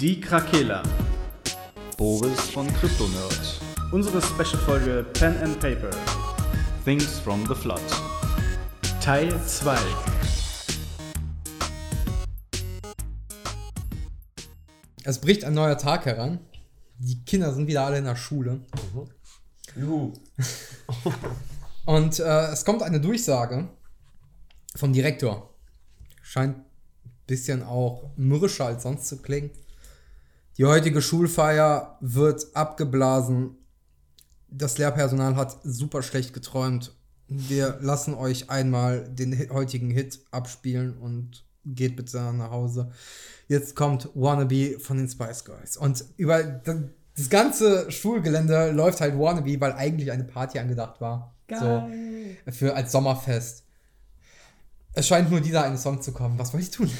Die Krakela. Boris von CryptoNerd. Unsere Special-Folge Pen and Paper. Things from the Flood. Teil 2. Es bricht ein neuer Tag heran. Die Kinder sind wieder alle in der Schule. Juhu. Und äh, es kommt eine Durchsage vom Direktor. Scheint ein bisschen auch mürrischer als sonst zu klingen. Die heutige Schulfeier wird abgeblasen. Das Lehrpersonal hat super schlecht geträumt. Wir lassen euch einmal den heutigen Hit abspielen und geht bitte nach Hause. Jetzt kommt Wannabe von den Spice Girls. Und über da- das ganze Schulgelände läuft halt Wannabe, weil eigentlich eine Party angedacht war. So, für als Sommerfest. Es scheint nur dieser eine Song zu kommen. Was soll ich tun?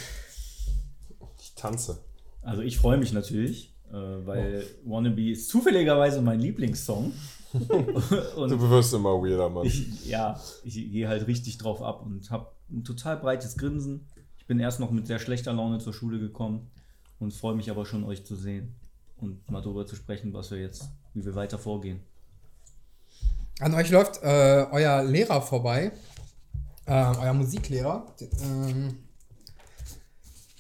Ich tanze. Also ich freue mich natürlich, äh, weil Wannabe ist zufälligerweise mein Lieblingssong. Du und wirst immer weirder, Mann. ich, ja, ich gehe halt richtig drauf ab und habe ein total breites Grinsen. Ich bin erst noch mit sehr schlechter Laune zur Schule gekommen und freue mich aber schon, euch zu sehen und mal darüber zu sprechen, was wir jetzt, wie wir weiter vorgehen. An euch läuft äh, euer Lehrer vorbei. Äh, euer Musiklehrer. Ähm,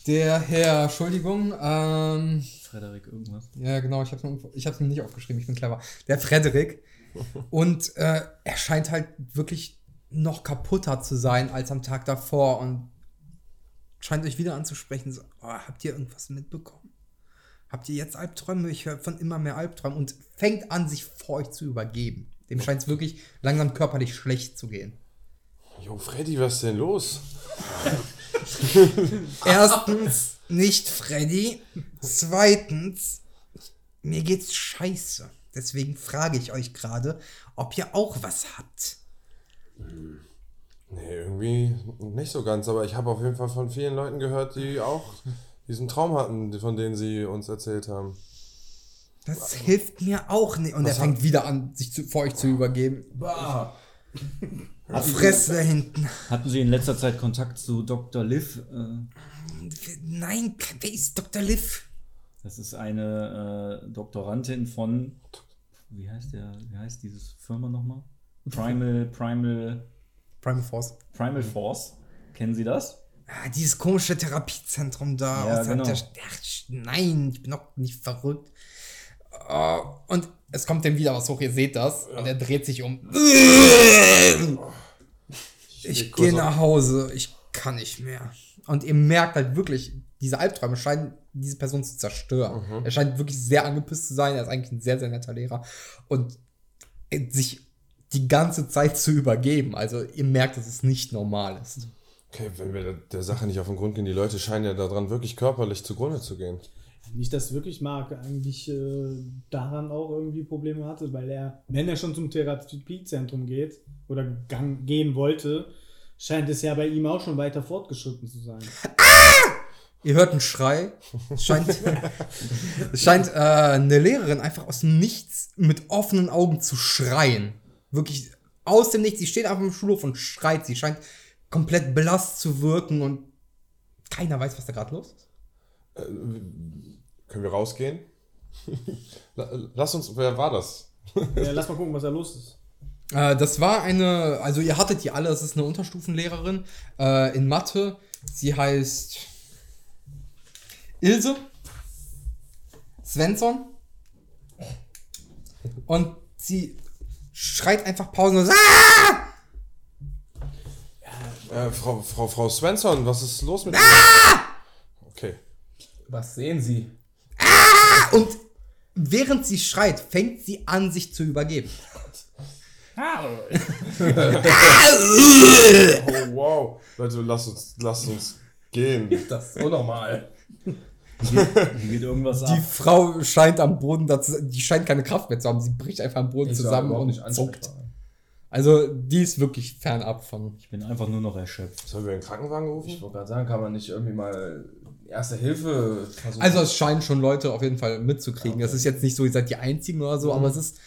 der Herr, Entschuldigung, ähm, Frederik, irgendwas? ja genau, ich habe es mir nicht aufgeschrieben, ich bin clever. Der Frederik. Und äh, er scheint halt wirklich noch kaputter zu sein als am Tag davor und scheint euch wieder anzusprechen. So, oh, habt ihr irgendwas mitbekommen? Habt ihr jetzt Albträume? Ich höre von immer mehr Albträumen und fängt an, sich vor euch zu übergeben. Dem scheint es wirklich langsam körperlich schlecht zu gehen. Jo, Freddy, was ist denn los? Erstens, nicht Freddy. Zweitens, mir geht's scheiße. Deswegen frage ich euch gerade, ob ihr auch was habt. Nee, irgendwie nicht so ganz, aber ich habe auf jeden Fall von vielen Leuten gehört, die auch diesen Traum hatten, von denen sie uns erzählt haben. Das hilft mir auch nicht. Und er fängt wieder an, sich zu, vor euch zu übergeben. Bah. Fress da hinten. Hatten Sie in letzter Zeit Kontakt zu Dr. Liv? Äh, Nein, wer ist Dr. Liv? Das ist eine äh, Doktorandin von, wie heißt der, wie heißt dieses Firma nochmal? Primal, Primal, Primal Force. Primal Force. Kennen Sie das? Ah, dieses komische Therapiezentrum da. Ja, genau. der, ach, nein, ich bin doch nicht verrückt. Ah, und es kommt dann wieder was hoch, ihr seht das. Und er dreht sich um. Ich gehe nach Hause, ich kann nicht mehr. Und ihr merkt halt wirklich, diese Albträume scheinen diese Person zu zerstören. Er scheint wirklich sehr angepisst zu sein. Er ist eigentlich ein sehr, sehr netter Lehrer. Und sich die ganze Zeit zu übergeben. Also ihr merkt, dass es nicht normal ist. Okay, wenn wir der Sache nicht auf den Grund gehen, die Leute scheinen ja daran wirklich körperlich zugrunde zu gehen. Nicht, dass wirklich Marc eigentlich äh, daran auch irgendwie Probleme hatte, weil er, wenn er schon zum Therapiezentrum geht oder gang, gehen wollte, scheint es ja bei ihm auch schon weiter fortgeschritten zu sein. Ihr hört einen Schrei. Es scheint, es scheint äh, eine Lehrerin einfach aus dem Nichts mit offenen Augen zu schreien. Wirklich aus dem Nichts. Sie steht einfach im Schulhof und schreit. Sie scheint komplett blass zu wirken und keiner weiß, was da gerade los ist. Können wir rausgehen? La- Lass uns, wer war das? Ja, lass mal gucken, was da los ist. Äh, das war eine, also ihr hattet die alle, das ist eine Unterstufenlehrerin äh, in Mathe. Sie heißt Ilse Svensson. Und sie schreit einfach pausenlos. Ah! Äh, Frau, Frau, Frau Svensson, was ist los mit Okay. Was sehen Sie? Und während sie schreit, fängt sie an, sich zu übergeben. Oh, wow. Leute, lasst uns, lasst uns gehen. Das ist unnormal. Hier geht irgendwas Die ab. Frau scheint am Boden, dazu, die scheint keine Kraft mehr zu haben. Sie bricht einfach am Boden Ich zusammen und nicht zuckt. Also die ist wirklich fernab von. Ich bin einfach nur noch erschöpft. Sollen wir einen Krankenwagen rufen? Ich wollte gerade sagen, kann man nicht irgendwie mal Erste Hilfe versuchen? Also es scheinen schon Leute auf jeden Fall mitzukriegen. Es ist jetzt nicht so, ihr seid die Einzigen oder so, aber es ist,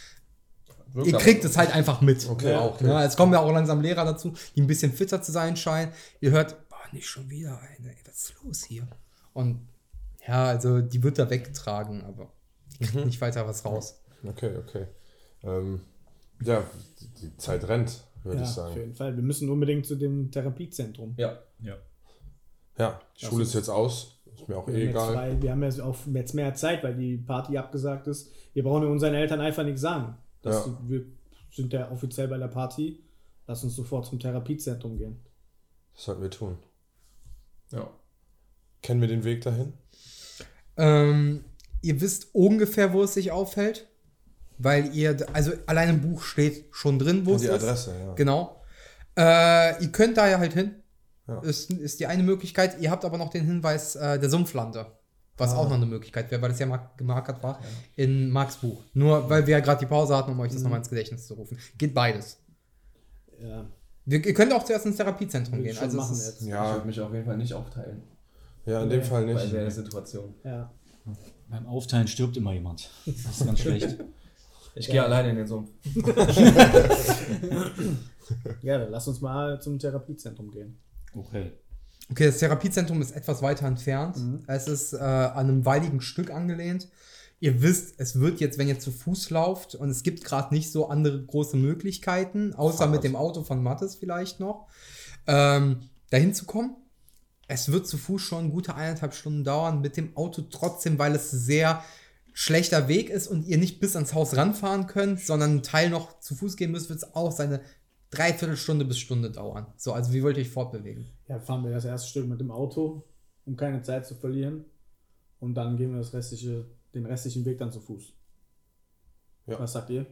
Wirkt ihr kriegt es halt einfach mit. Okay, Ja, okay. Ja, es kommen ja auch langsam Lehrer dazu, die ein bisschen fitter zu sein scheinen. Ihr hört, boah, nicht schon wieder eine. Ey, was ist los hier? Und Ja, also die wird da weggetragen, aber die kriegt nicht weiter was raus. Okay, okay. Ähm, ja, die, Zeit rennt, würde Ja, ich auf sagen. jeden Fall. Wir müssen unbedingt zu dem Therapiezentrum. Ja. Ja. Ja, Schule ist jetzt aus. Ist mir auch eh egal. zwei, wir haben ja auch jetzt mehr Zeit, weil die Party abgesagt ist. Wir brauchen ja unseren Eltern einfach nichts sagen. Dass Ja. wir sind ja offiziell bei der Party. Lass uns sofort zum Therapiezentrum gehen. Das sollten wir tun. Ja. Kennen wir den Weg dahin? Ähm, ihr wisst ungefähr, wo es sich aufhält, weil ihr, also allein im Buch steht schon drin, wo Ja, es die ist. Adresse, ja. Genau. Äh, ihr könnt da ja halt hin. Ja. Ist, ist die eine Möglichkeit. Ihr habt aber noch den Hinweis äh, der Sumpflande. Was Ah. auch noch eine Möglichkeit wäre, weil das ja mark gemarkert war in Marks Buch. Nur weil wir ja gerade die Pause hatten, um euch Mhm. das nochmal ins Gedächtnis zu rufen. Geht beides. Ja, Wir, ihr könnt auch zuerst ins Therapiezentrum gehen. ich Also machen ist, jetzt. Ich Ja, würde mich auf jeden Fall nicht aufteilen. ja, in dem Nee, Fall Bei nicht. der Situation. Ja. Beim Aufteilen stirbt immer jemand. Das ist ganz schlecht. Ich gehe alleine in den Sumpf. ja, dann lass uns mal zum Therapiezentrum gehen. Okay. Okay, das Therapiezentrum ist etwas weiter entfernt. Es ist äh, an einem waldigen Stück angelehnt. Ihr wisst, es wird jetzt, wenn ihr zu Fuß lauft, und es gibt gerade nicht so andere große Möglichkeiten, außer Fahrrad. mit dem Auto von Mattes vielleicht noch, ähm, dahin zu kommen. Es wird zu Fuß schon gute eineinhalb Stunden dauern, mit dem Auto trotzdem, weil es sehr schlechter Weg ist und ihr nicht bis ans Haus ranfahren könnt, sondern einen Teil noch zu Fuß gehen müsst, wird es auch seine Dreiviertelstunde bis Stunde dauern. So, also wie wollt ihr euch fortbewegen? Ja, fahren wir das erste Stück mit dem Auto, um keine Zeit zu verlieren. Und dann gehen wir das restliche, den restlichen Weg dann zu Fuß. Ja. Was sagt ihr?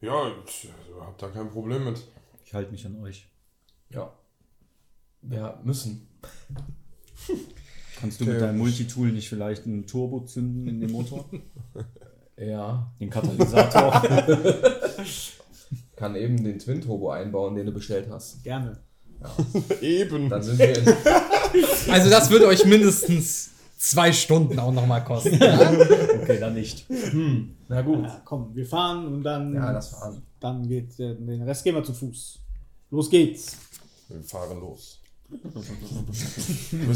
Ja, ich hab da kein Problem mit. Ich halte mich an euch. Ja. Wir müssen. Kannst du Okay. mit deinem Multitool nicht vielleicht ein Turbo zünden in den Motor? Ja. Den Katalysator? Kann eben den Twin Turbo einbauen, den du bestellt hast. Gerne. Eben. Dann sind wir in, Also das würde euch mindestens zwei Stunden auch nochmal kosten. Ja? Okay, dann nicht. Na gut. Ja, komm, wir fahren und dann, Ja, das fahren. dann geht der, den Rest gehen wir zu Fuß. Los geht's. Wir fahren los.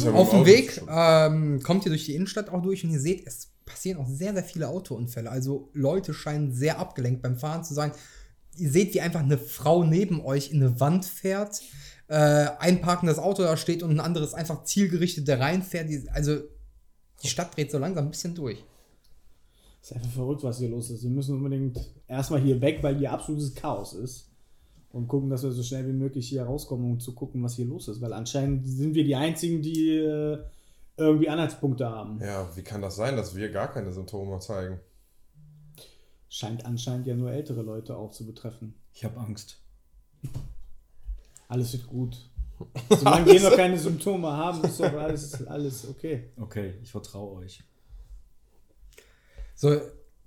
Ja Auf dem Weg ähm, kommt ihr durch die Innenstadt auch durch und ihr seht, es passieren auch sehr, sehr viele Autounfälle. Also Leute scheinen sehr abgelenkt beim Fahren zu sein. Ihr seht, wie einfach eine Frau neben euch in eine Wand fährt, äh, ein parkendes Auto da steht und ein anderes einfach zielgerichtet da reinfährt. Die, also die Stadt dreht so langsam ein bisschen durch. Ist einfach verrückt, was hier los ist. Wir müssen unbedingt erstmal hier weg, weil hier absolutes Chaos ist. Und gucken, dass wir so schnell wie möglich hier rauskommen, um zu gucken, was hier los ist. Weil anscheinend sind wir die Einzigen, die äh, irgendwie Anhaltspunkte haben. Ja, wie kann das sein, dass wir gar keine Symptome zeigen? Scheint anscheinend ja nur ältere Leute auch zu betreffen. Ich habe Angst. Alles wird gut. Solange wir noch keine Symptome haben, ist doch alles, alles okay. Okay, ich vertraue euch. So,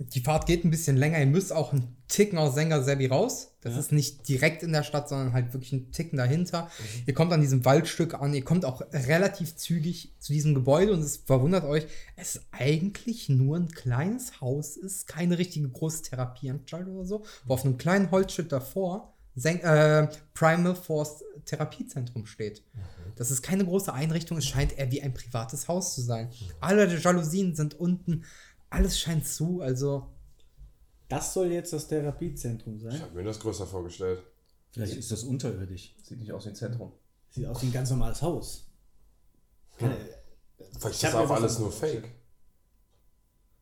die Fahrt geht ein bisschen länger. Ihr müsst auch einen Ticken aus Sengersebi raus. Das Ja. ist nicht direkt in der Stadt, sondern halt wirklich einen Ticken dahinter. Ihr kommt an diesem Waldstück an. Ihr kommt auch relativ zügig zu diesem Gebäude und es verwundert euch, es eigentlich nur ein kleines Haus ist, keine richtige große Therapieanstalt oder so, wo auf einem kleinen Holzstück davor Sen äh, Primal Force Therapiezentrum steht. Das ist keine große Einrichtung, es scheint eher wie ein privates Haus zu sein. Alle Jalousien sind unten, alles scheint zu, also Das soll jetzt das Therapiezentrum Ich sein. habe mir das größer vorgestellt. Vielleicht ist das unterirdisch. Sieht nicht aus wie ein Zentrum. Sieht aus wie ein ganz normales Haus. Keine, Vielleicht Ich ist mir auch alles nur fake.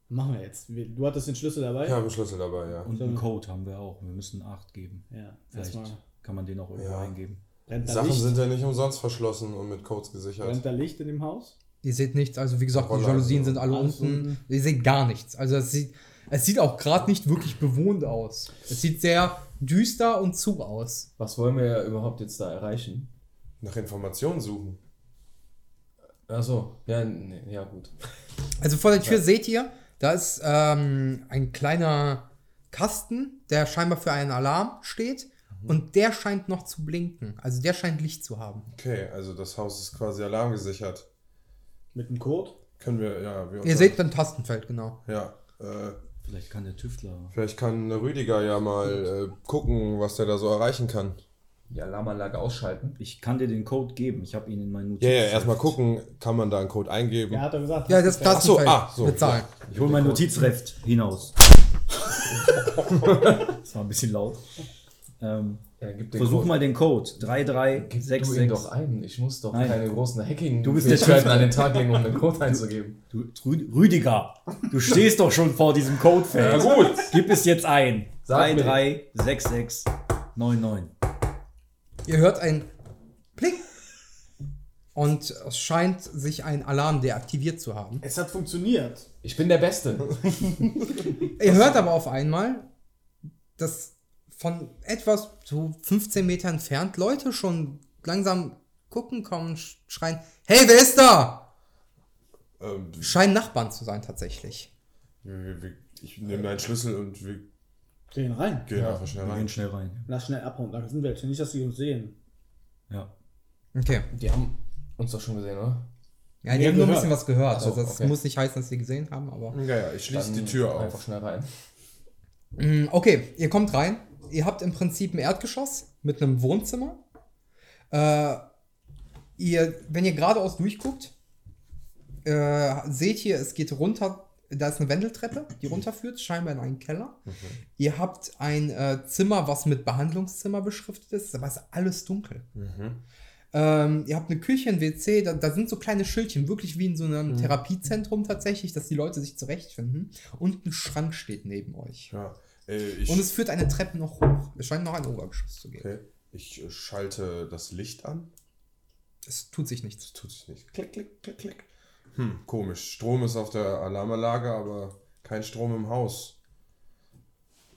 Machen wir jetzt. Wir- Du hattest den Schlüssel dabei? Ich habe einen Schlüssel dabei, ja. Und einen Code haben wir auch. Wir müssen 8 geben. Ja, Vielleicht kann man den auch irgendwo Ja. eingeben. Sachen Licht, sind ja nicht umsonst verschlossen und mit Codes gesichert. brennt da Licht in dem Haus? Ihr seht nichts. Also wie gesagt, die Roller, Jalousien also sind alle alles unten. Ihr seht gar nichts. Also es sieht, es sieht auch gerade nicht wirklich bewohnt aus. Es sieht sehr düster und zu aus. Was wollen wir überhaupt jetzt da erreichen? Nach Informationen suchen. Achso, ja, nee, ja gut. Also vor der Tür seht ihr, da ist ähm, ein kleiner Kasten, der scheinbar für einen Alarm steht. Und der scheint noch zu blinken. Also der scheint Licht zu haben. Okay, also das Haus ist quasi alarmgesichert. Mit dem Code? Können wir, ja, wir Ihr seht ein Tastenfeld, genau. Ja, äh, Vielleicht kann der Tüftler. vielleicht kann Rüdiger ja mal äh, gucken, was der da so erreichen kann. die Alarmanlage ausschalten. Ich kann dir den Code geben. Ich habe ihn in meinen Ja, Notizen. ja, erstmal gucken, kann man da einen Code eingeben? Ja, hat er gesagt. Ja, das passt. so, Tastenfeld ah, so, bezahlen. Ich hole mein Notizreft hinaus. das war ein bisschen laut. Ähm, Ja, gib den versuch Code. mal den Code. Gib du ihn 3366. doch ein. Ich muss doch Nein. keine großen hacking Du bist der Typ. an den Tag legen, um den Code einzugeben. Du, Rü- Rüdiger, du stehst doch schon vor diesem Codefeld. Ja, gut. Gib es jetzt ein. Sag mir. 336699. Ihr hört ein Pling. Und es scheint sich ein Alarm deaktiviert zu haben. Es hat funktioniert. Ich bin der Beste. Ihr hört aber auf einmal, dass von etwas so 15 Meter entfernt Leute schon langsam gucken kommen, sch- schreien, hey, wer ist da? Ähm, Scheinen Nachbarn zu sein tatsächlich. ich nehme meinen Schlüssel und wir Gehen rein. gehen einfach schnell Wir rein. gehen schnell rein. Lass schnell abhauen. Da sind welche. Nicht, dass sie uns sehen. Ja. Okay. Die haben uns doch schon gesehen, oder? Ja, die Ja, haben nur ein bisschen was gehört. Also das okay. muss nicht heißen, dass sie gesehen haben, aber. Ja, ja, ich schließe die Tür Einfach auf. schnell rein. Mm, Okay, ihr kommt rein. Ihr habt im Prinzip ein Erdgeschoss mit einem Wohnzimmer. Äh, ihr, wenn ihr geradeaus durchguckt, äh, seht ihr, es geht runter. Da ist eine Wendeltreppe, die runterführt, scheinbar in einen Keller. Ihr habt ein äh, Zimmer, was mit Behandlungszimmer beschriftet ist, aber es ist alles dunkel. Ähm, ihr habt eine Küche, ein WC, da, da sind so kleine Schildchen, wirklich wie in so einem Therapiezentrum tatsächlich, dass die Leute sich zurechtfinden. Und ein Schrank steht neben euch. Ja, äh, ich, Und es führt eine Treppe noch hoch. Es scheint noch ein Obergeschoss zu geben. okay. ich äh, schalte das Licht an. Es tut sich nichts. Das tut sich nicht. Klick, klick, klick, klick. Hm, komisch. Strom ist auf der Alarmanlage, aber kein Strom im Haus.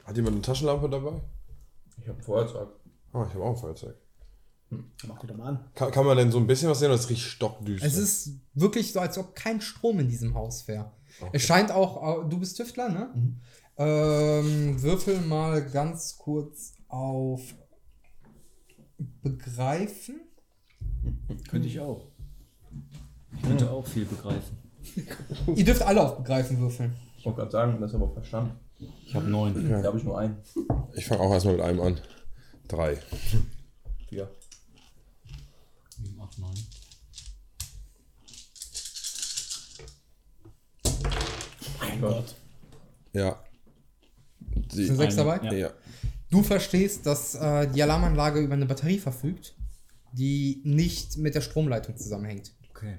Hat jemand eine Taschenlampe dabei? Ich habe ein Feuerzeug. Oh, ich habe auch ein Feuerzeug. Mach die doch mal an. Kann, kann man denn so ein bisschen was sehen oder ist es riecht stockdüster? Es ist wirklich so, als ob kein Strom in diesem Haus wäre. Es scheint auch, äh, du bist Tüftler, ne? Ähm, würfel mal ganz kurz auf Begreifen. Könnte ich auch. Ich könnte auch viel begreifen. Ihr dürft alle auf Begreifen würfeln. Ich wollte gerade sagen, das ist aber verstanden. Ich habe neun. Da habe ich nur einen. Ich fange auch erstmal mit einem an. Drei. Vier. Sieben, acht, neun. Mein Gott. Ja. Die, Sind sechs Eine, dabei? ja. ja. Du verstehst, dass äh, die Alarmanlage über eine Batterie verfügt, die nicht mit der Stromleitung zusammenhängt. Okay.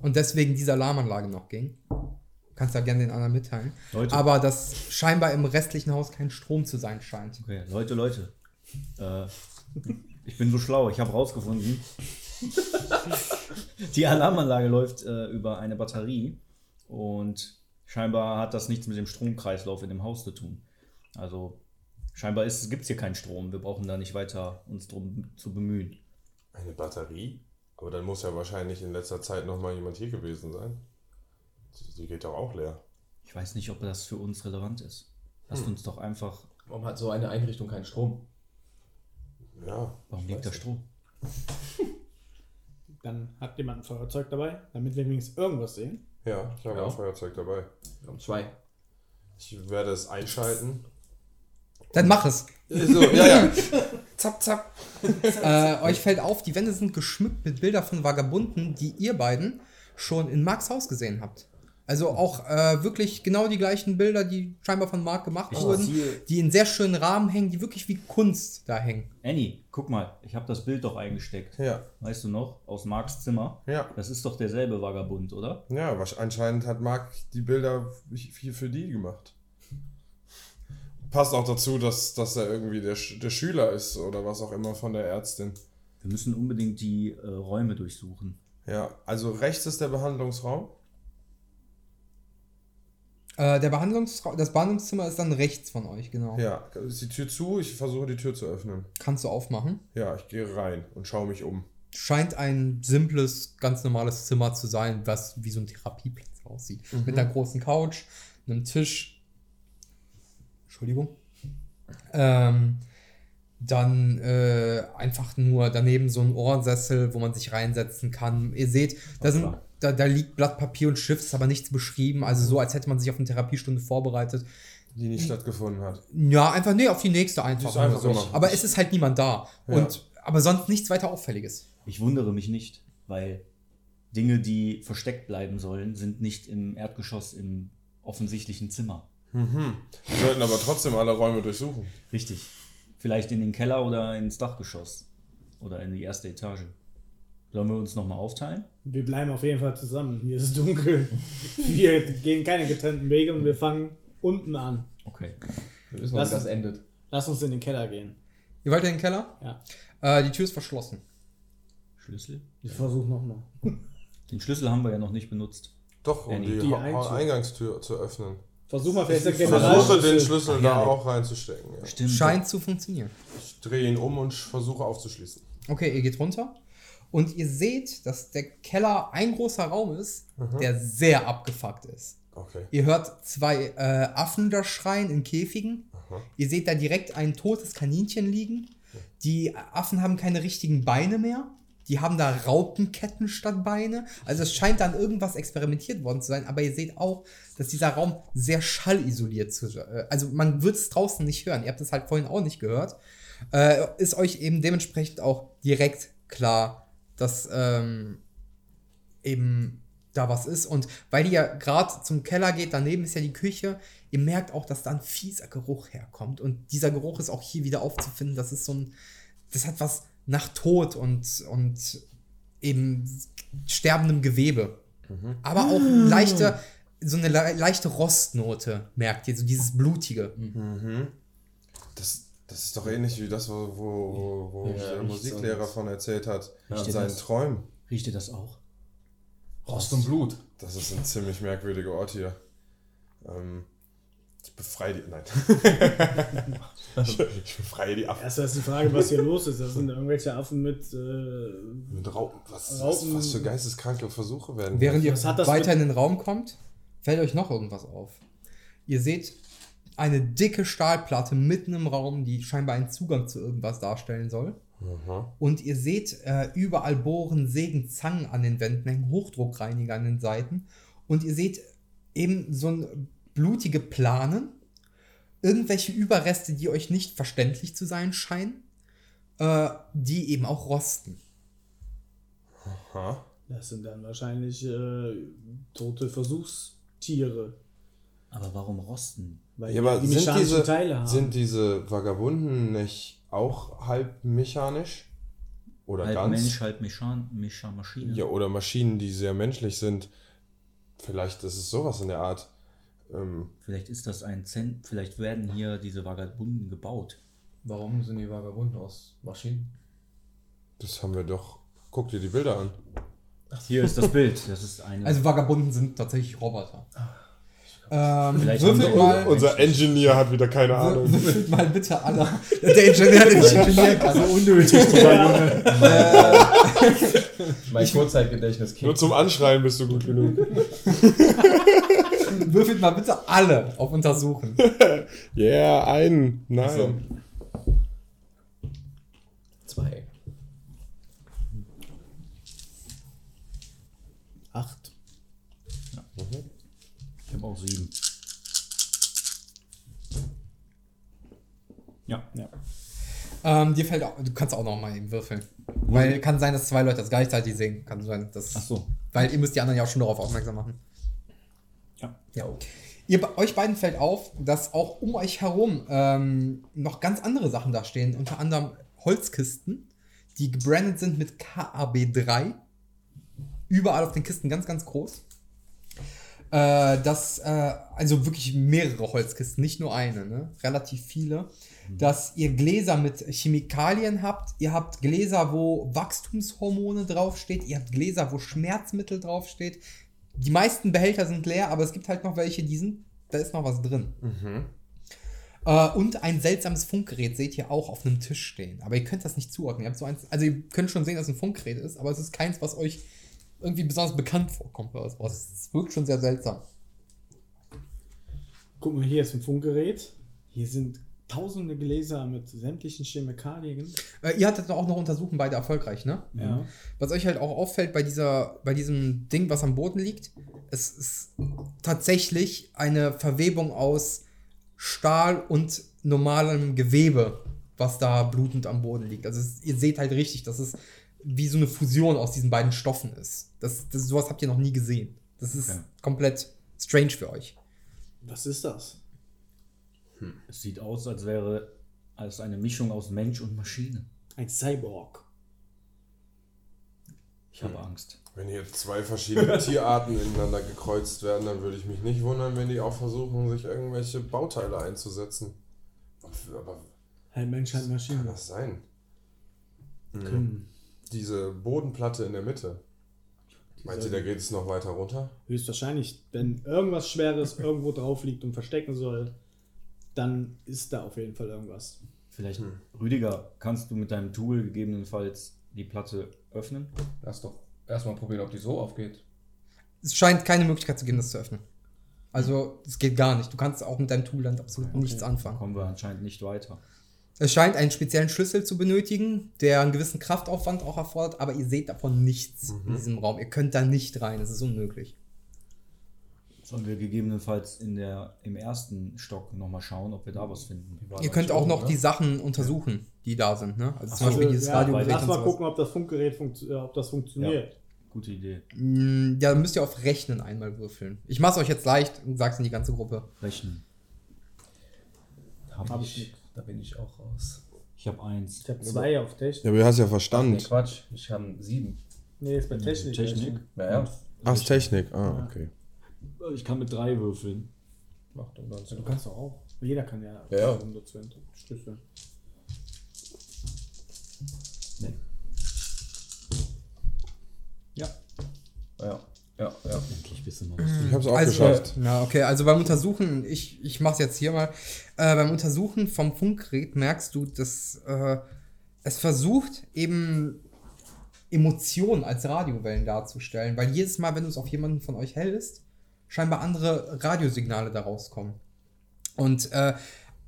Und deswegen diese Alarmanlage noch ging. Kannst ja gerne den anderen mitteilen. Leute. Aber dass scheinbar im restlichen Haus kein Strom zu sein scheint. Okay, Leute, Leute. Äh, ich bin so schlau, ich habe rausgefunden. Die Alarmanlage läuft äh, über eine Batterie und scheinbar hat das nichts mit dem Stromkreislauf in dem Haus zu tun. Also scheinbar gibt es hier keinen Strom. Wir brauchen da nicht weiter uns drum zu bemühen. Eine Batterie? Aber dann muss ja wahrscheinlich in letzter Zeit noch mal jemand hier gewesen sein. Die- geht doch auch leer. Ich weiß nicht, ob das für uns relevant ist. Lasst uns doch einfach. Warum hat so eine Einrichtung keinen Strom? Ja. Warum liegt da. Strom? Dann hat jemand ein Feuerzeug dabei, damit wir wenigstens irgendwas sehen. Ja, ich habe Ja. ein Feuerzeug dabei. Wir haben zwei. Ich werde es einschalten. Dann mach es. So, ja, ja. zapp, zapp. äh, euch fällt auf, die Wände sind geschmückt mit Bildern von Vagabunden, die ihr beiden schon in Marks Haus gesehen habt. Also auch äh, wirklich genau die gleichen Bilder, die scheinbar von Mark gemacht Ich wurden, ziehe- die in sehr schönen Rahmen hängen, die wirklich wie Kunst da hängen. Annie, guck mal, ich habe das Bild doch eingesteckt. Ja, Weißt du noch? Aus Marks Zimmer. ja. Das ist doch derselbe Vagabund, oder? Ja, anscheinend hat Marc die Bilder viel für die gemacht. Passt auch dazu, dass, dass er irgendwie der, der Schüler ist oder was auch immer von der Ärztin. Wir müssen unbedingt die äh, Räume durchsuchen. Ja, also rechts ist der Behandlungsraum. Äh, der Behandlungsra das Behandlungszimmer ist dann rechts von euch, genau. Ja, ist die Tür zu? Ich versuche die Tür zu öffnen. Kannst du aufmachen. Ja, ich gehe rein und schaue mich um. Scheint ein simples, ganz normales Zimmer zu sein, was wie so ein Therapieplatz aussieht. Mit einer großen Couch, einem Tisch. Entschuldigung. Ähm, dann äh, einfach nur daneben so ein Ohrensessel, wo man sich reinsetzen kann. Ihr seht, da, sind, da, da liegt Blatt Papier und Stift, ist aber nichts beschrieben. Also so, als hätte man sich auf eine Therapiestunde vorbereitet. Die nicht stattgefunden hat. Ja, einfach, nee, auf die nächste einfach. ist einfach so. Aber es ist halt niemand da. Ja. Und aber sonst nichts weiter Auffälliges. Ich wundere mich nicht, weil Dinge, die versteckt bleiben sollen, sind nicht im Erdgeschoss im offensichtlichen Zimmer. Wir sollten aber trotzdem alle Räume durchsuchen. Richtig. Vielleicht in den Keller oder ins Dachgeschoss. Oder in die erste Etage. Sollen wir uns nochmal aufteilen? Wir bleiben auf jeden Fall zusammen. Hier ist es dunkel. Wir gehen keine getrennten Wege und wir fangen unten an. Okay. Wir wissen, Lass- das endet. Lass uns in den Keller gehen. Ihr wollt in den Keller? Ja. Äh, die Tür ist verschlossen. Schlüssel? Ich versuche nochmal. Den Schlüssel haben wir ja noch nicht benutzt. Doch, um Ja, die, die Eingangstür zu öffnen. Versuch mal vielleicht den Ich versuche Generalschlüssel. den Schlüssel da ja. auch reinzustecken. Ja. Stimmt. Scheint zu funktionieren. Ich drehe ihn um und versuche aufzuschließen. Okay, ihr geht runter und ihr seht, dass der Keller ein großer Raum ist, der sehr abgefuckt ist. Okay. Ihr hört zwei äh, Affen da schreien in Käfigen. Ihr seht da direkt ein totes Kaninchen liegen. Die Affen haben keine richtigen Beine mehr. Die haben da Raupenketten statt Beine. Also es scheint dann irgendwas experimentiert worden zu sein. Aber ihr seht auch, dass dieser Raum sehr schallisoliert zu äh, Also man wird es draußen nicht hören. Ihr habt es halt vorhin auch nicht gehört. Äh, ist euch eben dementsprechend auch direkt klar, dass ähm, eben da was ist. Und weil ihr gerade zum Keller geht, daneben ist ja die Küche, ihr merkt auch, dass da ein fieser Geruch herkommt. Und dieser Geruch ist auch hier wieder aufzufinden. Das ist so ein, das hat was nach Tod und, und eben sterbendem Gewebe. Aber auch leichte, so eine le leichte Rostnote, merkt ihr, so dieses Blutige. Das, das ist doch ähnlich wie das, wo, wo, wo Ja, der Musiklehrer von erzählt hat. Riecht in seinen das? Träumen. Riecht ihr das auch? Rost und Blut. Das ist ein ziemlich merkwürdiger Ort hier. Ähm, ich befreie die. Nein. ich, ich befreie die Affen. Erstmal ist die Frage, was hier los ist. Das sind irgendwelche Affen mit. Äh, Mit Raupen. Was, Raupen- was, was für geisteskranke Versuche werden. Während ihr Was hat das weiter in den Raum kommt, fällt euch noch irgendwas auf. Ihr seht eine dicke Stahlplatte mitten im Raum, die scheinbar einen Zugang zu irgendwas darstellen soll. Und ihr seht äh, überall Bohren, Sägen, Zangen an den Wänden, hängen Hochdruckreiniger an den Seiten. Und ihr seht eben so ein blutige Planen, irgendwelche Überreste, die euch nicht verständlich zu sein scheinen, äh, die eben auch rosten. Aha. das sind dann wahrscheinlich äh, tote Versuchstiere. Aber warum rosten? Weil Ja, aber die sind mechanischen diese, Teile haben. sind diese Vagabunden nicht auch halb mechanisch? Oder Halb ganz? Mensch, halb Mechan Mechan Maschine. Ja, oder Maschinen, die sehr menschlich sind. Vielleicht ist es sowas in der Art. Ähm, Vielleicht ist das ein Zen vielleicht werden hier diese Vagabunden gebaut. Warum sind die Vagabunden aus Maschinen? das haben wir doch. Guck dir die Bilder an. Hier ist das Bild. Das ist eine. Also Vagabunden sind tatsächlich Roboter. Ähm, Vielleicht haben würfelt wir- mal, Unser Engineer hat wieder keine Ahnung. würfelt mal bitte alle. Der Ingenieur, der nicht Ingenieur kann. also unnötig, Junge. Mein Kurzzeitgedächtnis Nur zum Anschreien bist du gut genug. Würfelt mal bitte alle auf Untersuchen. Yeah, einen. Nein. So. Zwei. Acht. Ich habe auch sieben. Ja. Ja. Ähm, dir fällt auch, du kannst auch noch mal eben würfeln. Weil kann sein, dass zwei Leute das gleichzeitig sehen. Kann sein, dass. Ach so. Weil ihr müsst die anderen ja auch schon darauf aufmerksam machen. Ja. Ja. Ihr, be- euch beiden fällt auf, dass auch um euch herum ähm, noch ganz andere Sachen da stehen. Unter anderem Holzkisten, die gebrandet sind mit KAB3. Überall auf den Kisten ganz, ganz groß. Äh, das, äh, also wirklich mehrere Holzkisten, nicht nur eine, ne? Relativ viele. Dass ihr Gläser mit Chemikalien habt. Ihr habt Gläser, wo Wachstumshormone draufsteht. Ihr habt Gläser, wo Schmerzmittel draufsteht. Die meisten Behälter sind leer, aber es gibt halt noch welche, die sind, da ist noch was drin. Äh, und ein seltsames Funkgerät seht ihr auch auf einem Tisch stehen. Aber ihr könnt das nicht zuordnen. Ihr habt so eins, also ihr könnt schon sehen, dass es ein Funkgerät ist, aber es ist keins, was euch irgendwie besonders bekannt vorkommt oder sowas. Es wirkt schon sehr seltsam. Guck mal, hier ist ein Funkgerät. Hier sind tausende Gläser mit sämtlichen Chemikalien. Äh, ihr hattet auch noch untersuchen, beide erfolgreich, ne? Ja. Was euch halt auch auffällt bei dieser, bei diesem Ding, was am Boden liegt, es ist tatsächlich eine Verwebung aus Stahl und normalem Gewebe was da blutend am Boden liegt. Also es, ihr seht halt richtig, dass es wie so eine Fusion aus diesen beiden Stoffen ist. Das, das, sowas habt ihr noch nie gesehen. Das ist Okay. komplett strange für euch. Was ist das? Es sieht aus, als wäre als eine Mischung aus Mensch und Maschine. Ein Cyborg. Ich habe Angst. Wenn hier zwei verschiedene Tierarten ineinander gekreuzt werden, dann würde ich mich nicht wundern, wenn die auch versuchen, sich irgendwelche Bauteile einzusetzen. Aber Ein Mensch, halt kann Maschine. das sein? Hm. Diese Bodenplatte in der Mitte. Meint ihr, da geht es noch weiter runter? Höchstwahrscheinlich, wenn irgendwas Schweres irgendwo drauf liegt und verstecken soll, dann ist da auf jeden Fall irgendwas. Vielleicht, Rüdiger, kannst du mit deinem Tool gegebenenfalls die Platte öffnen? Lass doch erstmal probieren, ob die so aufgeht. Es scheint keine Möglichkeit zu geben, das zu öffnen. Also, es geht gar nicht. Du kannst auch mit deinem Tool dann absolut nichts Da anfangen. kommen wir anscheinend nicht weiter. Es scheint einen speziellen Schlüssel zu benötigen, der einen gewissen Kraftaufwand auch erfordert, aber ihr seht davon nichts in diesem Raum. Ihr könnt da nicht rein, es ist unmöglich. Sollen wir gegebenenfalls in der, im ersten Stock nochmal schauen, ob wir da was finden? Ihr könnt auch noch die Sachen untersuchen, die da sind. Ne? Also zum Ach so, Beispiel dieses ja, Radiogerät lass und mal gucken, ob das Funkgerät funkt, äh, ob das funktioniert. Gute Idee. Mm, Ja, dann müsst ihr auf Rechnen einmal würfeln. Ich mach's euch jetzt leicht und sag's in die ganze Gruppe. Rechnen. Hab, Hab ich. ich Da bin ich auch raus. Ich habe eins. Ich habe zwei auf Technik. Ja, aber du hast ja Nee, Verstand. Quatsch. Ich habe sieben. Nee, ist bei Technik. Technik. Ja, ja. Ach, ist Technik. Ah, okay. Ich kann mit drei würfeln. Mach doch dann Du kannst doch auch. Jeder kann ja, Ja, ja. entschlüsseln. Nee. Ja. Ja, ja, ja. Endlich wissen wir das. Ich hab's auch Also, geschafft. ja, okay, also beim Untersuchen, ich, ich mach's jetzt hier mal. Äh, beim Untersuchen vom Funkgerät merkst du, dass äh, es versucht, eben Emotionen als Radiowellen darzustellen, weil jedes Mal, wenn du es auf jemanden von euch hältst, scheinbar andere Radiosignale daraus kommen. Und äh,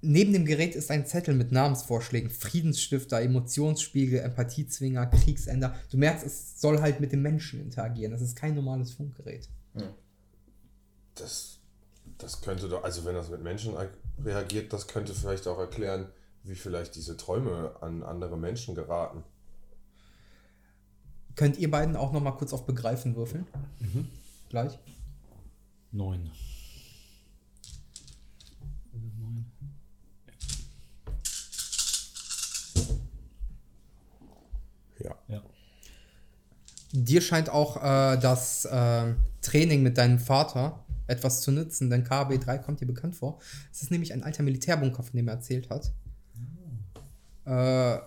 neben dem Gerät ist ein Zettel mit Namensvorschlägen, Friedensstifter, Emotionsspiegel, Empathiezwinger, Kriegsender. Du merkst, es soll halt mit dem Menschen interagieren. Das ist kein normales Funkgerät. Das, das könnte doch, also wenn das mit Menschen reagiert, das könnte vielleicht auch erklären, wie vielleicht diese Träume an andere Menschen geraten. Könnt ihr beiden auch noch mal kurz auf Begreifen würfeln? Gleich. Neun. Ja. Ja. Dir scheint auch äh, das äh, Training mit deinem Vater etwas zu nützen, denn KB3 kommt dir bekannt vor. Es ist nämlich ein alter Militärbunker, von dem er erzählt hat. Äh,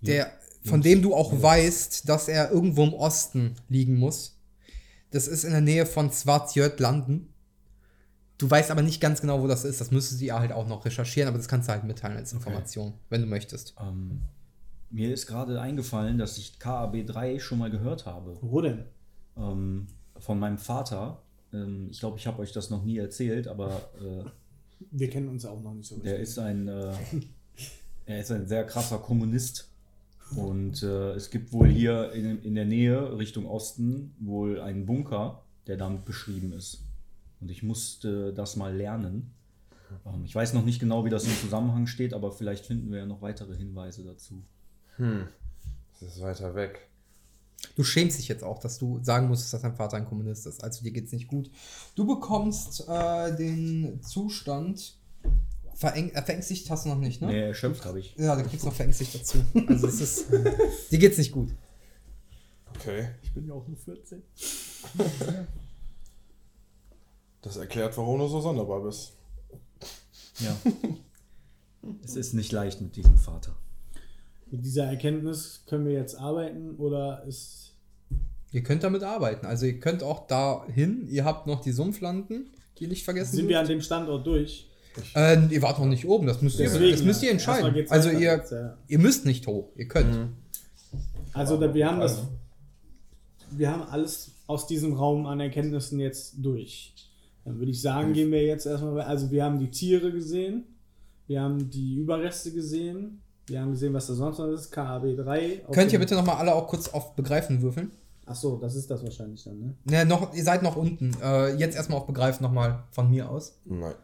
der, von dem du auch weißt, dass er irgendwo im Osten liegen muss. Das ist in der Nähe von Svartjötlanden. Du weißt aber nicht ganz genau, wo das ist. Das müsstest du ja halt auch noch recherchieren, aber das kannst du halt mitteilen als Information, wenn du möchtest. Ähm, mir ist gerade eingefallen, dass ich KAB3 schon mal gehört habe. Wo denn? Ähm, von meinem Vater. Ähm, ich glaube, ich habe euch das noch nie erzählt, aber äh, Wir kennen uns auch noch nicht so der ist ein, äh, er ist ein sehr krasser Kommunist. Und äh, es gibt wohl hier in, in der Nähe, Richtung Osten, wohl einen Bunker, der damit beschrieben ist. Und ich musste das mal lernen. Ähm, ich weiß noch nicht genau, wie das im Zusammenhang steht, aber vielleicht finden wir ja noch weitere Hinweise dazu. Das ist weiter weg. Du schämst dich jetzt auch, dass du sagen musstest, dass dein Vater ein Kommunist ist. Also dir geht's nicht gut. Du bekommst äh, den Zustand. Vereng äh, verängstigt hast du noch nicht, ne? Nee, erschöpft habe ich. Ja, dann kriegst du noch verängstigt dazu. Also es ist. dir geht's nicht gut. Okay. Ich bin ja auch nur 14. Das erklärt, warum du so sonderbar bist. Ja. es ist nicht leicht mit diesem Vater. Mit dieser Erkenntnis können wir jetzt arbeiten oder ist. Ihr könnt damit arbeiten. Also ihr könnt auch dahin. Ihr habt noch die Sumpflanden, die nicht vergessen Sind wir an dem Standort durch? äh, ihr wart noch nicht oben. Das müsst ihr, das müsst ihr entscheiden. Also ihr, jetzt, ja. ihr müsst nicht hoch. Ihr könnt. Also da, wir haben das. Wir haben alles aus diesem Raum an Erkenntnissen jetzt durch. Dann würde ich sagen, gehen wir jetzt erstmal. Also, wir haben die Tiere gesehen, wir haben die Überreste gesehen, wir haben gesehen, was da sonst noch ist. KAB3. Könnt ihr bitte nochmal alle auch kurz auf Begreifen würfeln? Ach so, das ist das wahrscheinlich dann, ne? Ne, noch, ihr seid noch unten. Äh, jetzt erstmal auf Begreifen nochmal von mir aus. Nein.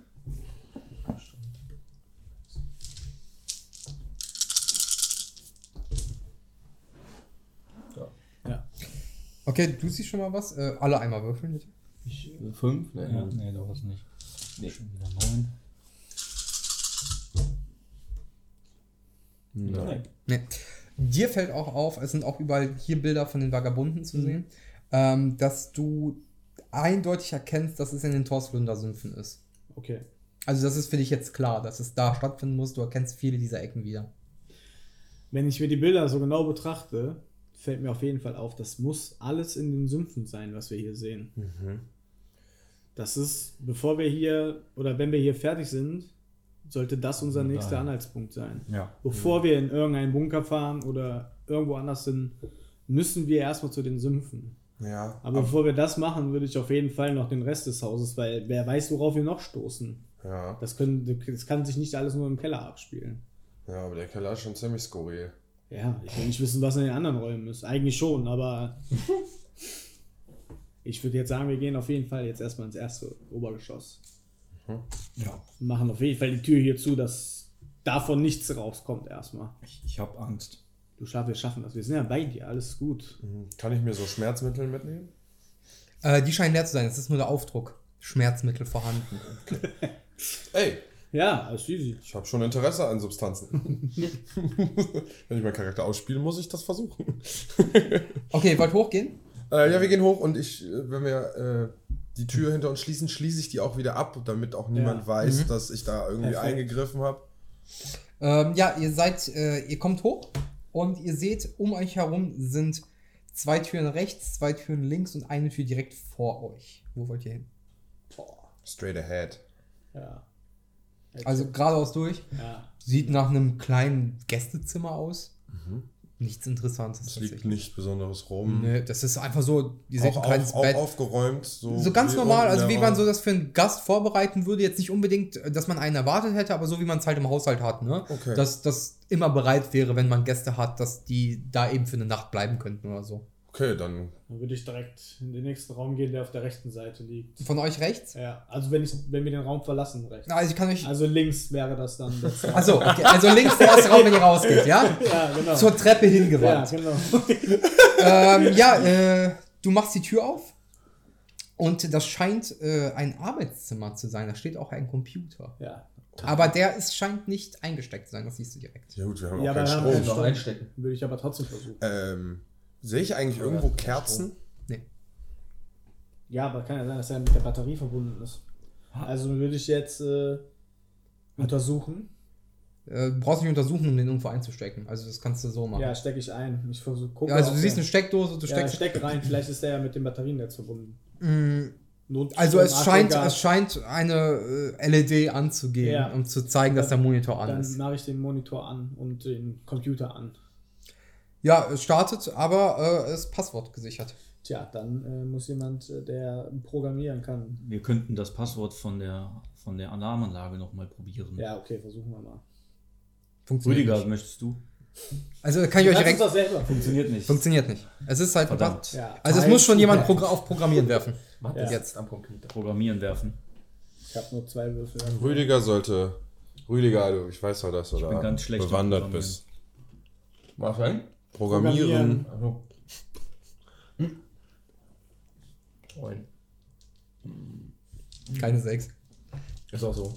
Ja. Okay, du siehst schon mal was. Äh, alle einmal würfeln, bitte. Ich, fünf? Nee, Ja, nee, du hast nicht. Nee. Schon wieder neun. Nein. Nee. Dir fällt auch auf, es sind auch überall hier Bilder von den Vagabunden zu sehen, ähm, dass du eindeutig erkennst, dass es in den Torsflunder Sümpfen ist. Okay. Also das ist für dich jetzt klar, dass es da stattfinden muss. Du erkennst viele dieser Ecken wieder. Wenn ich mir die Bilder so genau betrachte, fällt mir auf jeden Fall auf, das muss alles in den Sümpfen sein, was wir hier sehen. Das ist, bevor wir hier oder wenn wir hier fertig sind, sollte das unser nächster Anhaltspunkt sein. Ja. Bevor wir in irgendeinen Bunker fahren oder irgendwo anders sind, müssen wir erstmal zu den Sümpfen. Ja, Aber bevor wir das machen, würde ich auf jeden Fall noch den Rest des Hauses, weil wer weiß, worauf wir noch stoßen. ja, Das, können, das kann sich nicht alles nur im Keller abspielen. ja, aber der Keller ist schon ziemlich skurril. Ja, ich will nicht wissen, was in den anderen Räumen ist. Eigentlich schon, aber ich würde jetzt sagen, wir gehen auf jeden Fall jetzt erstmal ins erste Obergeschoss. Ja. Machen auf jeden Fall die Tür hier zu, dass davon nichts rauskommt erstmal. Ich, ich habe Angst. Du schaffst, wir schaffen das. Wir sind ja bei dir, alles gut. Kann ich mir so Schmerzmittel mitnehmen? Äh, die scheinen leer zu sein. Es ist nur der Aufdruck. Schmerzmittel vorhanden. Ey, Ja, alles easy. ich habe schon Interesse an Substanzen. Wenn ich meinen Charakter ausspiele, muss ich das versuchen. Okay, ihr wollt hochgehen? Äh, ja, wir gehen hoch und ich, äh, wenn wir äh, die Tür hinter uns schließen, schließe ich die auch wieder ab, damit auch niemand Ja. weiß, dass ich da irgendwie Perfekt. eingegriffen habe. Ähm, ja, ihr seid, äh, ihr kommt hoch und ihr seht, um euch herum sind zwei Türen rechts, zwei Türen links und eine Tür direkt vor euch. Wo wollt ihr hin? Straight ahead. Ja. Also geradeaus durch. ja. Sieht nach einem kleinen Gästezimmer aus. Nichts Interessantes. Es liegt nichts Besonderes rum. Nee, das ist einfach so, seht Auch, ein kleines auf, auch Bett. aufgeräumt. So, so ganz normal, also wie man so das für einen Gast vorbereiten würde. Jetzt nicht unbedingt, dass man einen erwartet hätte, aber so wie man es halt im Haushalt hat, ne? Okay. Dass das immer bereit wäre, wenn man Gäste hat, dass die da eben für eine Nacht bleiben könnten oder so. Okay, dann. Dann würde ich direkt in den nächsten Raum gehen, der auf der rechten Seite liegt. Von euch rechts? Ja, also wenn, ich, wenn wir den Raum verlassen, rechts. Also ich kann euch. Also links wäre das dann. Das Achso, okay. also links der erste Raum, wenn ihr rausgeht, ja? ja, genau. Zur Treppe ja, hingewandt. genau. ähm, ja, äh, du machst die Tür auf und das scheint äh, ein Arbeitszimmer zu sein. Da steht auch ein Computer. Ja, Aber der ist, scheint nicht eingesteckt zu sein, das siehst du direkt. Ja, gut, wir haben Ja, auch keinen Strom. Strom. Noch einstecken. würde ich aber trotzdem versuchen. Ähm, sehe ich eigentlich irgendwo Kerzen? Ja, aber kann ja sein, dass er mit der Batterie verbunden ist. Also würde ich jetzt äh, untersuchen. Äh, du brauchst nicht untersuchen, um den irgendwo einzustecken. Also das kannst du so machen. Ja, stecke ich ein. Ich versuche. Ja, also du siehst eine Steckdose, du ja, steckst. steck rein. Vielleicht ist der ja mit dem Batteriennetz verbunden. Mm, Not Also es scheint, es scheint eine äh, LED anzugehen, Ja. um zu zeigen, dass der Monitor an Dann ist. mache ich den Monitor an und den Computer an. Ja, es startet, aber äh, ist Passwort gesichert. Tja, dann äh, muss jemand, äh, der programmieren kann. Wir könnten das Passwort von der, von der Alarmanlage nochmal probieren. Ja, okay, versuchen wir mal. Funktioniert Rüdiger, nicht. möchtest du? Also kann ich euch direkt. das selber. Funktioniert nicht. Funktioniert nicht. Es ist halt. Verdammt. Ja, Also es muss schon jemand Progr auf Programmieren werfen. Mach Ja. das jetzt am Computer. Programmieren werfen. ich habe nur zwei Würfel. Rüdiger sollte. Rüdiger, du, ich weiß doch, dass du bin da ganz schlecht im bewandert bist. Mach rein. Programmieren. Also. Neun. Keine sechs. Ist auch so.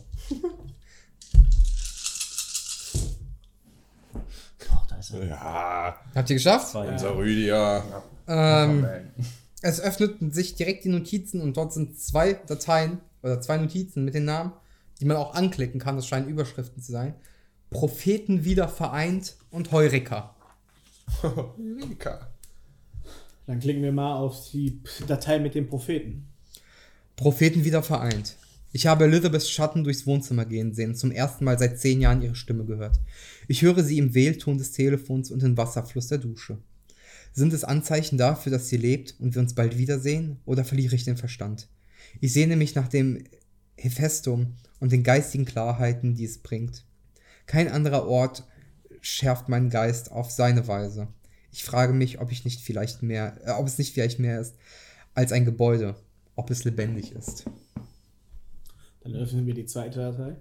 Ach, da ist er. Ja, Habt ihr geschafft? Zwei. unser Rüdiger. Ähm, es öffneten sich direkt die Notizen und dort sind zwei Dateien oder zwei Notizen mit den Namen, die man auch anklicken kann. Das scheinen Überschriften zu sein. Propheten wieder vereint und Heureka. Rüdiger. Dann klicken wir mal auf die Datei mit dem Propheten. Propheten wieder vereint. Ich habe Elizabeths Schatten durchs Wohnzimmer gehen sehen, zum ersten Mal seit zehn Jahren ihre Stimme gehört. Ich höre sie im Wählton des Telefons und im Wasserfluss der Dusche. Sind es Anzeichen dafür, dass sie lebt und wir uns bald wiedersehen, oder verliere ich den Verstand? Ich sehne mich nach dem Hephaestum und den geistigen Klarheiten, die es bringt. Kein anderer Ort schärft meinen Geist auf seine Weise. Ich frage mich, ob ich nicht vielleicht mehr, äh, ob es nicht vielleicht mehr ist als ein Gebäude, ob es lebendig ist. Dann öffnen wir die zweite Datei.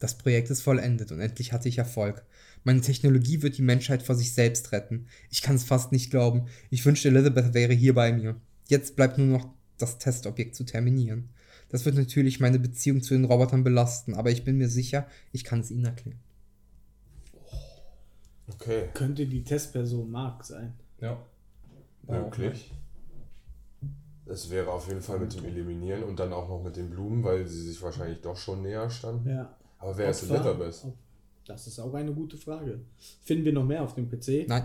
Das Projekt ist vollendet und endlich hatte ich Erfolg. Meine Technologie wird die Menschheit vor sich selbst retten. Ich kann es fast nicht glauben. Ich wünschte, Elizabeth wäre hier bei mir. Jetzt bleibt nur noch das Testobjekt zu terminieren. Das wird natürlich meine Beziehung zu den Robotern belasten, aber ich bin mir sicher, ich kann es ihnen erklären. Okay, Könnte die Testperson Mark sein. Ja. möglich. Es wäre auf jeden Fall mit dem Eliminieren und dann auch noch mit den Blumen, weil sie sich wahrscheinlich doch schon näher standen. Ja. Aber wer ist Opfer? Elizabeth? Ob- Das ist auch eine gute Frage. Finden wir noch mehr auf dem PC? Nein,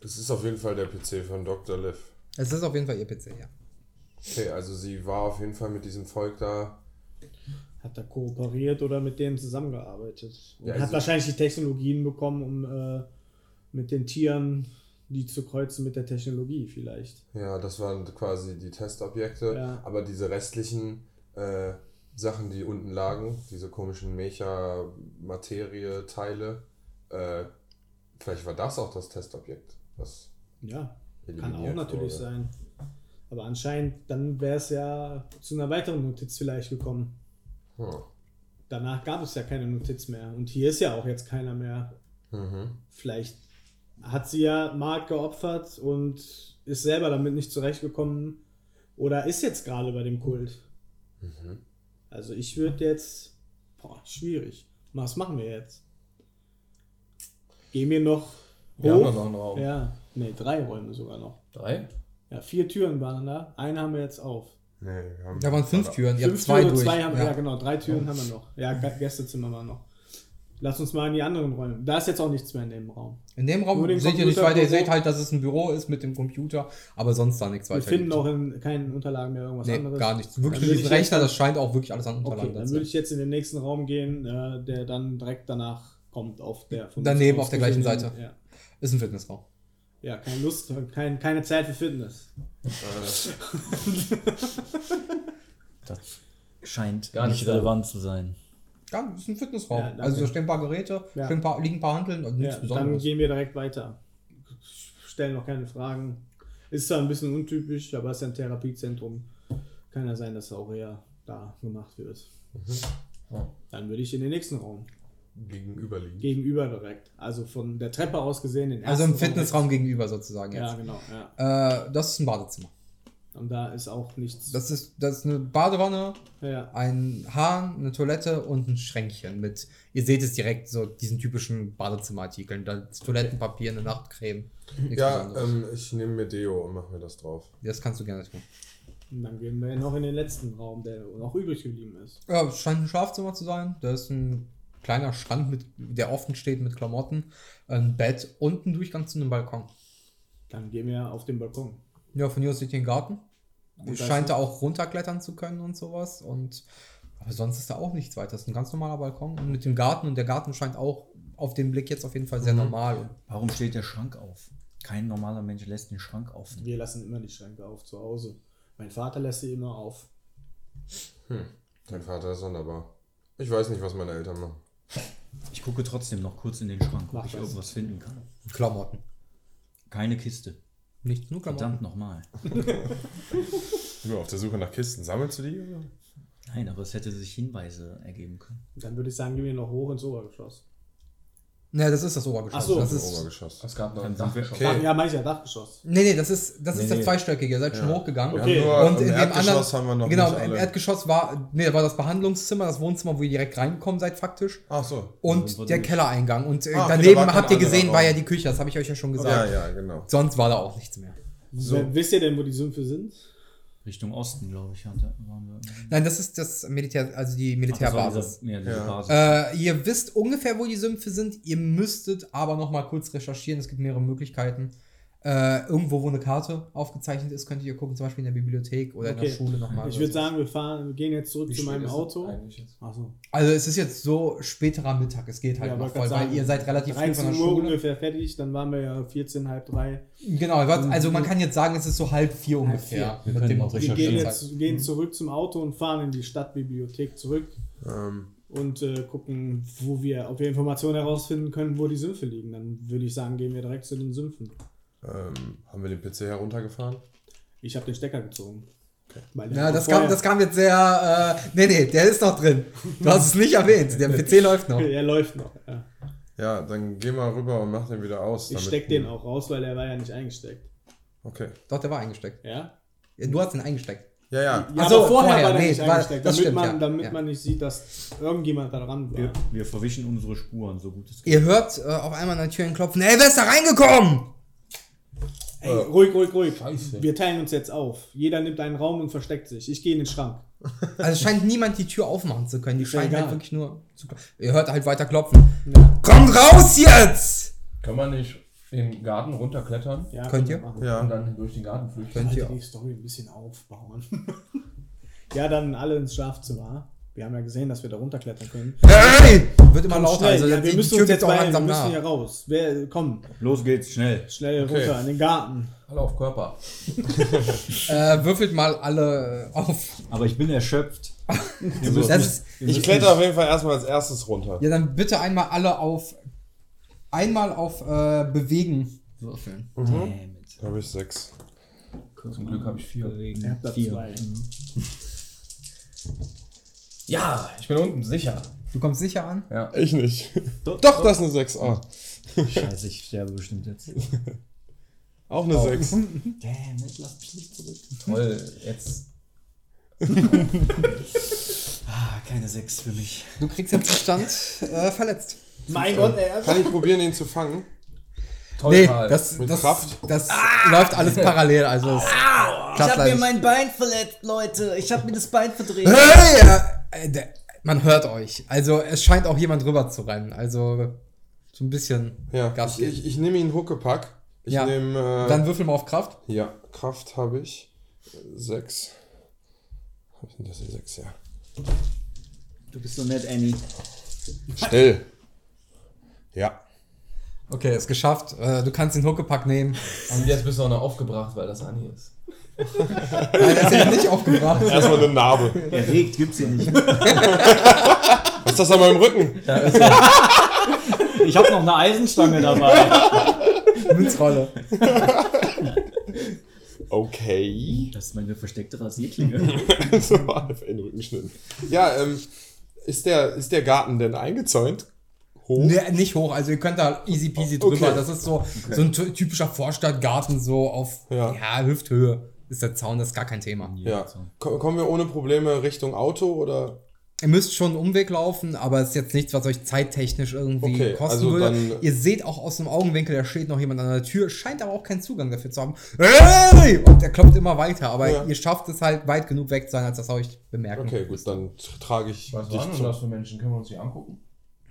Das ist auf jeden Fall der PC von Dr. Liv. es ist auf jeden Fall ihr PC, ja. Okay, also sie war auf jeden Fall mit diesem Volk da. Hat er kooperiert oder mit denen zusammengearbeitet? Und Ja, hat also- wahrscheinlich die Technologien bekommen, um äh, mit den Tieren die zu kreuzen mit der Technologie vielleicht. Ja, das waren quasi die Testobjekte. Ja. Aber diese restlichen äh, Sachen, die unten lagen, diese komischen Mecha-Materie-Teile, äh, vielleicht war das auch das Testobjekt, was Ja, kann auch natürlich wurde. sein. Aber anscheinend, dann wäre es ja zu einer weiteren Notiz vielleicht gekommen. Hm. Danach gab es ja keine Notiz mehr. Und hier ist ja auch jetzt keiner mehr. Mhm. Vielleicht hat sie ja Mark geopfert und ist selber damit nicht zurechtgekommen. Oder ist jetzt gerade bei dem Kult. Mhm. Also ich würde jetzt. Boah, schwierig. Was machen wir jetzt? Gehen wir noch Wir haben hoch? noch einen Raum. Ja, nee, drei Räume sogar noch. Drei? Ja, vier Türen waren da. Eine haben wir jetzt auf. Nee, wir haben Da waren fünf Türen, ihr habt Fünf zwei Türen, durch. zwei haben, ja. ja. genau, drei Türen haben wir noch. Ja, Gästezimmer war noch. Lass uns mal in die anderen Räume. Da ist jetzt auch nichts mehr in dem Raum. In dem Raum seht ihr nicht weiter, ihr seht halt, dass es ein Büro ist mit dem Computer, aber sonst da nichts Wir weiter. finden gibt. auch in keinen Unterlagen mehr irgendwas nee, anderes. gar nichts. Dann Wirklich diesen ich Rechner, das scheint auch wirklich alles an Okay, Unterlagen dann zu würde ich jetzt in den nächsten Raum gehen, äh, der dann direkt danach kommt auf der Daneben, auf der gleichen Seite. Ja. Ist ein Fitnessraum. Ja, keine Lust, kein, keine Zeit für Fitness. Das scheint Gar nicht nicht relevant zu sein. Ja, ist ein Fitnessraum. Ja, also da stehen ein paar Geräte, Ja. stehen ein paar, liegen ein paar Handeln und nichts Ja, dann Besonderes. gehen wir direkt weiter. Stellen noch keine Fragen. Ist zwar ein bisschen untypisch, aber es ist ein Therapiezentrum. Kann ja sein, dass auch eher da gemacht wird. Ja. Dann würde ich in den nächsten Raum. Gegenüberliegen. Gegenüber direkt. Also von der Treppe aus gesehen. Den Also im Fitnessraum gegenüber sozusagen Ja, jetzt. genau. Ja. Äh, das ist ein Badezimmer. Und da ist auch nichts. Das ist, das ist eine Badewanne, ja. ein Hahn, eine Toilette und ein Schränkchen mit, ihr seht es direkt, so diesen typischen Badezimmerartikeln. Da ist Toilettenpapier, eine Nachtcreme. Nichts Ja, ähm, ich nehme mir Deo und mache mir das drauf. das kannst du gerne tun. Und dann gehen wir noch in den letzten Raum, der noch übrig geblieben ist. Ja, es scheint ein Schlafzimmer zu sein. Da ist ein kleiner Schrank, mit, der offen steht mit Klamotten, ein Bett und ein Durchgang zu einem Balkon. Dann gehen wir auf den Balkon. Ja, von hier aus seht ihr den Garten. Und scheint da auch runterklettern zu können und sowas. Und aber sonst ist da auch nichts weiter. Das ist ein ganz normaler Balkon. Und mit dem Garten, und der Garten scheint auch auf den Blick jetzt auf jeden Fall sehr Mhm. normal. Warum steht der Schrank auf? Kein normaler Mensch lässt den Schrank offen. Wir lassen immer die Schränke auf zu Hause. Mein Vater lässt sie immer auf. Dein Vater ist sonderbar. Ich weiß nicht, was meine Eltern machen. Ich gucke trotzdem noch kurz in den Schrank, ob Mach ich das. irgendwas finden kann. Klamotten. Keine Kiste. Nicht nur Klamotten. Verdammt nochmal. Nur auf der Suche nach Kisten. Sammelst du die? Oder? Nein, aber es hätte sich Hinweise ergeben können. Dann würde ich sagen, gehen wir noch hoch ins Obergeschoss. Ne, das ist das Obergeschoss. Ach so. das Das ist, Obergeschoss. Es gab noch ein Dachgeschoss. Okay. Ja, manche Dachgeschoss. nee, nee, das ist, das ist Nee, das nee. zweistöckige. Ihr seid schon Ja. hochgegangen. Wir Okay. Und im in dem Erdgeschoss anderen, haben wir noch genau, nicht im. Erdgeschoss war, nee, war das Behandlungszimmer, das Wohnzimmer, wo ihr direkt reingekommen seid faktisch. Ach so. Und wir der. Kellereingang. Und äh, Ah, okay, da daneben kein habt ihr gesehen, war ja die Küche, das habe ich euch ja schon Ja, gesagt. ja, genau. Sonst war da auch nichts mehr. So. Wisst ihr denn, wo die Sümpfe sind? Richtung Osten, glaube ich, hatte, waren wir. Nein, das ist das Militär, also die Ach, Militärbasis. diese- Ja, diese Ja. Basis. Äh, ihr wisst ungefähr, wo die Sümpfe sind. Ihr müsstet aber noch mal kurz recherchieren. Es gibt mehrere Möglichkeiten. Äh, irgendwo, wo eine Karte aufgezeichnet ist, könnt ihr gucken, zum Beispiel in der Bibliothek oder in Okay. der Schule nochmal. Ich würde sagen, wir fahren, wir gehen jetzt zurück Wie zu meinem Auto. Achso. Also es ist jetzt so späterer Mittag, es geht halt Ja, noch voll, grad weil sagen, ihr seid relativ früh 13 von der Uhr Schule. ungefähr fertig, dann waren wir ja 14, halb drei. Genau, also man kann jetzt sagen, es ist so halb vier ungefähr. Wir mit können dem auch Wir recherchieren. gehen jetzt gehen zurück zum Auto und fahren in die Stadtbibliothek zurück Ähm, und äh, gucken, wo wir, ob wir Informationen herausfinden können, wo die Sümpfe liegen. Dann würde ich sagen, gehen wir direkt zu den Sümpfen. Ähm, haben wir den PC heruntergefahren? Ich habe den Stecker gezogen. Der Ja, das vorher- kam, das kam jetzt sehr. Äh, nee, nee, der ist noch drin. Du hast es nicht erwähnt. Der PC läuft noch. Er läuft noch, ja. Ja, dann geh mal rüber und mach den wieder aus. Ich damit- steck den auch raus, weil der war ja nicht eingesteckt. Okay. Doch, der war eingesteckt. Ja? Ja, Du hast ihn eingesteckt. Ja, ja. Ja, Ach so, aber vorher, vorher, war der nee, nicht war- eingesteckt, das damit, stimmt, man, damit Ja. man nicht sieht, dass irgendjemand da dran war. Wir, wir verwischen unsere Spuren, so gut es geht. Ihr hört äh, auf einmal an der Tür klopfen. Ey, wer ist da reingekommen? Ey, ruhig, ruhig, ruhig. Scheiße. Wir teilen uns jetzt auf. Jeder nimmt einen Raum und versteckt sich. Ich gehe in den Schrank. Also es scheint niemand die Tür aufmachen zu können. Die ja scheint halt wirklich nur zu. Ihr hört halt weiter klopfen. Ja, Kommt raus jetzt! Können wir nicht in den Garten runterklettern ja Könnt ihr? machen. und Ja. dann durch den Garten flüchten? Könnt ihr die Story ein bisschen aufbauen. ja, dann alle ins Schlafzimmer. Wir haben ja gesehen, dass wir da runterklettern können. Hey! Wird immer lauter. Schnell, Also ja, wir die müssen uns jetzt auch beeilen. Wir langsam müssen hier raus. Wer, komm, Los geht's, schnell. schnell Okay. runter in den Garten. Alle auf Körper. Äh, würfelt mal alle äh, auf. Aber ich bin erschöpft. Mich- ist, Ich kletter auf jeden Fall erstmal als erstes runter. ja, dann bitte einmal alle auf. Einmal auf äh, Bewegen würfeln. mich- Damn it. Da habe ich sechs. Zum Glück habe ich vier. Ihr habt da Vier. zwei. Ja, ich bin unten, sicher. Du kommst sicher an? Ja. Ich nicht. Doch, Doch, das ist eine sechs. Ah, Scheiße, ich sterbe bestimmt jetzt. auch eine sechs. Damn it, lass mich nicht zurück. Toll, jetzt. Ah, keine Sechs für mich. Du kriegst jetzt Stand äh, verletzt. Mein Gott, ey. Kann ich probieren, ihn zu fangen? Toll, Nee, das, Mit das, Kraft? das läuft alles parallel. Also es klappt leider nicht. Bein verletzt, Leute. Ich habe mir das Bein verdreht. Hey! Äh, der, man hört euch. Also es scheint auch jemand rüber zu rennen. Also so ein bisschen Ja, Gas ich, ich, ich nehme ihn Huckepack. Ich Ja. nehme. Äh, Dann würfel mal auf Kraft. ja, Kraft habe ich. Sechs. Hab ich denn das hier? Sechs, ja. Du bist so nett, Annie. Still. Ja. Okay, ist geschafft. Äh, du kannst den Huckepack nehmen. Und jetzt bist du auch noch aufgebracht, weil das Anni ist. Nein, er ist ja nicht aufgebracht. Erstmal eine Narbe. Erregt gibt's hier nicht. Was ist das an meinem Rücken? Ich habe noch eine Eisenstange dabei. Münzrolle. Okay. Das ist meine versteckte Rasierklinge. so auf den Rücken geschnitten. Ja, ähm, ist der, ist der Garten denn eingezäunt? Hoch? Nee, nicht hoch, also ihr könnt da easy peasy drüber. Okay. Das ist so, so ein ty- typischer Vorstadtgarten, so auf Ja. ja. Hüfthöhe ist der Zaun, das ist gar kein Thema. Ja. Ko- Kommen wir ohne Probleme Richtung Auto oder? Ihr müsst schon einen Umweg laufen, aber es ist jetzt nichts, was euch zeittechnisch irgendwie Okay, kosten also würde. dann- Ihr seht auch aus dem Augenwinkel, da steht noch jemand an der Tür, scheint aber auch keinen Zugang dafür zu haben. Hey! Und er klopft immer weiter, aber Ja. ihr schafft es halt weit genug weg zu sein, als dass er euch bemerken. Okay, gut, dann tr- trage ich Was dich waren denn das für Menschen? Können wir uns die angucken?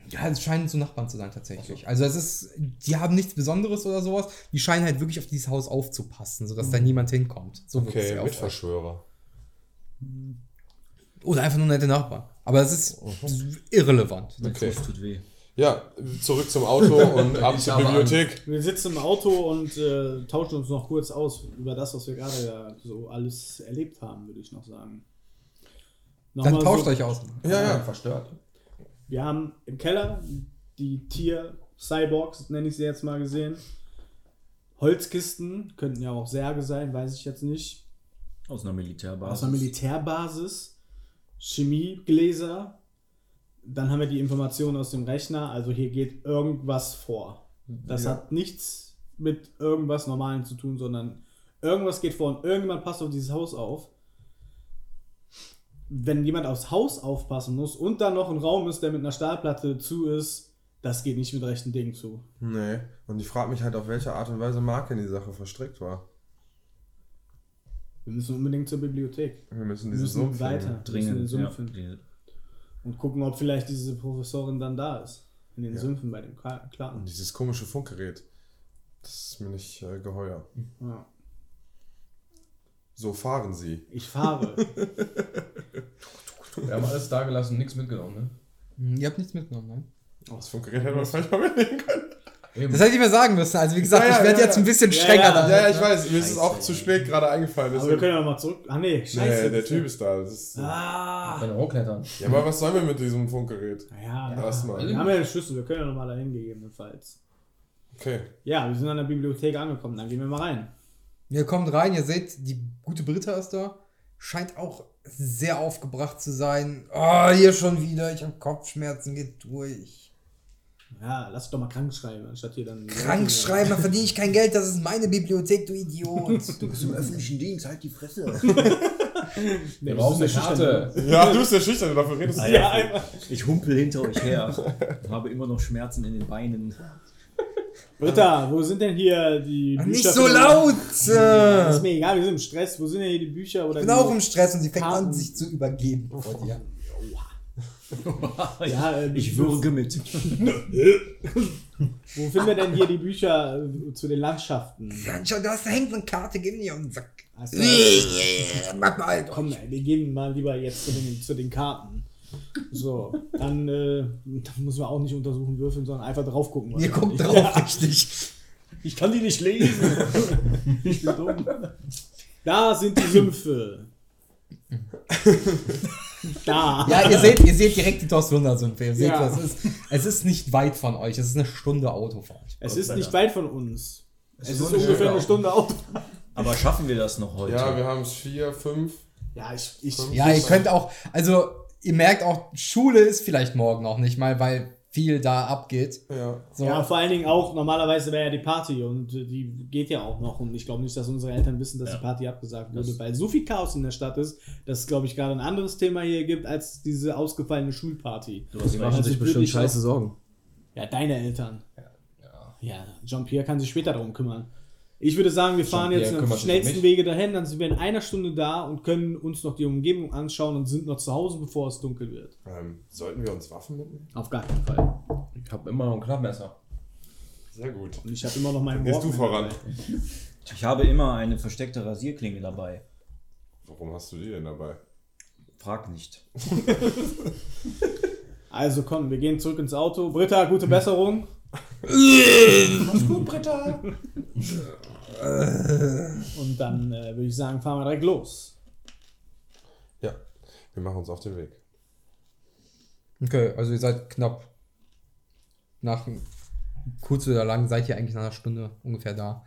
Ja, es scheinen so Nachbarn zu sein tatsächlich. Also es ist, die haben nichts Besonderes oder sowas. Die scheinen halt wirklich auf dieses Haus aufzupassen, sodass da niemand hinkommt. So Okay. Mitverschwörer. Oder einfach nur nette Nachbarn. Aber es ist irrelevant. Okay. Das tut weh. Ja, zurück zum Auto und ab zur Bibliothek. Wir sitzen im Auto und äh, tauschen uns noch kurz aus über das, was wir gerade ja so alles erlebt haben, würde ich noch sagen. Dann Nochmal tauscht so, euch aus. Ja, ja. Verstört. Wir haben im Keller die Tier-Cyborgs, nenne ich sie jetzt mal gesehen. Holzkisten, könnten ja auch Särge sein, weiß ich jetzt nicht. Aus einer Militärbasis. Aus einer Militärbasis. Chemiegläser. Dann haben wir die Informationen aus dem Rechner. Also hier geht irgendwas vor. Das Ja. hat nichts mit irgendwas Normalem zu tun, sondern irgendwas geht vor und irgendjemand passt auf dieses Haus auf. Wenn jemand aufs Haus aufpassen muss und dann noch ein Raum ist, der mit einer Stahlplatte zu ist, das geht nicht mit rechten Dingen zu. Nee. Und ich frage mich halt, auf welche Art und Weise Mark in die Sache verstrickt war. Wir müssen unbedingt zur Bibliothek. Wir müssen Wir diesen müssen Sumpf weiter. Wir müssen in den Dringend. Ja. Sumpf finden. Die- Und gucken, ob vielleicht diese Professorin dann da ist. In den Ja. Sümpfen bei dem Kla- Clan. Und dieses komische Funkgerät. Das ist mir nicht äh, geheuer. Ja. So fahren sie. Ich fahre. Wir haben alles da gelassen, nichts mitgenommen, ne? Hm, Ihr habt nichts mitgenommen, nein? Das Funkgerät hätte man vielleicht mal mitnehmen können. Eben. Das hätte ich mir sagen müssen. Also wie gesagt, Ja, ja, ich werde ja, jetzt ja. ein bisschen Ja, strenger ja. Ja, ja, ich weiß. Mir ist es auch zu spät gerade eingefallen. Aber wir können ja nochmal zurück. Ah nee, scheiße. Nee, der Typ ist da. Das ist, Ah. Können hochklettern. ja, aber was sollen wir mit diesem Funkgerät? Ja, ja. Erstmal. Wir haben ja den Schlüssel, wir können ja nochmal dahin gegebenenfalls. Okay. Ja, wir sind an der Bibliothek angekommen, dann gehen wir mal rein. Ihr kommt rein, ihr seht, die gute Britta ist da. scheint auch sehr aufgebracht zu sein. Oh, hier schon wieder, ich habe Kopfschmerzen, geht durch. Ja, lass doch mal krank schreiben, anstatt hier dann. Krank schreiben, da verdiene ich kein Geld, das ist meine Bibliothek, du Idiot. Du bist im öffentlichen Dienst, halt die Fresse. Wir brauchen eine Karte. Ja, du bist der Schüchterne, dafür redest du. Ja, einfach. Ich humpel hinter euch her. Habe immer noch Schmerzen in den Beinen. Britta, wo sind denn hier die Bücher? Nicht so den- laut! Das ist Ich mir egal, wir sind im Stress. Wo sind denn hier die Bücher? Oder bin die- auch im Stress und sie fängt Karten. an, sich zu übergeben vor dir. Ja, äh, Ich würge mit. Wo finden wir denn hier die Bücher äh, zu den Landschaften? Sancho, da hast- da hängt eine Karte, gib mir einen Sack. Also, Mach mal. komm, ey, wir gehen mal lieber jetzt zu den, zu den Karten. So, dann, äh, dann müssen wir auch nicht untersuchen würfeln, sondern einfach drauf gucken. Ihr guckt drauf, Ja, richtig. Ich kann die nicht lesen. Ich bin dumm. da sind die Sümpfe. da. Ja, ihr seht, ihr seht direkt die. Ihr seht, Ja. das ist, es ist nicht weit von euch. Es ist eine Stunde Autofahrt. es ist nicht weit von uns. Es ist ist ungefähr eine Stunde Auto. Aber schaffen wir das noch heute? Ja, wir haben es vier, fünf. Ja, ich, ich, Ja, ihr könnt auch, also ihr merkt auch, Schule ist vielleicht morgen auch nicht mal, weil viel da abgeht. Ja. So. Ja, vor allen Dingen auch, normalerweise wäre ja die Party und die geht ja auch noch. Und ich glaube nicht, dass unsere Eltern wissen, dass die Party abgesagt wurde, weil so viel Chaos in der Stadt ist, dass es, glaube ich, gerade ein anderes Thema hier gibt als diese ausgefallene Schulparty. Du Die machen sich würde bestimmt scheiße Sorgen. Ja, deine Eltern. Ja, Jean-Pierre kann sich später darum kümmern. Ich würde sagen, wir fahren jetzt am schnellsten. Wege dahin, dann sind wir in einer Stunde da und können uns noch die Umgebung anschauen und sind noch zu Hause, bevor es dunkel wird. Ähm, sollten wir uns Waffen mitnehmen? Auf gar keinen Fall. Ich habe immer noch ein Klappmesser. Sehr gut. Und ich habe immer noch meinen Gehst du voran? dabei. Ich habe immer eine versteckte Rasierklinge dabei. Warum hast du die denn dabei? Frag nicht. Also komm, wir gehen zurück ins Auto. Britta, gute Besserung. Mach's gut, Britta. Und dann äh, würde ich sagen, fahren wir direkt los. Ja, wir machen uns auf den Weg. Okay, also ihr seid knapp nach kurz oder lang seid ihr eigentlich nach einer Stunde ungefähr da.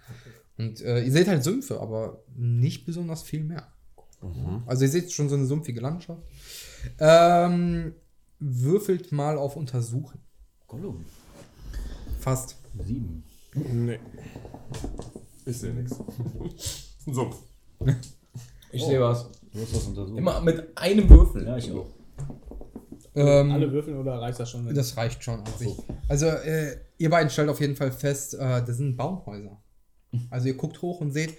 Und äh, ihr seht halt Sümpfe, aber nicht besonders viel mehr. Also ihr seht schon so eine sumpfige Landschaft. Ähm, würfelt mal auf Untersuchen. Gollum. Fast. Sieben. Nee. Ich sehe nichts. Sumpf. Ich sehe was. Du hast was untersucht. Immer mit einem Würfel. Ja, ich auch. Ähm, Alle würfeln oder reicht das schon? Das reicht schon an sich. Also, äh, ihr beiden stellt auf jeden Fall fest, äh, das sind Baumhäuser. Also, ihr guckt hoch und seht,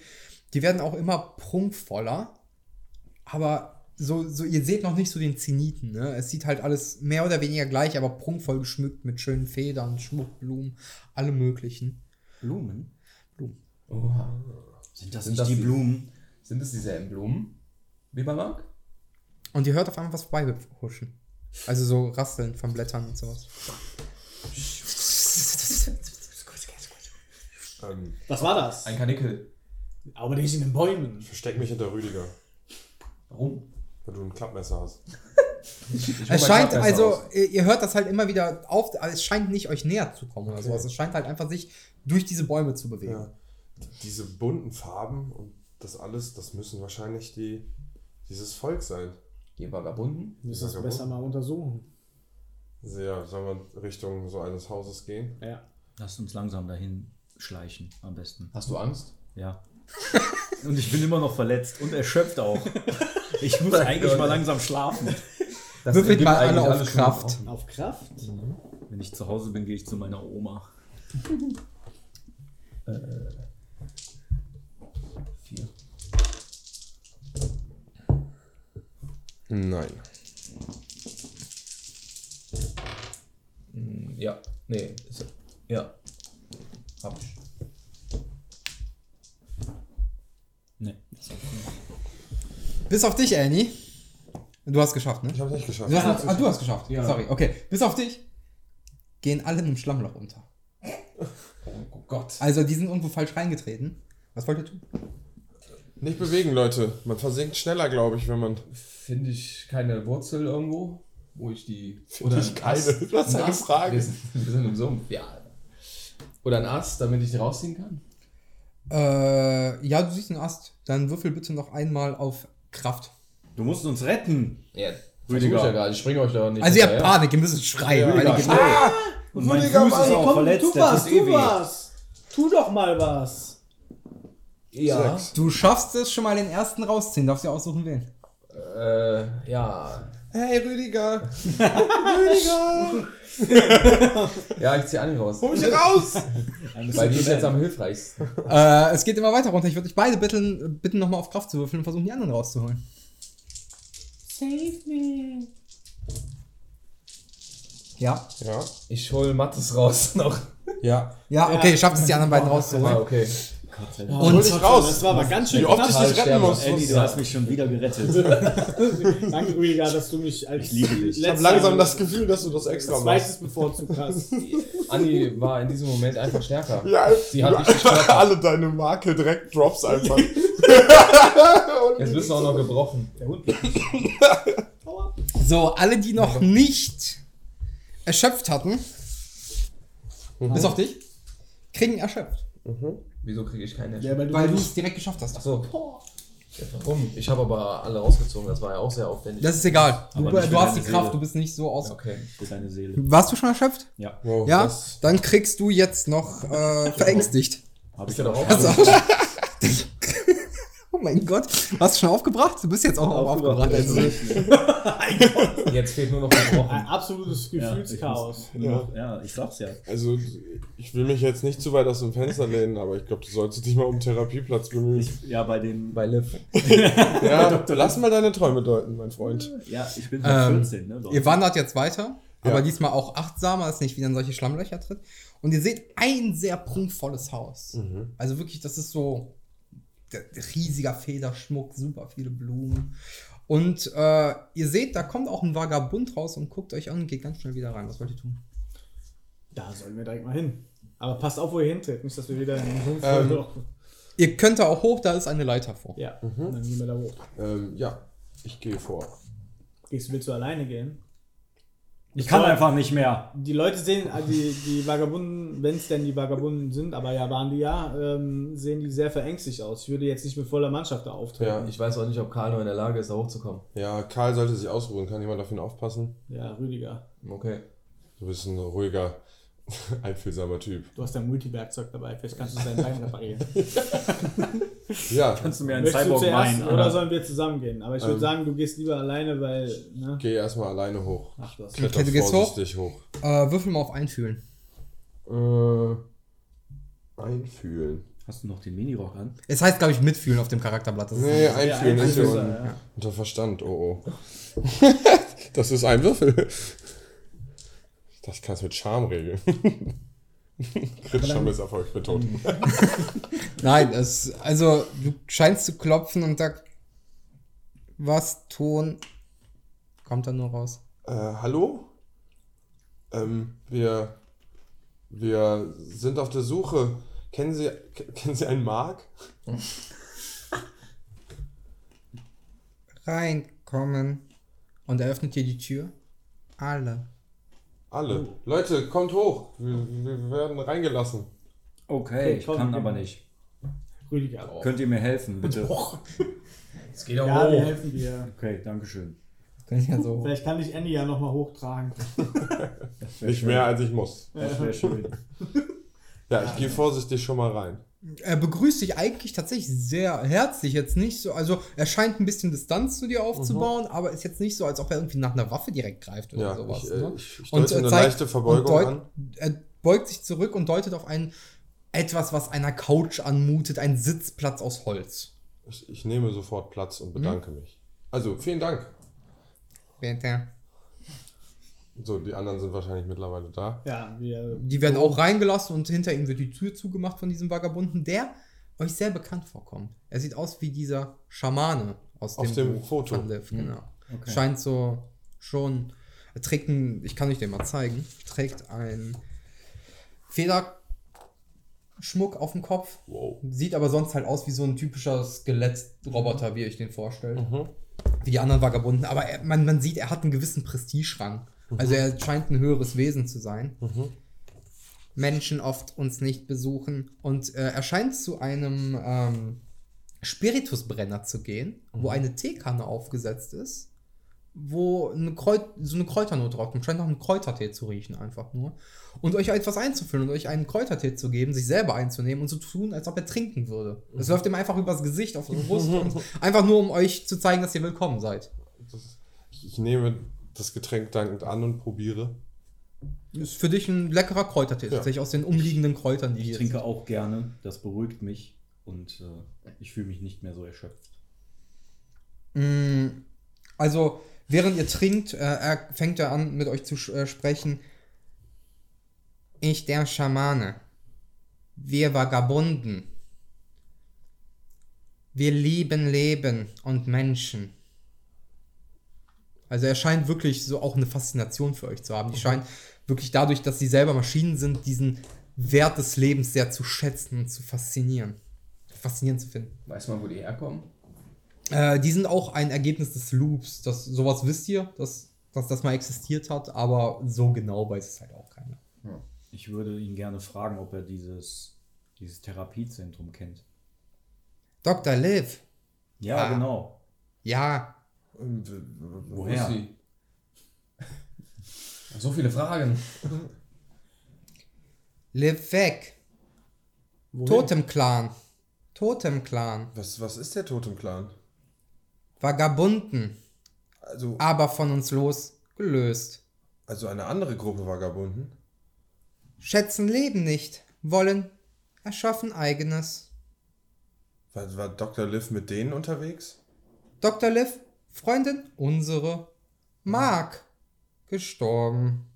die werden auch immer prunkvoller. Aber so, so, ihr seht noch nicht so den Zeniten. Ne? Es sieht halt alles mehr oder weniger gleich, aber prunkvoll geschmückt mit schönen Federn, Schmuckblumen, alle möglichen. Blumen? Oha. Sind das Sind nicht das die die- Blumen? Sind es dieselben Blumen? Wie bei Marc? Und ihr hört auf einmal was vorbeihuschen. Also so Rasseln von Blättern und sowas. Ähm, Was war das? Ein Kanickel. Aber nicht in den Bäumen. versteck mich hinter Rüdiger, Warum? wenn du ein Klappmesser hast. Ich Es scheint, also, raus. ihr, hört das halt immer wieder auf, aber es scheint nicht euch näher zu kommen oder sowas. Es scheint halt einfach sich durch diese Bäume zu bewegen. Ja. Diese bunten Farben und das alles, das müssen wahrscheinlich die, dieses Volk sein. Die Vagabunden? Müssen das Ja, besser mal untersuchen. Sehr, sollen wir Richtung so eines Hauses gehen? Ja. Lasst uns langsam dahin schleichen, am besten. Hast du Angst? Ja. Und ich bin immer noch verletzt und erschöpft auch. Ich muss eigentlich mal langsam schlafen. Das Würfelt mal alle eigentlich auf Kraft. Auf Kraft? Wenn ich zu Hause bin, gehe ich zu meiner Oma. Vier. Nein. Hm, Ja. Nee. Ist, ja. Hab ich. Nee. Bis auf dich, Annie. Du hast geschafft, ne? Ich habe nicht geschafft. Du hast, ah, du hast geschafft. Ja. Sorry, okay. Bis auf dich gehen alle in einem Schlammloch unter. Oh Gott. Also, die sind irgendwo falsch reingetreten. Was wollt ihr tun? Nicht bewegen, Leute. Man versinkt schneller, glaube ich, wenn man. Finde ich keine Wurzel irgendwo, wo ich die. Finde ich ein keine. Ast- Was ein eine Ast. Frage. Wir sind, wir sind im Sumpf, ja. Oder ein Ast, damit ich die rausziehen kann? Äh, ja, du siehst einen Ast. Dann würfel bitte noch einmal auf Kraft. Du musst uns retten. Ja, Rüdiger. Rüdiger. Ich ja. Ich springe euch doch nicht. Also ihr habt. Panik, ihr müsst schreien. Ja, die schnell. Und mein Rüdiger, Fuß Mann, ist auch Komm, verletzt. tu was, tu was. Tu doch mal was. Ja. Du schaffst es schon mal den ersten rausziehen, darfst dir aussuchen wen. Äh, ja. Hey Rüdiger! Rüdiger! Ja, ich zieh Anni raus. Hol mich raus! Weil die ist jetzt am hilfreichsten. Äh, es geht immer weiter runter. Ich würde euch beide bitten, bitten nochmal auf Kraft zu würfeln und versuchen, die anderen rauszuholen. Save me. Ja. Ja. Ich hol Mattes raus noch. Ja. Ja, okay, ihr schafft es, die anderen beiden Ah, rauszuholen. Okay. Und Hol dich raus! Das war aber ganz schön Wie oft ich dich retten muss. Andy, du hast mich schon wieder gerettet. Danke, Rüdiger, dass du mich als Ich liebe dich. Ich habe langsam das Gefühl, dass du das extra machst. zweites bevorzugt hast. Anni war in diesem Moment einfach stärker. Ja, Sie hat Körper. alle deine Marke direkt drops einfach. Jetzt bist du auch noch gebrochen. Der Hund. so, alle, die noch nicht erschöpft hatten, bis auf dich, kriegen erschöpft. Wieso kriege ich keine? Ja, weil du es direkt geschafft hast. Achso. Ja, warum? Ich habe aber alle rausgezogen, das war ja auch sehr aufwendig. Das ist egal. Du, du hast die deine Kraft, Seele. du bist nicht so aus. okay. Für deine Seele. Warst du schon erschöpft? Ja. Wow, Ja, dann kriegst du jetzt noch äh, verängstigt. Hab ich ja doch auch. Pass auf. oh mein Gott, hast du schon aufgebracht? Du bist jetzt auch noch aufgebracht. Also, Jetzt fehlt nur noch. Ein absolutes Ja, Gefühlschaos. ich, muss- ja. ja, ich sag's ja. Also, ich will mich jetzt nicht zu weit aus dem Fenster lehnen, aber ich glaube, du solltest dich mal um einen Therapieplatz bemühen. Ja, bei dem. Bei Liv. Ja, lass mal deine Träume deuten, mein Freund. Ja, ich bin schon Ähm, 14, ne? Ihr wandert jetzt weiter, Ja. aber diesmal auch achtsamer, dass nicht wieder in solche Schlammlöcher tritt. Und ihr seht ein sehr prunkvolles Haus. Also wirklich, das ist so riesiger Federschmuck, super viele Blumen. Und äh, ihr seht, da kommt auch ein Vagabund raus und guckt euch an und geht ganz schnell wieder rein. Was wollt ihr tun? Da sollen wir direkt mal hin. Aber passt auf, wo ihr hintritt. Nicht, dass wir wieder in den Hof Ähm. Ihr könnt da auch hoch, da ist eine Leiter vor. Ja, dann gehen wir da hoch. Ähm, ja, ich gehe vor. Gehst, willst du alleine gehen? Ich kann einfach nicht mehr. Die Leute sehen, äh, die, die Vagabunden, wenn es denn die Vagabunden sind, aber ja, waren die ja, ähm, sehen die sehr verängstigt aus. Ich würde jetzt nicht mit voller Mannschaft da auftreten. Ja. Ich weiß auch nicht, ob Karl noch in der Lage ist, da hochzukommen. Ja, Karl sollte sich ausruhen. Kann jemand auf ihn aufpassen? Ja, Rüdiger. Okay. Du bist ein ruhiger, einfühlsamer Typ. Du hast dein Multiwerkzeug dabei, vielleicht kannst du dein Bein reparieren. Ja, Kannst du mir einen Möchtest Cyborg zuerst meinen? oder sollen wir zusammen gehen? Aber ich würde Ähm. sagen, du gehst lieber alleine, weil, ne? geh erstmal alleine hoch. Ach, das. Kletter du gehst hoch? hoch. Äh, würfel mal auf Einfühlen. Äh, einfühlen. Hast du noch den Minirock an? Es heißt, glaube ich, mitfühlen auf dem Charakterblatt. Das ist Nee, einfühlen ist hier Einfühlen, unten. ja. Unter Verstand, oh oh. das ist ein Würfel. Das kannst du mit Charme regeln. Crit-Charme ist Erfolg betont. Nein, es, also du scheinst zu klopfen und da was Ton kommt da nur raus. Äh, hallo? Ähm, wir, wir sind auf der Suche. Kennen Sie, kennen Sie einen Mark? Reinkommen und eröffnet dir die Tür. Alle. Alle. Leute, kommt hoch. Wir, wir werden reingelassen. Okay, ich kann aber nicht. Rüdiger. Könnt ihr mir helfen, bitte? Es geht auch Ja, wir hoch. helfen dir. Okay, danke schön. Können ja so. Vielleicht kann ich Andy ja nochmal hochtragen. Nicht mehr als ich muss. Das wäre schön. Ja, ich gehe vorsichtig schon mal rein. Er begrüßt dich eigentlich tatsächlich sehr herzlich. Jetzt nicht so, also er scheint ein bisschen Distanz zu dir aufzubauen, aber ist jetzt nicht so, als ob er irgendwie nach einer Waffe direkt greift oder Ja, sowas. ich, äh, ne? ich, ich Und, äh, eine zeigt- leichte Verbeugung und deut- an. Er beugt sich zurück und deutet auf ein etwas, was einer Couch anmutet, ein Sitzplatz aus Holz. Ich, ich nehme sofort Platz und bedanke mich. Also, vielen Dank. Bitte. So, die anderen sind wahrscheinlich mittlerweile da. Ja, wir. Die werden auch reingelassen und hinter ihm wird die Tür zugemacht von diesem Vagabunden, der euch sehr bekannt vorkommt. Er sieht aus wie dieser Schamane aus, dem, dem Buch Foto. von Liv, genau. Okay. Scheint so schon. Er trägt ein, ich kann euch den mal zeigen, trägt ein Federschmuck auf dem Kopf. Wow. Sieht aber sonst halt aus wie so ein typischer Skelettroboter, wie euch den vorstellt. Mhm. Wie die anderen Vagabunden. Aber er, man, man sieht, er hat einen gewissen Prestigerang. Also er scheint ein höheres Wesen zu sein. Menschen oft uns nicht besuchen. Und äh, er scheint zu einem ähm, Spiritusbrenner zu gehen, wo eine Teekanne aufgesetzt ist, wo eine Kräut so eine Kräuternot drauf kommt. Scheint nach einem Kräutertee zu riechen, einfach nur. Und euch etwas einzufüllen und euch einen Kräutertee zu geben, sich selber einzunehmen und zu tun, als ob er trinken würde. Es läuft ihm einfach übers Gesicht auf die Brust. und einfach nur, um euch zu zeigen, dass ihr willkommen seid. Ich nehme das Getränk dankend an und probiere. Ist für dich ein leckerer Kräutertee, Ja. tatsächlich aus den umliegenden Kräutern, die Ich hier trinke sind. auch gerne, das beruhigt mich und äh, ich fühle mich nicht mehr so erschöpft. Mm, Also, während ihr trinkt, äh, er fängt er an, mit euch zu äh, sprechen. Ich, der Schamane. Wir Vagabunden. Wir lieben Leben und Menschen. Also er scheint wirklich so auch eine Faszination für euch zu haben. Die scheinen wirklich dadurch, dass sie selber Maschinen sind, diesen Wert des Lebens sehr zu schätzen und zu faszinieren. Faszinierend zu finden. Weiß man, wo die herkommen? Äh, die sind auch ein Ergebnis des Loops. Das, sowas wisst ihr, dass, dass das mal existiert hat, aber so genau weiß es halt auch keiner. Ich würde ihn gerne fragen, ob er dieses, dieses Therapiezentrum kennt. Dr. Liv, Ja, Ah. genau. ja, Woher? ist sie? So viele Fragen. Liv weg. Totem-Clan. Totem-Clan. Was, was ist der Totem-Clan? Vagabunden, Also, aber von uns losgelöst. also eine andere Gruppe Vagabunden? Schätzen Leben nicht, wollen, erschaffen eigenes. War, war Dr. Liv mit denen unterwegs? Dr. Liv, Freundin unsere, Mark, gestorben.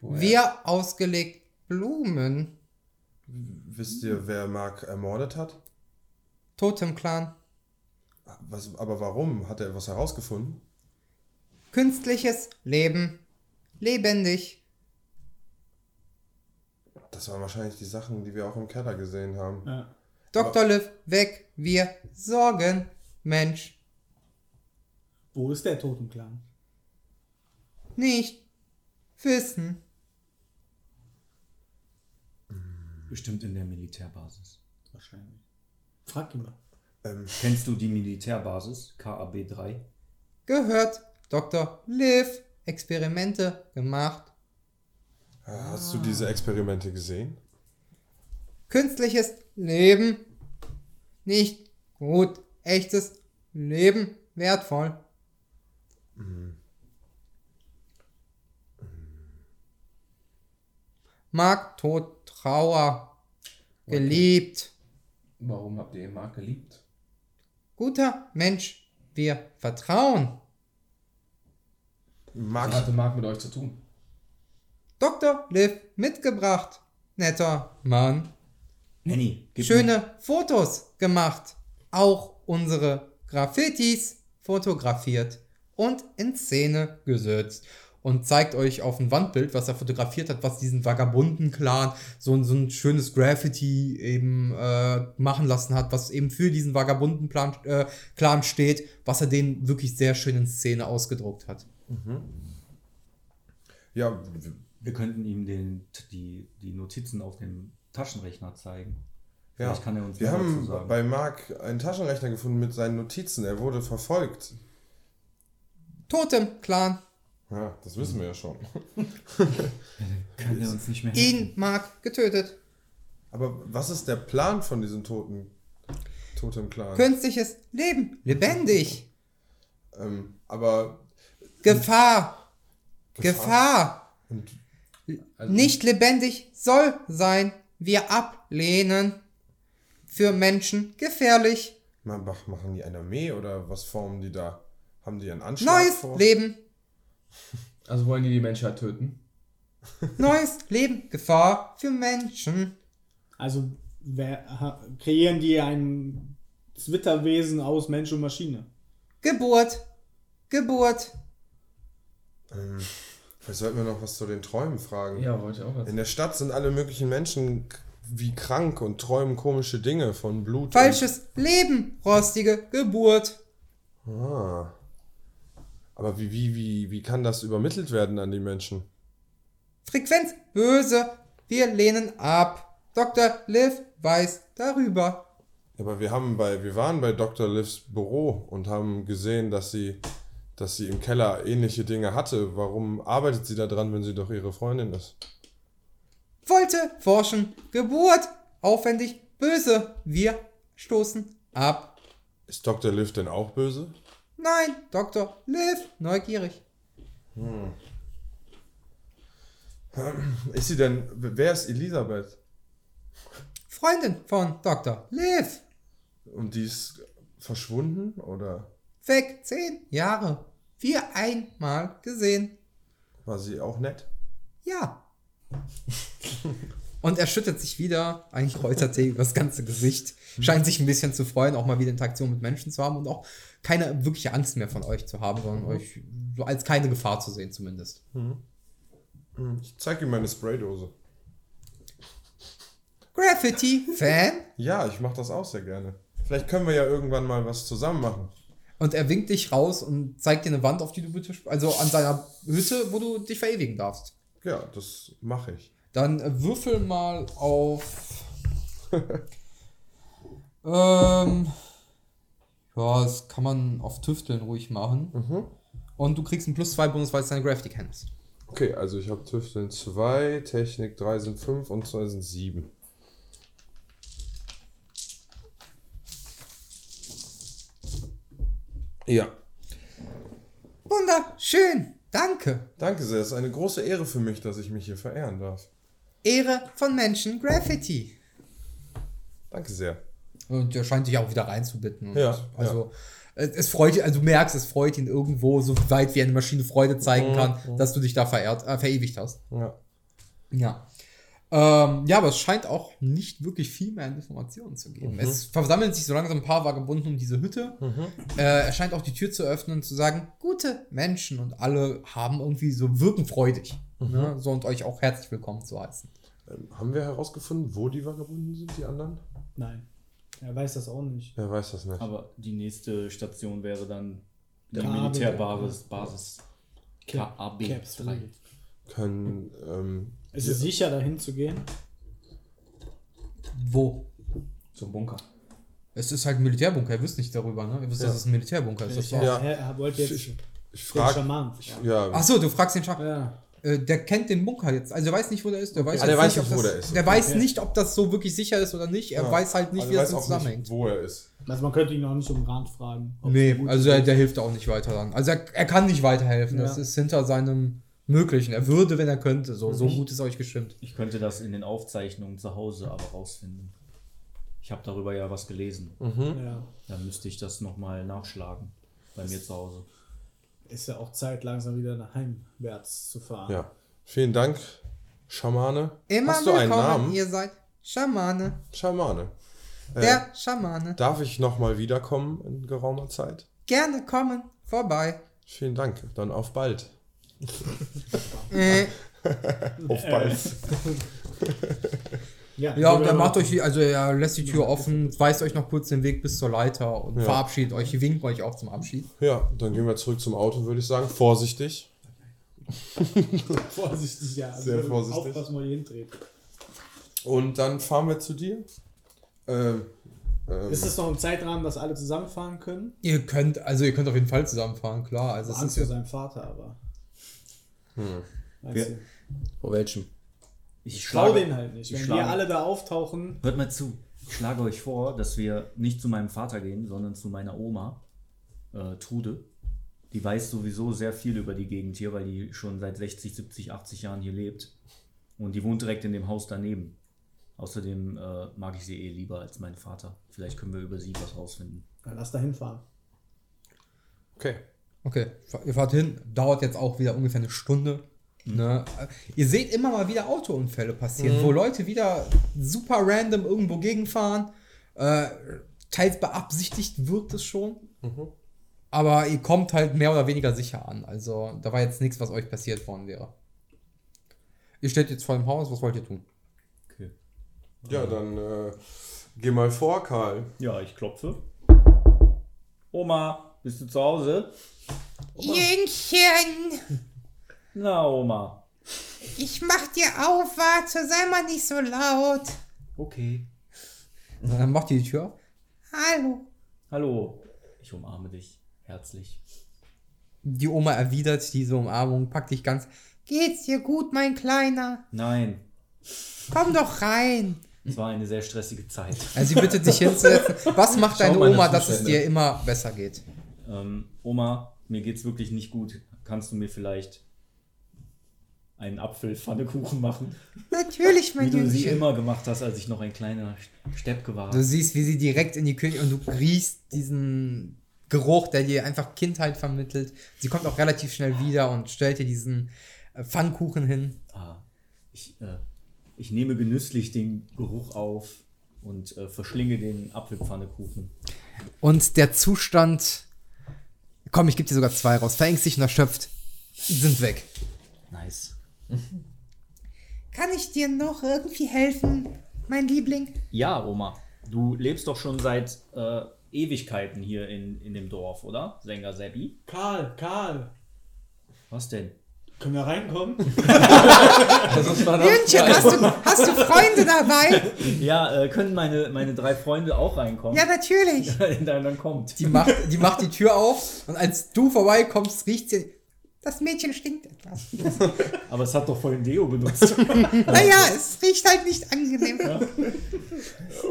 Wir ausgelegt Blumen. Wisst ihr, wer Mark ermordet hat? Totem-Clan. Was, aber warum? Hat er was herausgefunden? Künstliches Leben. Lebendig. Das waren wahrscheinlich die Sachen, die wir auch im Keller gesehen haben. Ja. Dr. Liv, weg. Wir sorgen. Mensch. Wo ist der Totenclan? Nicht. Wissen. Bestimmt in der Militärbasis. Wahrscheinlich. Frag ihn mal. Ähm, Kennst du die Militärbasis KAB 3? Gehört. Dr. Liv. Experimente gemacht. hast du diese Experimente gesehen? Künstliches Leben. Nicht gut. Echtes Leben. Wertvoll. Mark, Tod, Trauer. Geliebt. Warum habt ihr ihn Mark geliebt? Guter Mensch. Wir vertrauen. Mark, Was hatte Mark mit euch zu tun? Dr. Liv mitgebracht. Netter Mann. Nenny, gib Schöne Fotos gemacht. Auch unsere Graffitis fotografiert und in Szene gesetzt. Und zeigt euch auf ein Wandbild, was er fotografiert hat, was diesen Vagabunden-Clan so, ein- so ein schönes Graffiti eben äh, machen lassen hat, was eben für diesen Vagabunden-Clan äh, Clan steht, was er den wirklich sehr schön in Szene ausgedruckt hat. ja, Wir könnten ihm den, die, die Notizen auf dem Taschenrechner zeigen. ja. Vielleicht kann er uns wir haben sagen. bei Mark einen Taschenrechner gefunden mit seinen Notizen. Er wurde verfolgt. Totem-Clan. Ja, das wissen wir ja schon. Kann er uns nicht mehr? Ihn Mark getötet. Aber was ist der Plan von diesem toten Totem-Clan? Künstliches Leben. Lebendig. Ähm, aber Gefahr. Gefahr. Gefahr. und Also, Nicht lebendig soll sein. Wir ablehnen. Für Menschen gefährlich. ma- mach- machen die eine Armee oder was formen die da? Haben die einen Anschlag Neues vor? Leben. also wollen die die Menschheit töten? Neues Leben. Gefahr für Menschen. Also wer, ha, kreieren die ein Zwitterwesen aus Mensch und Maschine? Geburt. Geburt. Ähm, vielleicht sollten wir noch was zu den Träumen fragen. Ja, wollte ich auch was. In der Stadt sind alle möglichen Menschen wie krank und träumen komische Dinge von Blut. Falsches Leben. Rostige Geburt. Ah. Aber wie, wie, wie, wie kann das übermittelt werden an die Menschen? Frequenz böse. Wir lehnen ab. Dr. Liv weiß darüber. Aber wir haben bei, wir waren bei Dr. Livs Büro und haben gesehen, dass sie, dass sie im Keller ähnliche Dinge hatte. Warum arbeitet sie da dran, wenn sie doch ihre Freundin ist? Wollte forschen, Geburt, aufwendig, böse. Wir stoßen ab. Ist Dr. Liv denn auch böse? Nein, Dr. Liv, neugierig. Ist sie denn, wer ist Elisabeth? Freundin von Dr. Liv. Und die ist verschwunden oder Weg, zehn Jahre. Wir einmal gesehen. war sie auch nett? Ja. Und er schüttet sich wieder, ein Kräutertee über das ganze Gesicht. Scheint sich ein bisschen zu freuen, auch mal wieder Interaktion mit Menschen zu haben und auch keine wirkliche Angst mehr von euch zu haben, sondern euch so als keine Gefahr zu sehen, zumindest. Ich zeig ihm meine Spraydose. Graffiti-Fan? Ja, ich mach das auch sehr gerne. Vielleicht können wir ja irgendwann mal was zusammen machen. Und er winkt dich raus und zeigt dir eine Wand, auf die du bitte, also an seiner Hütte, wo du dich verewigen darfst. Ja, das mache ich. Dann würfel mal auf. ähm. Ja, das kann man auf Tüfteln ruhig machen. Und du kriegst einen plus 2 Bonus, weil es deine Graffiti kennst. Okay, also ich habe Tüfteln 2, Technik 3 sind 5 und 2 sind 7. Ja, Wunderschön. Danke. danke sehr. Es ist eine große Ehre für mich, dass ich mich hier verehren darf. Ehre von Menschen Graffiti. Danke sehr. Und er scheint dich auch wieder reinzubitten. Ja, Also, es es freut ihn, also du merkst, es freut ihn irgendwo, so weit wie eine Maschine Freude zeigen kann, dass du dich da verehrt, äh, verewigt hast. Ja. Ja. Ähm, ja, aber es scheint auch nicht wirklich viel mehr an Informationen zu geben. Es versammeln sich so langsam ein paar Vagabunden um diese Hütte. Äh, er scheint auch die Tür zu öffnen und zu sagen, gute Menschen und alle haben irgendwie so wirken freudig. Ne? So und euch auch herzlich willkommen zu heißen. Ähm, haben wir herausgefunden, wo die Vagabunden sind, die anderen? Nein. Er weiß das auch nicht. Wer weiß das nicht. Aber die nächste Station wäre dann die KAB. Militärbasis Basis KAB Caps 3. Können, ähm, Ist es sicher, dahin zu gehen? Wo? Zum Bunker. Es ist halt ein Militärbunker, ihr wisst nicht darüber, ne? Ihr wisst, Ja. dass es ein Militärbunker ist. War's. Ja. er wollte jetzt ich, ich den frage. Schaman. Ja, Achso, du fragst den Schach. Ja. Äh, der kennt den Bunker jetzt. Also der weiß nicht, wo der ist. Der weiß, Ah, jetzt der weiß ob nicht, wo das, der ist. Der weiß Okay. nicht, ob das so wirklich sicher ist oder nicht. Er Ja. weiß halt nicht, also wie das weiß so auch zusammenhängt. nicht, wo er ist. Also man könnte ihn auch nicht um Rat fragen. ob es Nee, also ist. der, der hilft auch nicht weiter dann. Also er, er kann nicht weiterhelfen. Das Ja. ist hinter seinem Möglichen. Er würde, wenn er könnte. So, Mhm. so gut ist euch gestimmt. Ich könnte das in den Aufzeichnungen zu Hause aber rausfinden. Ich habe darüber ja was gelesen. Ja. Dann müsste ich das nochmal nachschlagen bei mir zu Hause. Ist ja auch Zeit, langsam wieder nach heimwärts zu fahren. Ja. Vielen Dank, Schamane. Immer Hast du einen Namen? ihr seid Schamane. Schamane. Äh, Der Schamane. Darf ich nochmal wiederkommen in geraumer Zeit? Gerne kommen vorbei. Vielen Dank. Dann auf bald. Äh, Auf bald. Ja, ja, und er macht euch, also er lässt die Tür offen, weist euch noch kurz den Weg bis zur Leiter und Ja. verabschiedet euch, winkt euch auch zum Abschied. Ja, dann gehen wir zurück zum Auto, würde ich sagen. Vorsichtig. Vorsichtig, ja. Sehr Also vorsichtig. Aufpassen, wo ihr hintretet. Und dann fahren wir zu dir. Ähm, ähm, Ist es noch im Zeitrahmen, dass alle zusammenfahren können? Ihr könnt, also ihr könnt auf jeden Fall zusammenfahren, klar. Also Angst ist vor ja, seinem Vater, aber. Hm. Weißt Ja. du? Vor welchem? Ich Trau den halt nicht. ich Wenn schlage- wir alle da auftauchen, Hört mal zu. Ich schlage euch vor, dass wir nicht zu meinem Vater gehen, sondern zu meiner Oma, äh, Trude. Die weiß sowieso sehr viel über die Gegend hier, weil die schon seit 60, 70, 80 Jahren hier lebt. Und die wohnt direkt in dem Haus daneben. Außerdem äh, mag ich sie eh lieber als meinen Vater. Vielleicht können wir über sie was rausfinden. dann lass da hinfahren. okay. okay, ihr fahrt hin, dauert jetzt auch wieder ungefähr eine Stunde. Ne? Ihr seht immer mal wieder Autounfälle passieren, wo Leute wieder super random irgendwo gegenfahren. Äh, teils beabsichtigt wirkt es schon. Aber ihr kommt halt mehr oder weniger sicher an. Also da war jetzt nichts, was euch passiert worden wäre. Ihr steht jetzt vor dem Haus, was wollt ihr tun? Okay. Ja, dann äh, geh mal vor, Karl. Ja, ich klopfe. Oma, bist du zu Hause? Jüngchen, Na, Oma. ich mach dir auf, warte, sei mal nicht so laut. Okay. Na, Dann macht ihr die Tür auf. Hallo. Hallo, ich umarme dich herzlich. Die Oma erwidert diese Umarmung, packt dich ganz. Geht's dir gut, mein Kleiner? Nein, Komm doch rein. es war eine sehr stressige Zeit. Also sie bittet dich hinzusetzen. Was macht deine Oma, dass es dir immer besser geht? Ähm, Oma, mir geht's wirklich nicht gut. Kannst du mir vielleicht einen Apfelpfannekuchen machen? Natürlich, Wie du sie immer gemacht hast, als ich noch ein kleiner Steppke war. Du siehst, wie sie direkt in die Küche und du riechst diesen Geruch, der dir einfach Kindheit vermittelt. Sie kommt auch relativ schnell wieder und stellt dir diesen äh, Pfannkuchen hin. Ah, ich, äh, ich nehme genüsslich den Geruch auf und äh, verschlinge den Apfelpfannekuchen. Und der Zustand, komm, ich gebe dir sogar zwei raus, verängstigt und erschöpft, sind weg. Nice. Kann ich dir noch irgendwie helfen, mein Liebling? Ja, Oma, du lebst doch schon seit äh, Ewigkeiten hier in, in dem Dorf, oder? Sänger Seppi. Karl, Karl, Was denn? können wir reinkommen? Das war das Hühnchen, hast du, hast du Freunde dabei? Ja, äh, können meine, meine drei Freunde auch reinkommen? Ja, natürlich. dann, dann kommt. Die macht, die macht die Tür auf und als du vorbeikommst, riecht sie. Das Mädchen stinkt etwas. Aber es hat doch vorhin Deo benutzt. Naja, es riecht halt nicht angenehm.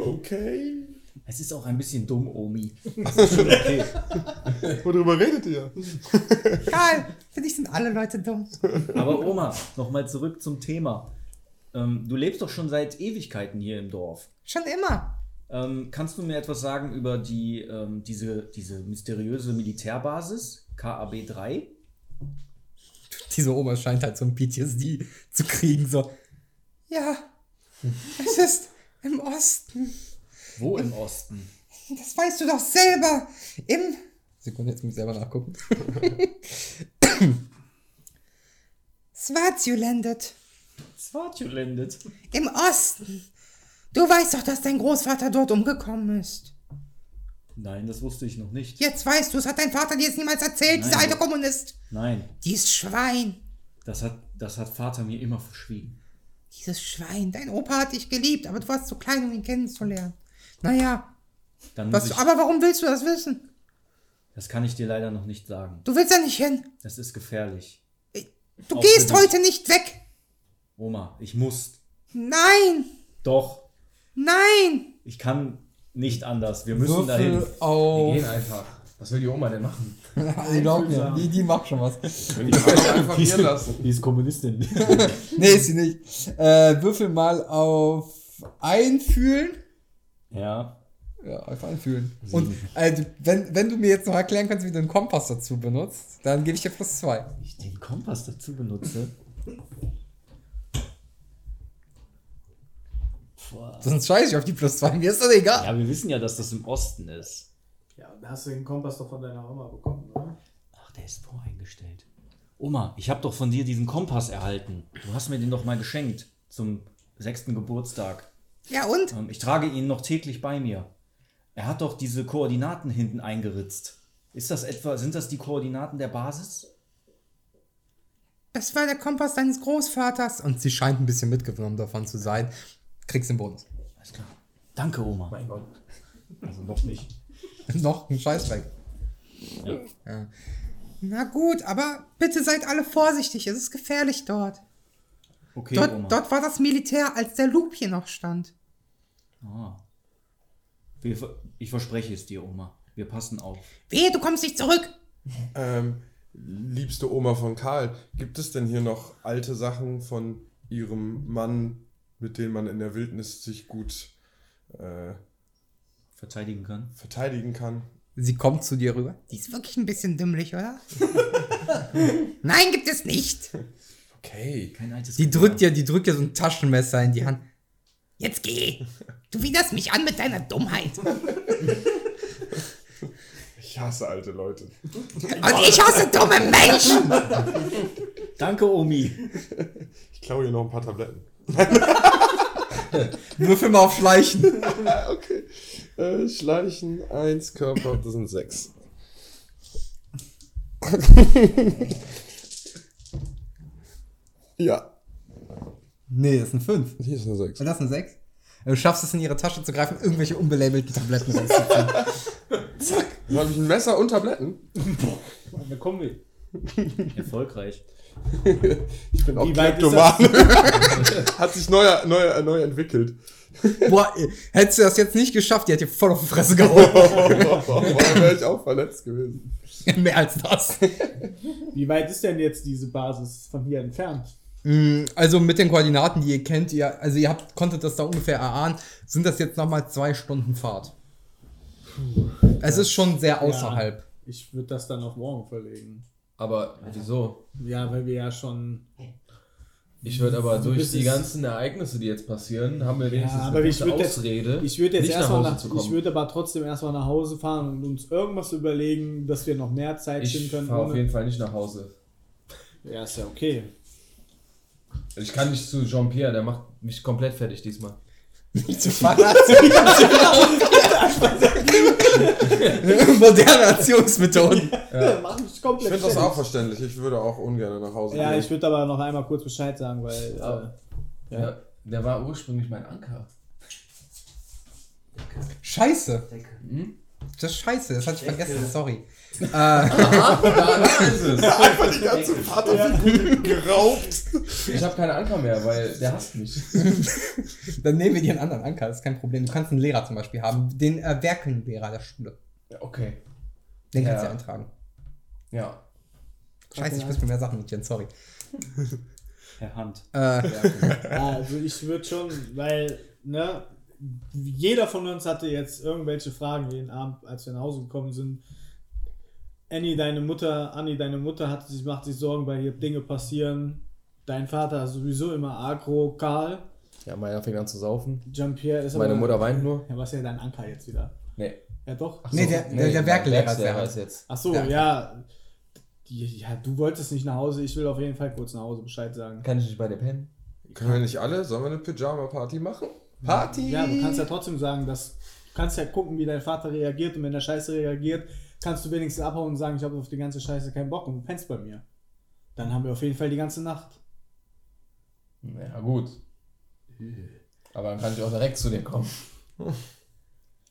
Okay. es ist auch ein bisschen dumm, Omi. Das ist schon okay. Worüber redet ihr? Karl, für dich sind alle Leute dumm. Aber Oma, nochmal zurück zum Thema. Ähm, du lebst doch schon seit Ewigkeiten hier im Dorf. Schon immer. Ähm, kannst du mir etwas sagen über die, ähm, diese, diese mysteriöse Militärbasis, KAB 3? Diese Oma scheint halt so ein PTSD zu kriegen, so. Ja, es ist im Osten. Wo im Osten? Das weißt du doch selber. Im. Sekunde, jetzt muss ich selber nachgucken. Swazilandet. Swazilandet. Im Osten. Du weißt doch, dass dein Großvater dort umgekommen ist. Nein, das wusste ich noch nicht. Jetzt weißt du, es hat dein Vater dir jetzt niemals erzählt, dieser alte Kommunist. Nein, Dieses Schwein. das hat, das hat Vater mir immer verschwiegen. Dieses Schwein. Dein Opa hat dich geliebt, aber du warst zu klein, um ihn kennenzulernen. Naja, Dann was, ich, aber warum willst du das wissen? das kann ich dir leider noch nicht sagen. Du willst ja nicht hin. Das ist gefährlich. Du Auch gehst heute nicht weg. Oma, ich muss. Nein, Doch, nein. ich kann nicht anders. Wir müssen dahin. Würfel Wir auf. gehen einfach. Was will die Oma denn machen? Glaub mir, die, die macht schon was. Wenn die Frau einfach hier lassen. Die ist Kommunistin. Nee, ist sie nicht. Äh, würfel mal auf Einfühlen. ja. Ja, auf Einfühlen. Und äh, wenn, wenn du mir jetzt noch erklären kannst, wie du einen Kompass dazu benutzt, dann gebe ich dir plus zwei. Ich den Kompass dazu benutze. Boah. Sonst scheiße ich auf die plus zwei. Mir ist das egal. Ja, wir wissen ja, dass das im Osten ist. Ja, da hast du den Kompass doch von deiner Oma bekommen, oder? Ach, der ist voreingestellt. Oma, ich habe doch von dir diesen Kompass erhalten. Du hast mir den doch mal geschenkt zum sechsten Geburtstag. Ja, und? Ähm, Ich trage ihn noch täglich bei mir. Er hat doch diese Koordinaten hinten eingeritzt. Ist das etwa, sind das die Koordinaten der Basis? Das war der Kompass deines Großvaters. Und sie scheint ein bisschen mitgenommen davon zu sein. Kriegst den Bonus. Alles klar. Danke, Oma. Mein Gott. Also noch nicht. Noch ein Scheißdreck. Ja. Ja. Na gut, aber bitte seid alle vorsichtig. Es ist gefährlich dort. Okay, Dort, Oma. dort war das Militär, als der Loop hier noch stand. Ah. Wir, ich verspreche es dir, Oma. Wir passen auf. Wehe, du kommst nicht zurück. Ähm, liebste Oma von Karl, gibt es denn hier noch alte Sachen von ihrem Mann, mit denen man in der Wildnis sich gut äh, Verteidigen kann. verteidigen kann? Sie kommt zu dir rüber. Die ist wirklich ein bisschen dümmlich, oder? Nein, gibt es nicht. Okay. Kein altes Die drückt dir, die drückt dir so ein Taschenmesser in die Hand. Jetzt geh. Du widerst mich an mit deiner Dummheit. Ich hasse alte Leute. Und ich hasse dumme Menschen. Danke, Omi. Ich klaue hier noch ein paar Tabletten. Würfel mal auf Schleichen. okay. Äh, Schleichen, 1, Körper, das sind 6. ja, Nee, das sind fünf. hier ist eine 6. Und das sind sechs? Du schaffst es in ihre Tasche zu greifen, irgendwelche unbelabelten Tabletten rauszuziehen. Dann habe ich ein Messer und Tabletten. Da kommen wir. Erfolgreich. Ich bin auch Wie weit ist Kleptomane. Hat sich neu, neu, neu entwickelt. Boah, hättest du das jetzt nicht geschafft, die hätte dir voll auf die Fresse gehauen. Dann wäre ich auch verletzt gewesen. Mehr als das. Wie weit ist denn jetzt diese Basis von hier entfernt? Mm, Also mit den Koordinaten, die ihr kennt, ihr, also ihr habt, konntet das da ungefähr erahnen, sind das jetzt nochmal zwei Stunden Fahrt. Es ist schon sehr außerhalb. Ich würde das dann auf morgen verlegen. Aber wieso? Ja, weil wir ja schon. Ich würde aber Du durch die ganzen Ereignisse, die jetzt passieren, haben wir wenigstens aber eine ich würd jetzt- Ausrede, Ich würde jetzt nicht nach erstmal Hause nach, zu kommen. ich würde aber trotzdem erstmal nach Hause fahren und uns irgendwas überlegen, dass wir noch mehr Zeit schinden ich können. fahre auf jeden Fall nicht nach Hause. Ja, ist ja okay. Ich kann nicht zu Jean-Pierre, der macht mich komplett fertig diesmal. Nicht zu Moderne Erziehungsmethoden. Ja. Mach mich Ich komplett finde das auch verständlich. Ich würde auch ungern nach Hause Ja, gehen. ich würde aber noch einmal kurz Bescheid sagen, weil. Ah. Äh, Ja. Der war ursprünglich mein Anker. Scheiße. Hm? Das ist scheiße, das hatte ich vergessen, sorry. Äh, Ah, da, ist es. Einfach die ganze Vaterfigur geraubt. Ich habe keinen Anker mehr, weil der hasst mich. dann nehmen wir dir einen anderen Anker, das ist kein Problem. Du kannst einen Lehrer zum Beispiel haben, den äh, Werkelnlehrer der Schule. Ja, okay. Den kannst du Ja. eintragen. Ja. Scheiße, ich muss mir mehr Sachen notieren, sorry. Herr Hand. Äh, ja, also ich würde schon, weil, ne, jeder von uns hatte jetzt irgendwelche Fragen jeden Abend, als wir nach Hause gekommen sind. Annie, deine Mutter, Annie, deine Mutter hat sich, macht sich Sorgen, weil hier Dinge passieren. Dein Vater ist sowieso immer agro, Karl. Ja, meiner fängt an zu saufen. Jean-Pierre ist Meine aber, Mutter weint nur. Ja, was ist ja dein Anker jetzt wieder? Nee. Ja, doch. nee, der, der, der Werklehrer ist der. ist jetzt. Ach so, Ja. ja. Du wolltest nicht nach Hause. Ich will auf jeden Fall kurz nach Hause Bescheid sagen. Kann ich nicht bei dir pennen? Können wir nicht alle? Sollen wir eine Pyjama-Party machen? Party! Ja, du kannst ja trotzdem sagen, dass du kannst ja gucken, wie dein Vater reagiert und wenn der Scheiße reagiert, kannst du wenigstens abhauen und sagen, ich habe auf die ganze Scheiße keinen Bock und du pennst bei mir. Dann haben wir auf jeden Fall die ganze Nacht. Ja, gut. Aber dann kann ich auch direkt zu dir kommen.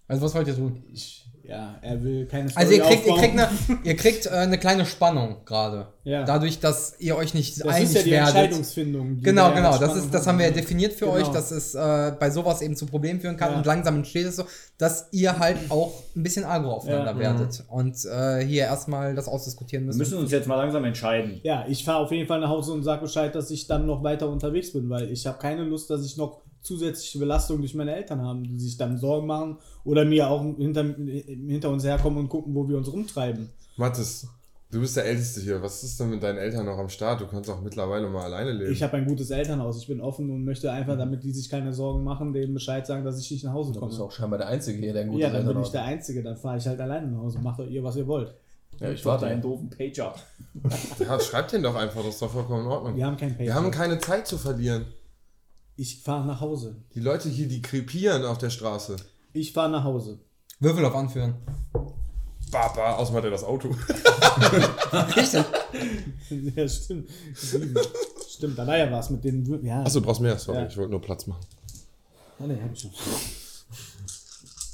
Also was wollt ihr tun? Ich, Ja, er will keine Also ihr kriegt, ihr kriegt, eine, ihr kriegt äh, eine kleine Spannung gerade. Ja. Dadurch, dass ihr euch nicht das einig ist ja die werdet. Entscheidungsfindung. die Genau, wir genau. Das, Spannung ist, das haben wir ja definiert für Genau. euch, dass es äh, bei sowas eben zu Problemen führen kann. Ja. Und langsam entsteht es so, dass ihr halt auch ein bisschen agro aufeinander Ja. werdet. Und äh, hier erstmal das ausdiskutieren Wir müsst. müssen uns jetzt mal langsam entscheiden. Ja, ich fahre auf jeden Fall nach Hause und sage Bescheid, dass ich dann noch weiter unterwegs bin, weil ich habe keine Lust, dass ich noch zusätzliche Belastung durch meine Eltern habe, die sich dann Sorgen machen oder mir auch hinter, hinter uns herkommen und gucken, wo wir uns rumtreiben. Mathis, du bist der Älteste hier. Was ist denn mit deinen Eltern noch am Start? Du kannst auch mittlerweile mal alleine leben. Ich habe ein gutes Elternhaus, ich bin offen und möchte einfach, damit die sich keine Sorgen machen, denen Bescheid sagen, dass ich nicht nach Hause du bist komme. auch scheinbar der Einzige hier, der ein gutes Ja, dann bin ich der Einzige, dann fahre ich halt alleine nach Hause. Macht doch ihr, was ihr wollt. Ja, ich warte. deinen doofen Pager. ja, schreib den doch einfach, das ist doch vollkommen in Ordnung. Wir haben kein Paper. Wir haben keine Zeit zu verlieren. Ich fahre nach Hause. Die Leute hier, die krepieren auf der Straße. Ich fahre nach Hause. Würfel auf Anführen. Baba, außerdem hat er das Auto. Richtig. ja, stimmt. Sieben. stimmt, da war ja was mit den. Ja, Achso, du brauchst mehr, sorry. Ja. Ich wollte nur Platz machen. Ah, ne, hab ich schon.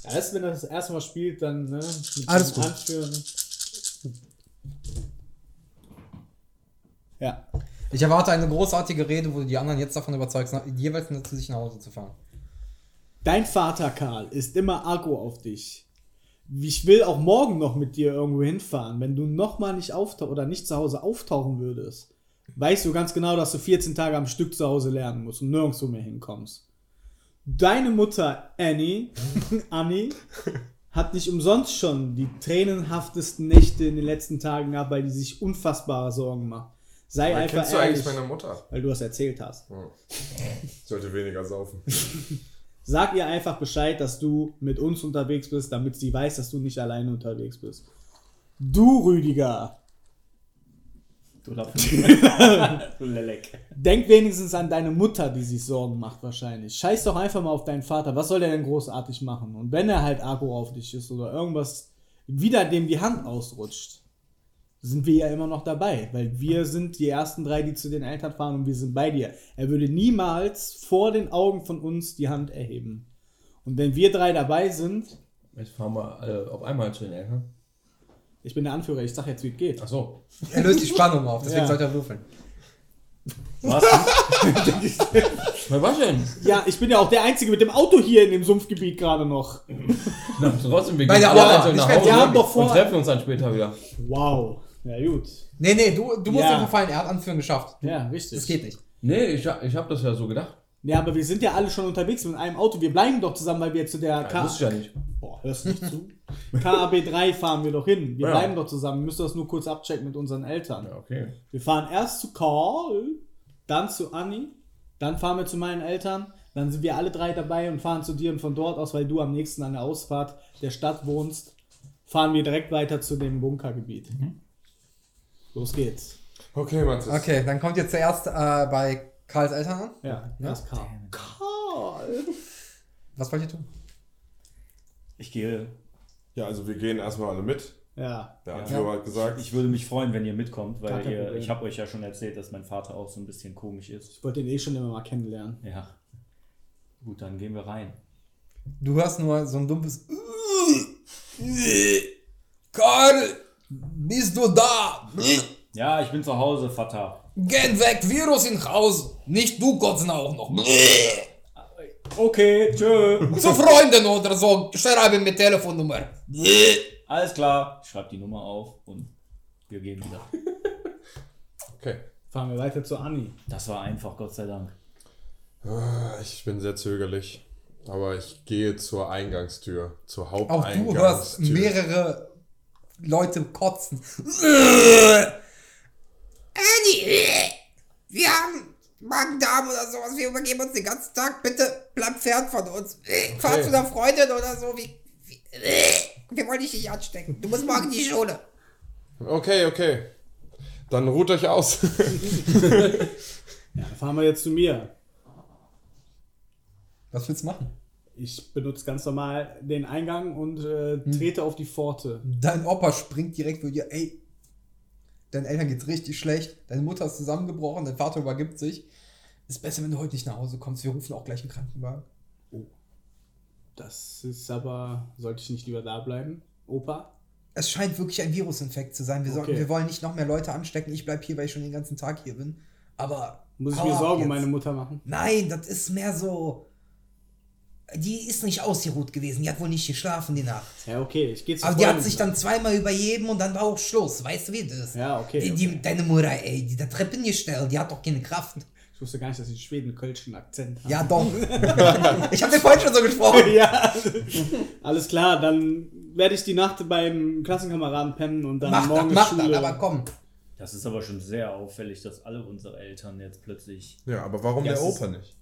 Erst wenn er das erste Mal spielt, dann ne, mit Alles dem gut. Anführen. Ja. Ich erwarte eine großartige Rede, wo du die anderen jetzt davon überzeugst, jeweils zu sich nach Hause zu fahren. Dein Vater, Karl, ist immer Akku auf dich. Ich will auch morgen noch mit dir irgendwo hinfahren. Wenn du nochmal nicht auftauchen oder nicht zu Hause auftauchen würdest, weißt du ganz genau, dass du 14 Tage am Stück zu Hause lernen musst und nirgendwo mehr hinkommst. Deine Mutter Annie, Annie, hat nicht umsonst schon die tränenhaftesten Nächte in den letzten Tagen gehabt, weil die sich unfassbare Sorgen macht. Sei Woher einfach kennst du ehrlich, eigentlich meine Mutter? weil du das erzählt hast. Ich sollte weniger saufen. Sag ihr einfach Bescheid, dass du mit uns unterwegs bist, damit sie weiß, dass du nicht alleine unterwegs bist. Du, Rüdiger, Du du Lelek. denk wenigstens an deine Mutter, die sich Sorgen macht wahrscheinlich. Scheiß doch einfach mal auf deinen Vater. Was soll der denn großartig machen? Und wenn er halt Akku auf dich ist oder irgendwas wieder dem die Hand ausrutscht, sind wir ja immer noch dabei, weil wir sind die ersten drei, die zu den Eltern fahren und wir sind bei dir. Er würde niemals vor den Augen von uns die Hand erheben. Und wenn wir drei dabei sind, Jetzt fahren wir alle auf einmal zu den Eltern. ich bin der Anführer, ich sag jetzt, wie es geht. Ach so. Er löst die Spannung auf, deswegen Ja. sollte er würfeln. Was? Was denn? Ja, ich bin ja auch der Einzige mit dem Auto hier in dem Sumpfgebiet gerade noch. Na, trotzdem, wir Bei gehen der alle einzeln nach Ich werd- Hause wir haben doch vor- und treffen uns dann später wieder. Wow. Ja, gut. Nee, nee, du, du musst Ja. einfach fallen, er hat Anführen geschafft. Ja, richtig. Das geht nicht. Nee, ich, ich hab das ja so gedacht. Ja, aber wir sind ja alle schon unterwegs mit einem Auto. Wir bleiben doch zusammen, weil wir zu der Ja, K ich ja nicht. Boah, hörst du nicht zu? KAB 3 fahren wir doch hin. Wir Ja. bleiben doch zusammen. Wir müssen das nur kurz abchecken mit unseren Eltern. Ja, okay. Wir fahren erst zu Karl, dann zu Anni, dann fahren wir zu meinen Eltern, dann sind wir alle drei dabei und fahren zu dir und von dort aus, weil du am nächsten an der Ausfahrt der Stadt wohnst, fahren wir direkt weiter zu dem Bunkergebiet. Los geht's. Okay, Mathis. Okay, dann kommt ihr zuerst äh, bei Karls Eltern an. Ja, das Karl. Karl! Was wollt ihr tun? Ich gehe. Ja, also wir gehen erstmal alle mit. Ja. Der Anführer hat gesagt. Ich würde mich freuen, wenn ihr mitkommt, weil ihr, ich habe euch ja schon erzählt, dass mein Vater auch so ein bisschen komisch ist. Ich wollte ihn eh schon immer mal kennenlernen. Ja. Gut, dann gehen wir rein. Du hörst nur so ein dumpfes Karl, bist du da? Ja, ich bin zu Hause, Vater. Geh weg, Virus in Haus. Nicht du kotzen auch noch. Okay, tschö. Zu Freunden oder so, schreibe mir Telefonnummer. Alles klar. Ich schreibe die Nummer auf und wir gehen wieder. Okay. Fahren wir weiter zu Anni. Das war einfach, Gott sei Dank. Ah, Ich bin sehr zögerlich. Aber ich gehe zur Eingangstür. Zur Auch Haupteingangstür. du hörst mehrere Leute kotzen. Eddie, wir haben Magen-Darm oder sowas. Wir übergeben uns den ganzen Tag. Bitte bleib fern von uns. Fahr Okay. zu einer Freundin oder so. Wie, wie, wir wollen dich nicht anstecken. Du musst morgen in die Schule. Okay, okay. Dann ruht euch aus. Ja, dann fahren wir jetzt zu mir. Was willst du machen? Ich benutze ganz normal den Eingang und äh, trete auf die Pforte. Dein Opa springt direkt vor dir. Ey, deinen Eltern geht's richtig schlecht. Deine Mutter ist zusammengebrochen. Dein Vater übergibt sich. Ist besser, wenn du heute nicht nach Hause kommst. Wir rufen auch gleich einen Krankenwagen. Das ist aber, sollte ich nicht lieber da bleiben? Opa? Es scheint wirklich ein Virusinfekt zu sein. Wir, sollten, Okay. wir wollen nicht noch mehr Leute anstecken. Ich bleib hier, weil ich schon den ganzen Tag hier bin. Aber. Muss ich mir Sorgen um meine Mutter machen? Nein, das ist mehr so. Die ist nicht ausgeruht gewesen. Die hat wohl nicht geschlafen die Nacht. Ja, okay, ich gehe zu Aber die hat sich dann zweimal übergeben und dann war auch Schluss. Weißt du, wie das ist? Ja, okay, Die, die, okay. Deine Mutter, ey, die da Treppen gestellt, die hat doch keine Kraft. Ich wusste gar nicht, dass sie einen schweden-kölschen Akzent haben. Ja, doch. ich habe dir vorhin schon so gesprochen. ja. Alles klar, dann werde ich die Nacht beim Klassenkameraden pennen und dann Mach morgen das, mach Schule. das, aber komm. Das ist aber schon sehr auffällig, dass alle unsere Eltern jetzt plötzlich. ja, aber warum Ja, der Opa nicht?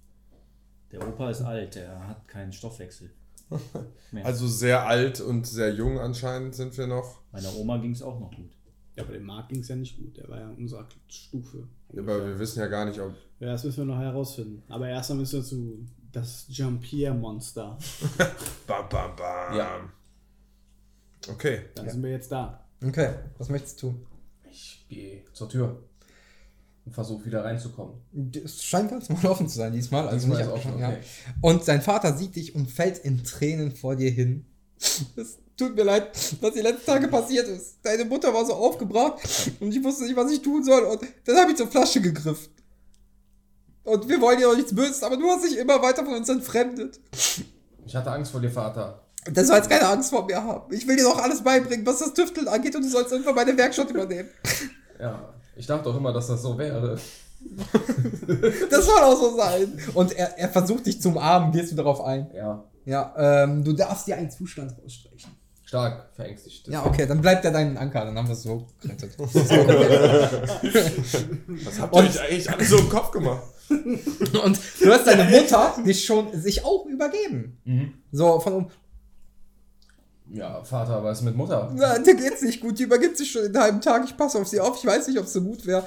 Der Opa ist alt, der hat keinen Stoffwechsel. mehr. Also sehr alt und sehr jung anscheinend sind wir noch. Meiner Oma ging es auch noch gut. Ja, aber dem Marc ging es ja nicht gut. Der war ja in unserer Stufe. Aber wir wissen ja gar nicht, ob. Ja, das müssen wir noch herausfinden. Aber erstmal müssen wir zu das Jean-Pierre-Monster. Bam, bam, bam. Ja. Okay. Dann sind wir jetzt da. Okay, was möchtest du tun? Ich gehe zur Tür und versuche wieder reinzukommen. Es scheint ganz mal offen zu sein diesmal. Also Diesmal nicht offen, ja. okay. Und sein Vater sieht dich und fällt in Tränen vor dir hin. Es tut mir leid, was die letzten Tage passiert ist. Deine Mutter war so aufgebracht und ich wusste nicht, was ich tun soll. Und dann habe ich zur Flasche gegriffen. Und wir wollen dir auch nichts Böses, aber du hast dich immer weiter von uns entfremdet. Ich hatte Angst vor dir, Vater. Das soll jetzt keine Angst vor mir haben. Ich will dir doch alles beibringen, was das Tüfteln angeht und du sollst einfach meine Werkstatt übernehmen. Ja, ich dachte doch immer, dass das so wäre. Das soll auch so sein. Und er, er versucht dich zu umarmen. Gehst du darauf ein? Ja, Ja, ähm, du darfst dir einen Zustand rausstreichen. stark verängstigt. Ja, okay, dann bleibt er deinen Anker, dann haben wir es so gerettet. Was habt ihr euch eigentlich alle so im Kopf gemacht? Und du hast deine Mutter dich schon sich auch übergeben. So von um, Ja, Vater, was ist mit Mutter? na, dir geht's nicht gut, die übergibt sich schon in einem halben Tag, ich passe auf sie auf, ich weiß nicht, ob es so gut wäre.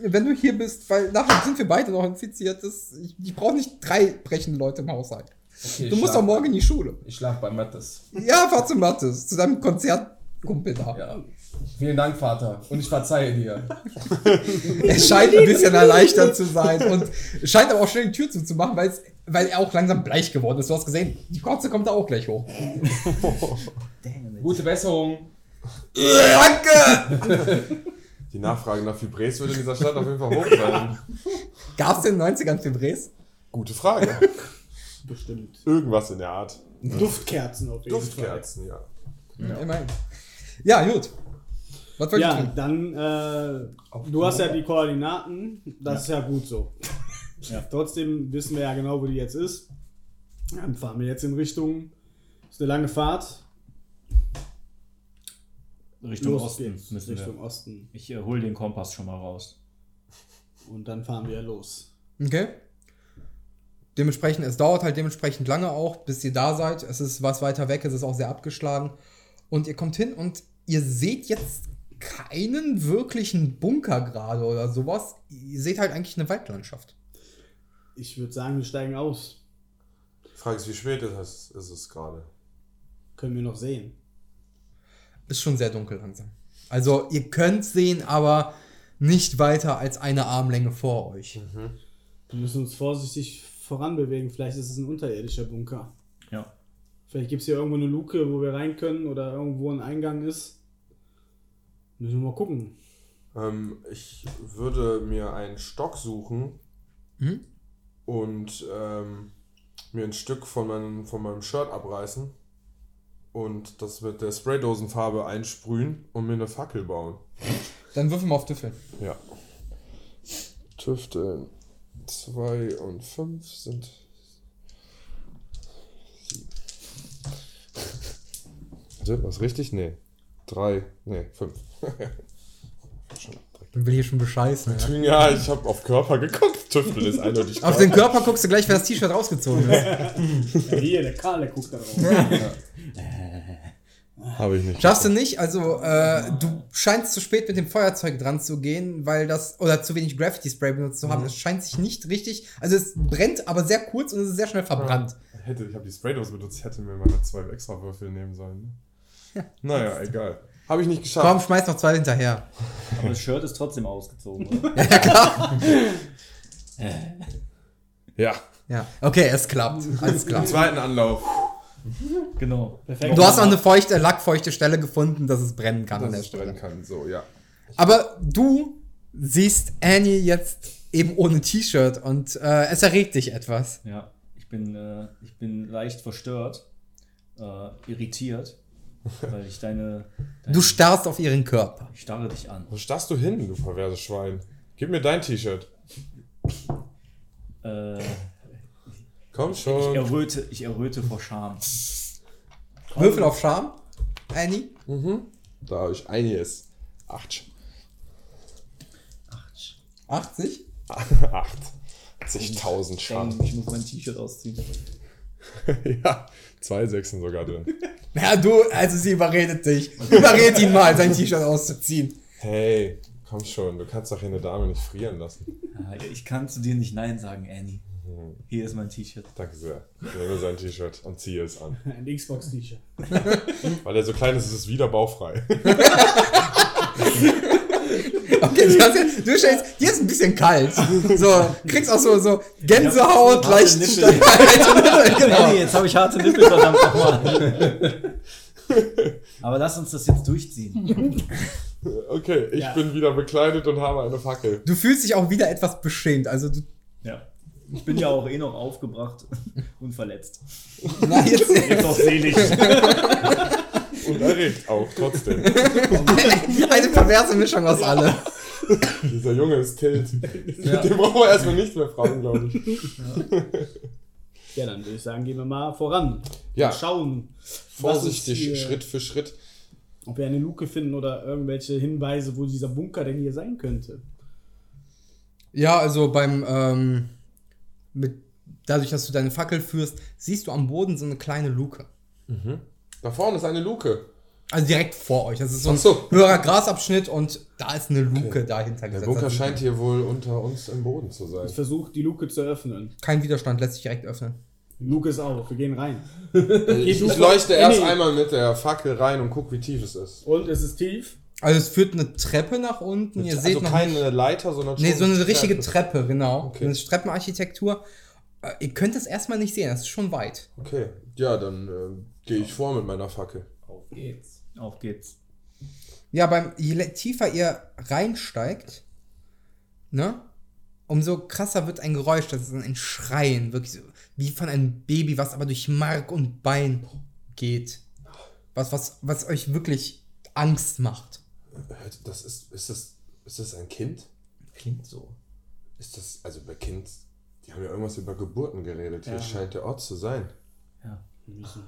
Wenn du hier bist, weil nachher sind wir beide noch infiziert, das, ich, ich brauche nicht drei brechende Leute im Haushalt. Okay, Du musst schlaf- doch morgen in die Schule. Ich schlaf bei Mattes. Ja, fahr zu Mattes, zu deinem Konzert Kumpel da. Ja. Vielen Dank, Vater. Und ich verzeihe dir. Er scheint ein bisschen erleichtert zu sein und scheint aber auch schnell die Tür zuzumachen, weil, es, weil er auch langsam bleich geworden ist. Du hast gesehen, die Kotze kommt da auch gleich hoch. Gute Besserung. Danke! Die Nachfrage nach Fibres wird in dieser Stadt auf jeden Fall hoch sein. Gab es in den 90ern Fibres? Gute Frage. Bestimmt. Irgendwas in der Art. Duftkerzen auf jeden Duftkerzen, ja. Immerhin. Ja, gut. Was ihr Ja, dann, äh, du hast ja die Koordinaten, das ist ja gut so. Ja. Trotzdem wissen wir ja genau, wo die jetzt ist. Dann fahren wir jetzt in Richtung, ist eine lange Fahrt. Richtung Los Osten geht's. müssen Richtung wir. Osten. Ich äh, hole den Kompass schon mal raus. Und dann fahren wir los. Okay. Dementsprechend, es dauert halt dementsprechend lange auch, bis ihr da seid. Es ist was weiter weg, es ist auch sehr abgeschlagen. Und ihr kommt hin und ihr seht jetzt keinen wirklichen Bunker gerade oder sowas. Ihr seht halt eigentlich eine Waldlandschaft. Ich würde sagen, wir steigen aus. Die Frage ist, wie spät ist es, ist es gerade? Können wir noch sehen. Ist schon sehr dunkel langsam. Also ihr könnt sehen, aber nicht weiter als eine Armlänge vor euch. Wir müssen uns vorsichtig voranbewegen. Vielleicht ist es ein unterirdischer Bunker. Ja. Vielleicht gibt es hier irgendwo eine Luke, wo wir rein können oder irgendwo ein Eingang ist. Müssen wir mal gucken. Ähm, ich würde mir einen Stock suchen Mhm. und ähm, mir ein Stück von meinem, von meinem Shirt abreißen und das mit der Spraydosenfarbe einsprühen und mir eine Fackel bauen. Dann würfel mal auf Tüffeln. Ja. Tüfteln 2 und 5 sind. sieben. Was richtig? Nee. 3, nee, 5. Dann will ich hier schon bescheißen. Ja. Ja, ich habe auf Körper geguckt. Tüfteln ist eindeutig. Auf den Körper guckst du gleich, wenn das T-Shirt rausgezogen ist. Ja, hier, der Karle guckt da drauf. Habe ich nicht. Schaffst du nicht, also äh, du scheinst zu spät mit dem Feuerzeug dran zu gehen, weil das, oder zu wenig Graffiti Spray benutzt zu haben. Es scheint sich nicht richtig, also es brennt, aber sehr kurz und es ist sehr schnell verbrannt. Hätte, ich habe die Spraydose benutzt, hätte mir meine zwei extra Würfel nehmen sollen. Ne? Naja, egal. Habe ich nicht geschafft. Komm, schmeiß noch zwei hinterher. Aber das Shirt ist trotzdem ausgezogen, oder? Ja, klar. Ja. Ja, okay, es klappt. Alles klar. Zweiten Anlauf. genau. Perfekt. Du hast noch eine feuchte, lackfeuchte Stelle gefunden, dass es brennen kann an Dass der es Stelle. brennen kann. So, ja. Aber du siehst Annie jetzt eben ohne T-Shirt und äh, es erregt dich etwas. Ja, ich bin, äh, ich bin leicht verstört, äh, irritiert, weil ich deine. deine Du starrst auf ihren Körper. ich starre dich an. Wo starrst du hin, du perverses Schwein? Gib mir dein T-Shirt. Äh, Komm ich, schon. erröte, ich erröte vor Scham. Würfel auf Charme, Annie. Da habe ich einiges. Acht. 80. Acht. 80.000 Schaden. Ich muss mein T-Shirt ausziehen. ja, zwei Sechsen sogar drin. Ja, du, also sie überredet dich. Überred ihn mal, sein T-Shirt auszuziehen. Hey, komm schon, du kannst doch hier eine Dame nicht frieren lassen. Ah, Ich kann zu dir nicht Nein sagen, Annie. Hier ist mein T-Shirt. Danke sehr. Ich nehme sein T-Shirt und ziehe es an. Ein Xbox-T-Shirt. Weil er so klein ist, ist es wieder baufrei. Okay, du, hast du stellst, dir ist ein bisschen kalt. So, kriegst auch so, so Gänsehaut, Ja, leicht Nippel. Genau. Jetzt habe ich harte Nippel, verdammt nochmal. Aber lass uns das jetzt durchziehen. Okay, ich Ja. bin wieder bekleidet und habe eine Fackel. Du fühlst dich auch wieder etwas beschämt. Also du, Ja. Ich bin ja auch eh noch aufgebracht und verletzt. na, jetzt, Jetzt auch selig. Und erregt auch, trotzdem. eine perverse Mischung aus allem. Dieser Junge ist Tilt. Den brauchen wir erstmal nicht mehr fragen, glaube ich. Ja, dann würde ich sagen, gehen wir mal voran. Ja. Und schauen, Vorsichtig, hier- Schritt für Schritt. ob wir eine Luke finden oder irgendwelche Hinweise, wo dieser Bunker denn hier sein könnte. Ja, also beim, ähm, mit, dadurch, dass du deine Fackel führst, siehst du am Boden so eine kleine Luke. Da vorne ist eine Luke. Also direkt vor euch. Das ist so ein so. höherer Grasabschnitt und da ist eine Luke dahinter Der gesetzt. Bunker Also scheint hier wohl unter uns im Boden zu sein. Ich versuche, die Luke zu öffnen. Kein Widerstand, lässt sich direkt öffnen. Luke ist auf, wir gehen rein. Ich, du ich vor- leuchte erst nee. einmal mit der Fackel rein und guck, wie tief es ist. Und es ist tief. Also es führt eine Treppe nach unten. Ihr also seht noch keine nicht, Leiter, sondern Nee, so eine Treppe. richtige Treppe, genau. Okay. Eine Treppenarchitektur. Äh, Ihr könnt es erstmal nicht sehen, das ist schon weit. Okay, ja, dann äh, gehe ich vor mit meiner Fackel. Auf geht's. Auf geht's. Ja, beim je tiefer ihr reinsteigt, ne, umso krasser wird ein Geräusch, das ist ein Schreien, wirklich so, wie von einem Baby, was aber durch Mark und Bein geht. Was, was, was euch wirklich Angst macht. Das ist, ist das, ist das ein Kind? Klingt so. Ist das, also bei Kind, die haben ja irgendwas über Geburten geredet. Hier Ja. scheint der Ort zu sein. Ja. Wir müssen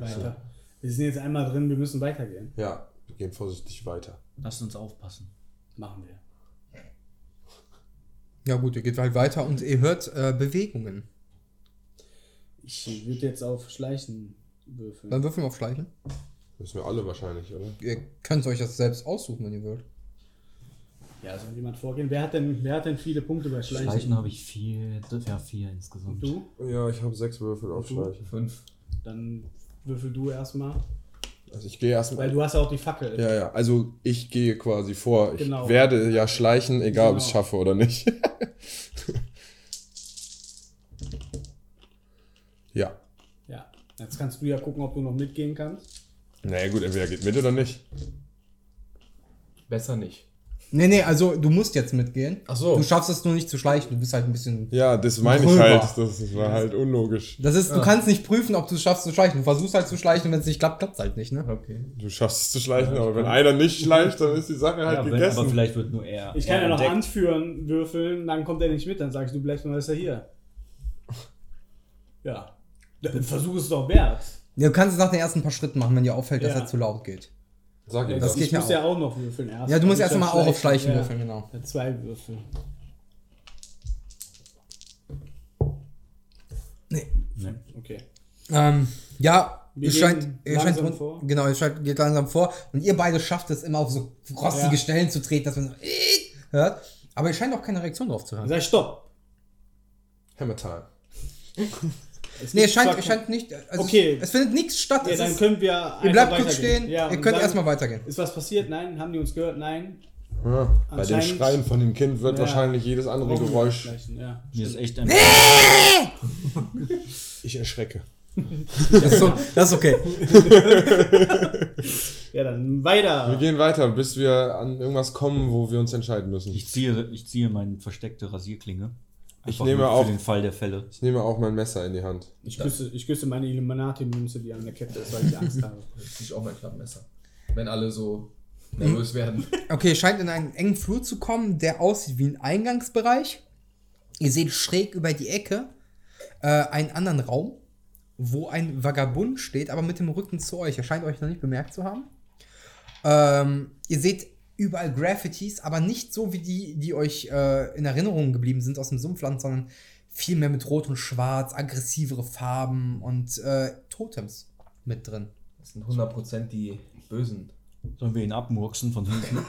weiter. Wir sind jetzt einmal drin, wir müssen weitergehen. Ja, wir gehen vorsichtig weiter. Lasst uns aufpassen. Machen wir. Ja gut, ihr geht halt weiter und ihr hört äh, Bewegungen. Ich würde jetzt auf Schleichen würfeln. Dann würfeln wir auf Schleichen. Müssen wir alle wahrscheinlich, oder? Ihr könnt euch das selbst aussuchen, wenn ihr wollt. Ja, soll jemand vorgehen? Wer hat denn, wer hat denn viele Punkte bei Schleichen? Schleichen habe ich vier, ja, vier insgesamt. Du? Ja, ich habe sechs Würfel auf du? Schleichen. Fünf. Dann würfel du erstmal. Also ich gehe erstmal. Weil du hast ja auch die Fackel. Ja, ja, also ich gehe quasi vor. Ich Genau. werde ja schleichen, egal ob ich es Genau. schaffe oder nicht. ja. Ja. Jetzt kannst du ja gucken, ob du noch mitgehen kannst. Naja gut, entweder geht mit oder nicht. Besser nicht. Nee, nee, also du musst jetzt mitgehen. Ach so. Du schaffst es nur nicht zu schleichen, du bist halt ein bisschen. Ja, das meine ich halt. Das war halt unlogisch. Das ist, du kannst nicht prüfen, ob du es schaffst zu schleichen. Du versuchst halt zu schleichen, wenn es nicht klappt, klappt es halt nicht, ne? Okay. Du schaffst es zu schleichen, aber wenn einer nicht schleicht, dann ist die Sache halt Ja, wenn, gegessen. aber vielleicht wird nur er. Ich kann ja noch entdeckt. anführen, würfeln, dann kommt er nicht mit, dann sagst du, bleibst mal, ist er hier. Ja. Dann Versuch es doch wert. Ja, Du kannst es nach den ersten paar Schritten machen, wenn dir auffällt, dass Ja. er zu laut geht. Sag ihm Das geht ich ja muss auch. ja auch noch würfeln erst. Ja, du musst Also erst mal auch auf Schleichen ja. würfeln, genau. Ja, zwei Würfel. Nee. Nee. Okay. Ähm, ja, Wir ihr scheint, ihr scheint vor. genau, ihr scheint, geht langsam vor und ihr beide schafft es immer auf so rostige Ja. Stellen zu treten, dass man so äh, hört. Aber ihr scheint auch keine Reaktion drauf zu haben. Sag Stopp. Hammer Time. Es Nee, es scheint, es scheint nicht, also Okay. es, es findet nichts statt. Ja, es dann ist, können wir. ihr bleibt kurz stehen, Ja, ihr könnt erstmal weitergehen. Ist was passiert? Nein. Haben die uns gehört? Nein. Ja, bei den Anscheinend- Schreien von dem Kind wird Ja. wahrscheinlich jedes andere wir Geräusch. Ja. Mir ist echt ein. Ich erschrecke. Das ist, so, das ist okay. ja, dann Wir weiter. gehen weiter, bis wir an irgendwas kommen, wo wir uns entscheiden müssen. Ich ziehe, ich ziehe meine versteckte Rasierklinge. Ich nehme auch- Für den Fall der Fälle. Ich nehme auch mein Messer in die Hand. Ich küsse, ich küsse meine Illuminati-Münze, die an der Kette ist, weil ich Angst habe. Jetzt ich auch mein Klappmesser. Wenn alle so nervös werden. Okay, ihr scheint in einen engen Flur zu kommen, der aussieht wie ein Eingangsbereich. Ihr seht schräg über die Ecke äh, einen anderen Raum, wo ein Vagabund steht, aber mit dem Rücken zu euch. Er scheint euch noch nicht bemerkt zu haben. Ähm, ihr seht überall Graffitis, aber nicht so wie die, die euch äh, in Erinnerung geblieben sind aus dem Sumpfland, sondern viel mehr mit Rot und Schwarz, aggressivere Farben und äh, Totems mit drin. Das sind 100% die Bösen. Sollen wir ihn abmurksen von hinten?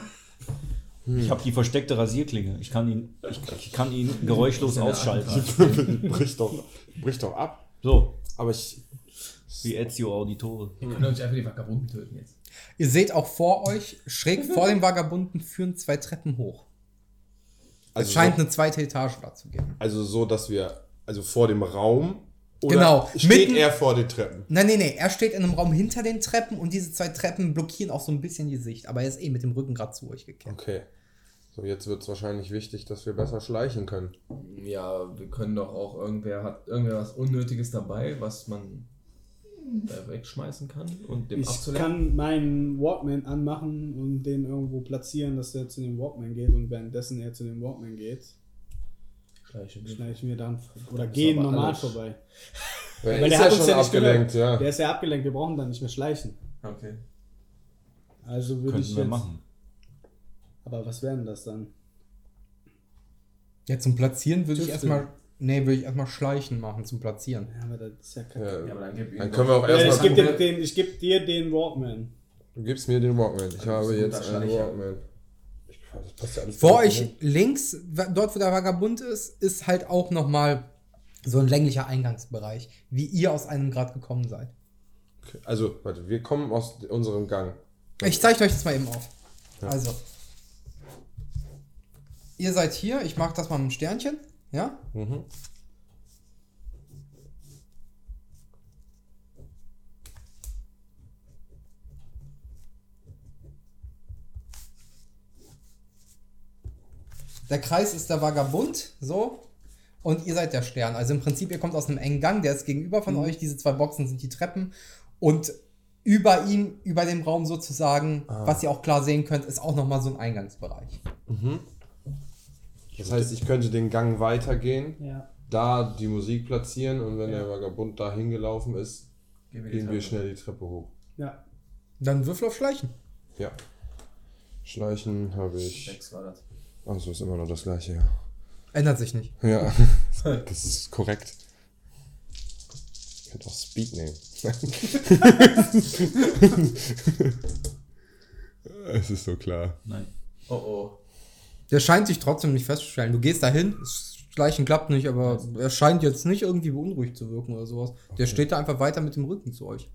Ich habe die versteckte Rasierklinge. Ich kann ihn, ich, ich kann ihn geräuschlos ausschalten. brich, doch, brich doch ab. So, Aber ich. wie Ezio Auditore. Ihr könnt euch einfach die Vagabunden töten jetzt. Ihr seht auch vor euch, schräg vor dem Vagabunden, führen zwei Treppen hoch. Also es scheint so, eine zweite Etage da zu geben. also so, dass wir. Also vor dem Raum. Oder Genau, Steht mitten- er vor den Treppen. Nein, nein, nein, er steht in einem Raum hinter den Treppen und diese zwei Treppen blockieren auch so ein bisschen die Sicht. Aber er ist eh mit dem Rücken gerade zu euch gekehrt. Okay. So, jetzt wird es wahrscheinlich wichtig, dass wir besser schleichen können. Ja, wir können doch auch, irgendwer hat irgendwer was Unnötiges dabei, was man äh, wegschmeißen kann und dem Ich abzulenken. kann meinen Walkman anmachen und den irgendwo platzieren, dass der zu dem Walkman geht und währenddessen er zu dem Walkman geht, Schleichen. schneide ich mir dann oder ist gehen aber normal alles. vorbei. Weil Weil ist der ja hat uns schon ja nicht abgelenkt, gehört. ja. Der ist ja abgelenkt, wir brauchen dann nicht mehr schleichen. Okay. Also würde ich Könnten wir jetzt. machen. Aber was wären das dann? Ja, zum Platzieren würde ich Tüfteln. erstmal. Nee, würde ich erstmal Schleichen machen zum Platzieren. Ja, aber das ist ja kacke. Ja, Ja, aber dann gib Dann doch- können wir auch Ja, ich erstmal. gebe dir, den- ich geb dir den Walkman. Du gibst mir den Walkman. Ich Also habe jetzt einen. Walkman. Ich, das passt ja alles Vor euch hin. links, dort wo der Vagabund ist, ist halt auch nochmal So ein länglicher Eingangsbereich, wie ihr aus einem gerade gekommen seid. Okay. Also, warte, wir kommen aus unserem Gang. Ich zeige euch das mal eben auf. Ja. Also. Ihr seid hier, ich mache das mal mit einem Sternchen, ja? Mhm. Der Kreis ist der Vagabund, so. Und ihr seid der Stern. Also im Prinzip, ihr kommt aus einem engen Gang, der ist gegenüber von euch. Diese zwei Boxen sind die Treppen. Und über ihm, über dem Raum sozusagen, was ihr auch klar sehen könnt, ist auch nochmal so ein Eingangsbereich. Das heißt, ich könnte den Gang weitergehen, Ja. da die Musik platzieren und wenn der Vagabund da hingelaufen ist, Gehen wir, gehen wir schnell die Treppe hoch. Ja. Dann Würfel auf Schleichen. Ja. Schleichen habe ich. Sechs war das. Achso, ist immer noch das gleiche, ja. Ändert sich nicht. Ja, das ist korrekt. Ich könnte auch Speed nehmen. es ist so klar. Nein. Oh oh. Der scheint sich trotzdem nicht festzustellen. Du gehst dahin, das Schleichen klappt nicht, aber er scheint jetzt nicht irgendwie beunruhigt zu wirken oder sowas. Der steht da einfach weiter mit dem Rücken zu euch.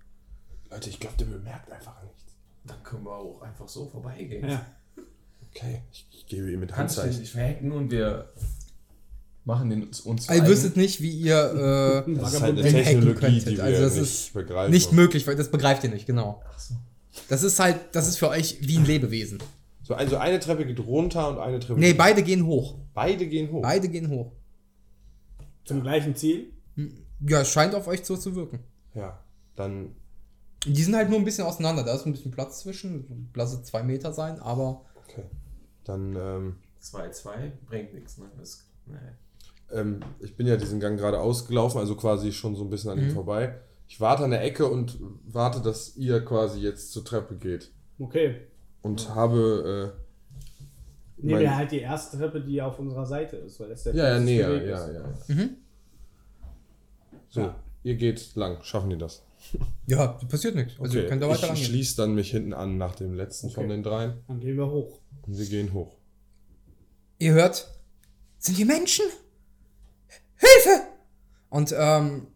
Leute, ich glaube, der bemerkt einfach nichts. Dann können wir auch einfach so vorbeigehen. Ja. Okay, ich, ich gebe ihm mit Kannst du Handzeichen. dich verhacken und wir machen den uns, uns ihr wüsstet nicht, wie ihr äh, Das ist halt eine den hacken Technologie, könntet. die wir Also das nicht ist begreifen. nicht möglich, weil das begreift ihr nicht, genau. Ach so. Das ist halt, das ist für euch wie ein Lebewesen. So, also eine Treppe geht runter und eine Treppe Nee, geht beide gehen hoch. Beide gehen hoch. Beide gehen hoch. Zum gleichen Ziel. Ja, es scheint auf euch so zu wirken. Ja, dann. Die sind halt nur ein bisschen auseinander. Da ist ein bisschen Platz zwischen. Lasse zwei Meter sein, aber Okay. Dann, ähm, 2-2 bringt nichts, ne? Das, nee. ähm, ich bin ja diesen Gang gerade ausgelaufen, also quasi schon so ein bisschen an ihm Mhm. vorbei. Ich warte an der Ecke und warte, dass ihr quasi jetzt zur Treppe geht. Okay. Und habe. Äh, Nehmen wir halt die erste Treppe, die auf unserer Seite ist, weil das der ja, ja. Weg Ja, ist. ja. Mhm. So, Ja. ihr geht lang. Schaffen die das? ja, passiert nichts. Also ihr könnt da ich weiter rangehen. schließe dann mich hinten an nach dem letzten von Okay. den dreien. Dann gehen wir hoch. Und wir gehen hoch. Ihr hört, sind hier Menschen? Hilfe! Und ähm,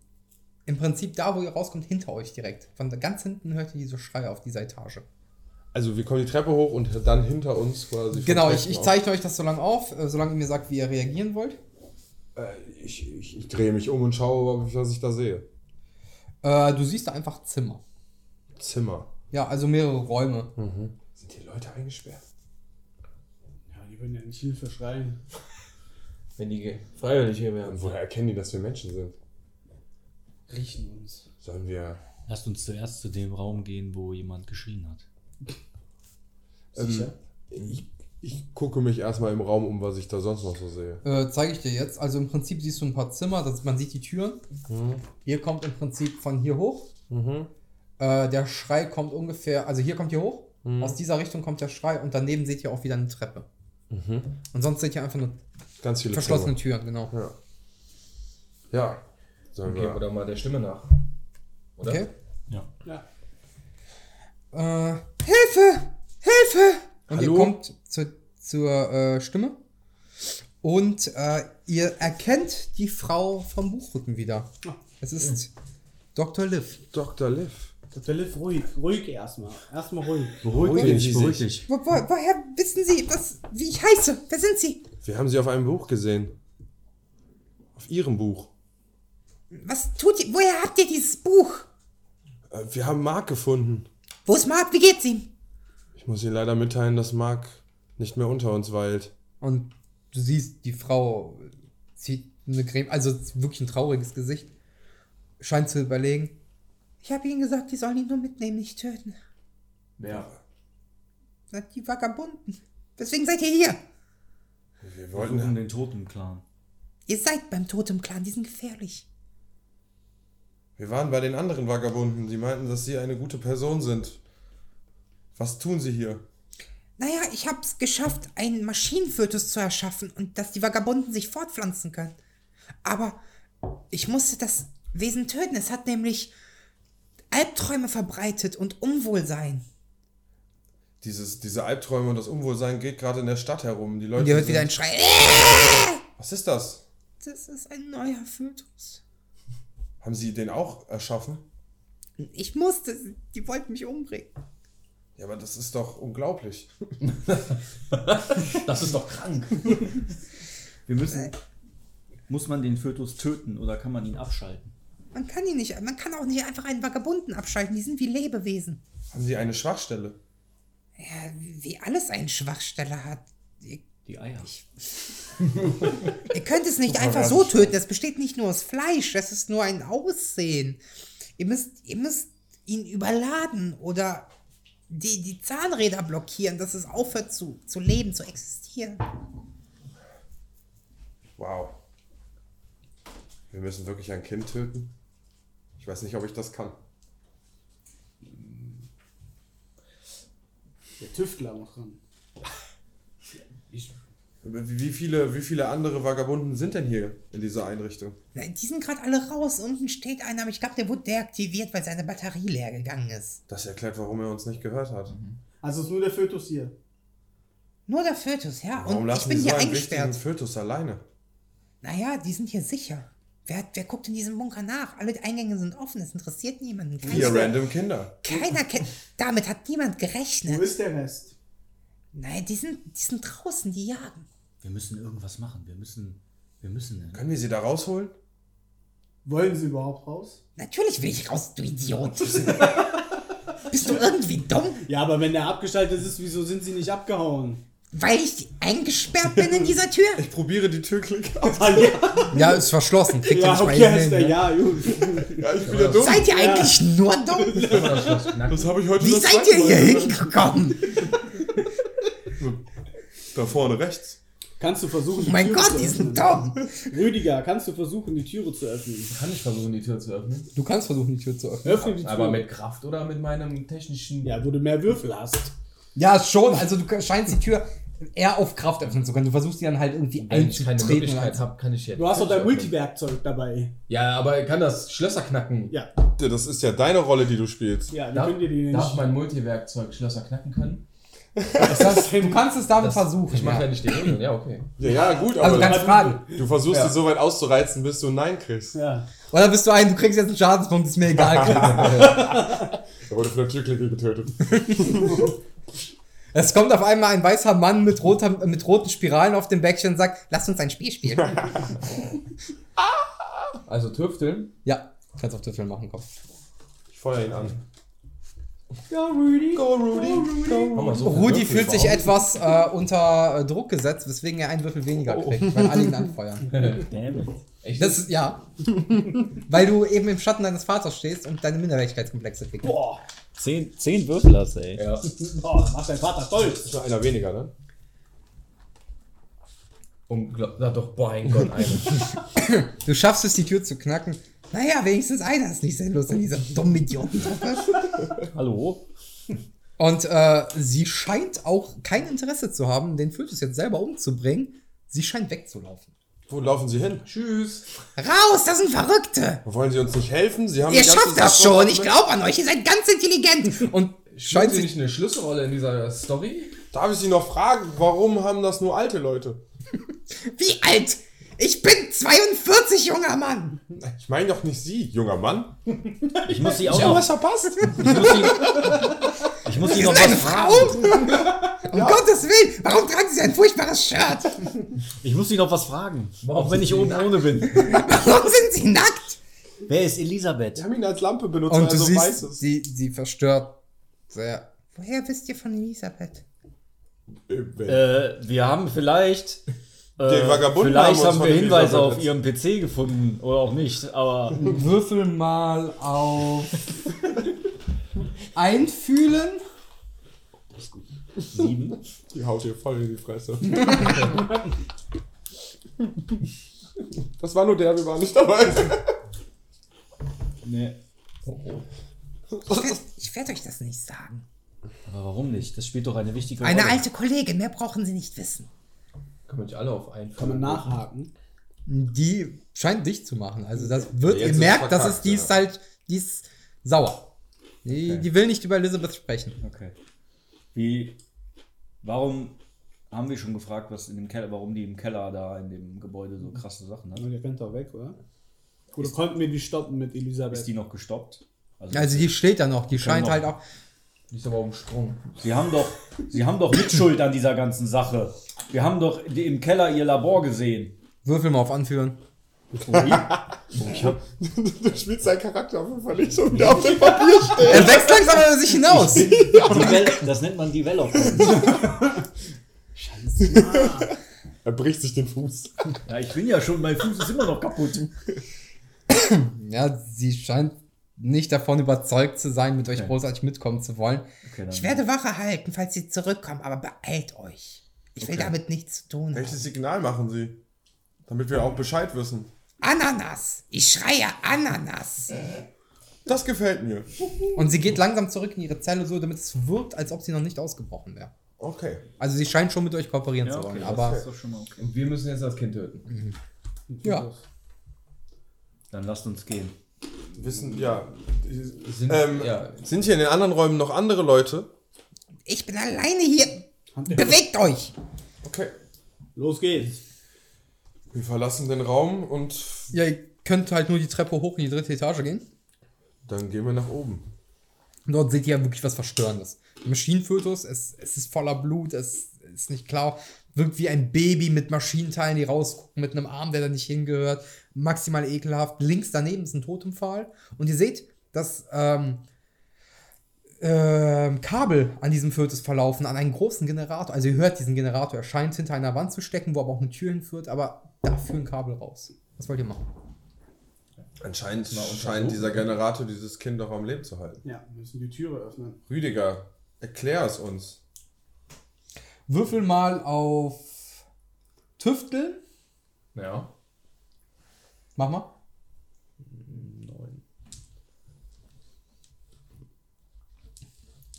im Prinzip da, wo ihr rauskommt, hinter euch direkt. Von ganz hinten hört ihr diese Schreie auf dieser Etage. Also wir kommen die Treppe hoch und dann hinter uns quasi. Genau, ich, ich zeichne euch das so lange auf, äh, solange ihr mir sagt, wie ihr reagieren wollt. Äh, ich, ich, ich drehe mich um und schaue, was ich da sehe. Äh, du siehst da einfach Zimmer. Zimmer. Ja, also mehrere Räume. Sind hier Leute eingesperrt? Ja, die würden ja nicht Hilfe schreien. Wenn die freiwillig hier wären. Und woher erkennen die, dass wir Menschen sind? Riechen uns. Sollen wir. Lasst uns zuerst zu dem Raum gehen, wo jemand geschrien hat. Sicher? Ähm, ich, ich gucke mich erstmal im Raum um, was ich da sonst noch so sehe. Äh, zeige ich dir jetzt. Also im Prinzip siehst du ein paar Zimmer, das, man sieht die Türen. Hier kommt im Prinzip von hier hoch. Mhm. Äh, der Schrei kommt ungefähr, also hier kommt hier hoch. Aus dieser Richtung kommt der Schrei und daneben seht ihr auch wieder eine Treppe. Und sonst seht ihr einfach nur Ganz viele verschlossene Zimmer. Türen, genau. Ja. Ja. Dann gehen wir doch mal der Stimme nach. Oder? Okay? Ja. Ja. Äh, Hilfe! Hilfe! Und Hallo? ihr kommt zu, zur äh, Stimme. Und äh, ihr erkennt die Frau vom Buchrücken wieder. Es ist Dr. Liv. Dr. Liv. Dr. Liv, ruhig. Ruhig erstmal. Erstmal ruhig. Beruhig Beruhigen dich, Sie beruhig sich. dich. Wo, wo, woher wissen Sie, was, wie ich heiße? Wer sind Sie? Wir haben sie auf einem Buch gesehen. Auf ihrem Buch. Was tut ihr? Woher habt ihr dieses Buch? Äh, Wir haben Mark gefunden. Wo ist Mark? Wie geht's ihm? Ich muss Ihnen leider mitteilen, dass Mark nicht mehr unter uns weilt. Und du siehst, die Frau zieht eine Creme, also wirklich ein trauriges Gesicht. Scheint zu überlegen. Ich habe ihnen gesagt, die sollen ihn nur mitnehmen, nicht töten. Wer? Na, Die Vagabunden. Deswegen seid ihr hier. Wir Wir wollten. suchen den Totenclan. Ihr seid beim Totem-Clan, die sind gefährlich. Wir waren bei den anderen Vagabunden. Sie meinten, dass Sie eine gute Person sind. Was tun Sie hier? Naja, ich hab's geschafft, einen Maschinenfötus zu erschaffen und dass die Vagabunden sich fortpflanzen können. Aber ich musste das Wesen töten. Es hat nämlich Albträume verbreitet und Unwohlsein. Dieses, diese Albträume und das Unwohlsein geht gerade in der Stadt herum. Die Leute. Und ihr hört sind- wieder ein Schrei. Was ist das? Das ist ein neuer Fötus. Haben Sie den auch erschaffen? Ich musste, die wollten mich umbringen. Ja, aber das ist doch unglaublich. Das ist doch krank. Wir müssen. Muss man den Fötus töten oder kann man ihn abschalten? Man kann ihn nicht, man kann auch nicht einfach einen Vagabunden abschalten. Die sind wie Lebewesen. Haben Sie eine Schwachstelle? Ja, wie alles eine Schwachstelle hat. Ihr, Die Eier. ihr könnt es nicht einfach so töten. Das besteht nicht nur aus Fleisch, das ist nur ein Aussehen. Ihr müsst, ihr müsst ihn überladen oder die, die Zahnräder blockieren, dass es aufhört zu, zu leben, zu existieren. Wow. Wir müssen wirklich ein Kind töten? Ich weiß nicht, ob ich das kann. Der Tüftler muss ran. Wie wie viele, wie viele andere Vagabunden sind denn hier in dieser Einrichtung? Die sind gerade alle raus. Unten steht einer, aber ich glaube, der wurde deaktiviert, weil seine Batterie leer gegangen ist. Das erklärt, warum er uns nicht gehört hat. Also ist nur der Fötus hier. Nur der Fötus, ja. Warum Und ich lassen bin die so hier einen wichtigen. Fötus alleine? Naja, die sind hier sicher. Wer, wer guckt in diesem Bunker nach? Alle Eingänge sind offen, es interessiert niemanden. Vier Keiner, random Kinder. keiner kennt. Damit hat niemand Wo gerechnet. ist der Rest? Nein, die sind, die sind draußen, die jagen. Wir müssen irgendwas machen. Wir müssen. Wir müssen. Können wir sie da rausholen? Wollen sie überhaupt raus? Natürlich will ich raus, du Idiot. Bist du irgendwie dumm? Ja, aber wenn der abgeschaltet ist, wieso sind sie nicht abgehauen? Weil ich eingesperrt bin in dieser Tür? Ich probiere die Türklick aus. Ah, ja, Ja, ist verschlossen. Kriegt ja okay, ist der, ja, gut. Ja, ich bin ja dumm. Seid ihr eigentlich nur dumm? Das habe ich heute Wie seid ihr hier Mal. hingekommen? Da vorne rechts. Kannst du versuchen, die Mein Türe Gott, zu die öffnen? sind dumm. Rüdiger, kannst du versuchen, die Türe zu öffnen? Kann ich versuchen, die Tür zu öffnen? Du kannst versuchen, die Tür zu öffnen. Öffne die Tür. Aber mit Kraft oder mit meinem technischen. ja, wo du mehr Würfel hast. Ja, schon. Also du scheinst die Tür eher auf Kraft öffnen zu können. Du versuchst die dann halt irgendwie Wenn ich keine einzutreten. Möglichkeit habe, kann ich jetzt. Du hast doch dein. Multiwerkzeug dabei. Ja, aber kann das Schlösser knacken? Ja, Das ist ja deine Rolle, die du spielst. ja, wie Darf, könnt ihr die darf nicht? mein Multiwerkzeug Schlösser knacken können? Das heißt, du kannst es damit Das- versuchen. Ich mache ja. ja. nicht die Regeln, ja, okay. Ja, ja, gut, Also aber du kannst fragen. du versuchst Ja. sie so weit auszureizen, bis du ein Nein kriegst. Ja. Oder bist du ein, du kriegst jetzt einen Schadenspunkt, ist mir egal. Er wurde von der Türklinke getötet. es kommt auf einmal ein weißer Mann mit, roter, mit roten Spiralen auf dem Bäckchen und sagt, lass uns ein Spiel spielen. Also Tüfteln. ja, kannst auf Tüffeln machen, komm. Ich feuer ihn an. Ja, Rüdi. Go, Rudy. Wir so viel Rudi Würfel fühlt sich etwas äh, unter äh, Druck gesetzt, weswegen er einen Würfel weniger kriegt, weil alle ihn anfeuern. Damn it. Echt? Das ist, ja. weil du eben im Schatten deines Vaters stehst und deine Minderwertigkeitskomplexe kriegst. Boah. Zehn, zehn Würfel hast du, ey. ja. Boah, macht dein Vater stolz. Ist nur einer weniger, ne? Unglaublich. Na doch, boah, mein Gott, eine. Du schaffst es, die Tür zu knacken. Naja, wenigstens einer ist nicht sinnlos in dieser dummen Idiotentruppe. Hallo? Und äh, sie scheint auch kein Interesse zu haben, den Fötus jetzt selber umzubringen. Sie scheint wegzulaufen. Wo laufen sie hin? Tschüss. Raus, das sind Verrückte! Wollen sie uns nicht helfen? Sie haben Ihr schafft das Sache schon, ich glaube an euch, ihr seid ganz intelligent. Und Scheint sie sich nicht eine Schlüsselrolle in dieser Story? Darf ich Sie noch fragen, warum haben das nur alte Leute? Wie alt? Ich bin 42, junger Mann. Ich meine doch nicht Sie, junger Mann. Ich muss sie auch Ich habe noch. was verpasst. Ich muss sie, ich muss sie Sie noch sind eine was Frau? fragen. Um Gottes Willen, warum tragen Sie ein furchtbares Shirt? Ich muss sie noch was fragen. Warum auch wenn ich oben ohne bin. Warum sind Sie nackt? Wer ist Elisabeth? Wir haben ihn als Lampe benutzt, Und weil du er so weiß siehst, ist. sie, sie verstört sehr. Woher wisst ihr von Elisabeth? Äh, Äh, wir haben vielleicht. Äh, vielleicht haben haben, wir Hinweise auf ihrem PC gefunden oder auch nicht, aber Würfel mal auf Einfühlen. sieben. Die haut dir voll in die Fresse. das war nur der, wir waren nicht dabei. Nee. Ich werde werd euch das nicht sagen. Aber warum nicht? Das spielt doch eine wichtige Eine Rolle. alte Kollegin, mehr brauchen Sie nicht wissen. Können wir nicht alle auf einen Kann man nachhaken. Die scheint dicht zu machen. Also das wird, Ja, ihr ist merkt, es dass verkackt, es, die ist ja. halt, die ist sauer. Die, Okay. die will nicht über Elizabeth sprechen. Okay. Wie. Warum haben wir schon gefragt, was in dem Keller, warum die im Keller da in dem Gebäude so krasse Sachen hat. Die rennt doch weg, oder? Oder konnten wir die stoppen mit Elisabeth? Ist die noch gestoppt? Also die steht da noch, die scheint noch. halt auch. Die ist aber umsprungen. Sie haben doch, Sie haben doch Mitschuld an dieser ganzen Sache. Wir haben doch im Keller Ihr Labor gesehen. Würfel mal auf Anführen. Du spielst deinen Charakter auf jeden Fall nicht so wieder auf dem Papier stehen. Er wächst langsam über sich hinaus. Devel- Das nennt man Development. Er bricht sich den Fuß. Ja, ich bin ja schon, mein Fuß ist immer noch kaputt. Ja, sie scheint nicht davon überzeugt zu sein, mit euch Okay. großartig mitkommen zu wollen. Okay, Ich werde Wache halten, falls sie zurückkommen, aber beeilt euch. Ich will Okay. damit nichts zu tun Welches haben. Signal machen Sie? Damit wir auch Bescheid wissen. Ananas! Ich schreie Ananas! Das gefällt mir. Und sie geht langsam zurück in ihre Zelle, so damit es wirkt, als ob sie noch nicht ausgebrochen wäre. Okay. Also sie scheint schon mit euch kooperieren Ja, zu wollen, das aber ist doch schon mal okay. Und wir müssen jetzt das Kind töten. ja. Dann lasst uns gehen. Wissen, ja. Sind, Ähm, ja, Sind hier in den anderen Räumen noch andere Leute? Ich bin alleine hier. Bewegt euch! Okay. Los geht's. Wir verlassen den Raum und Ja, ihr könnt halt nur die Treppe hoch in die dritte Etage gehen. dann gehen wir nach oben. Dort seht ihr wirklich was Verstörendes. Maschinenfötus, es, es ist voller Blut, es ist nicht klar. Wirkt wie ein Baby mit Maschinenteilen, die rausgucken, mit einem Arm, der da nicht hingehört. Maximal ekelhaft. Links daneben ist ein Totempfahl. Und ihr seht, dass ähm, ähm, Kabel an diesem Fötus verlaufen, an einen großen Generator. Also ihr hört diesen Generator. Er scheint hinter einer Wand zu stecken, wo aber auch eine Tür hinführt, aber da führen Kabel raus. Was wollt ihr machen? Anscheinend scheint dieser Generator dieses Kind doch am Leben zu halten. Ja, wir müssen die Türe öffnen. Rüdiger, erklär es uns. Würfel mal auf Tüfteln. ja. Mach mal. Neun.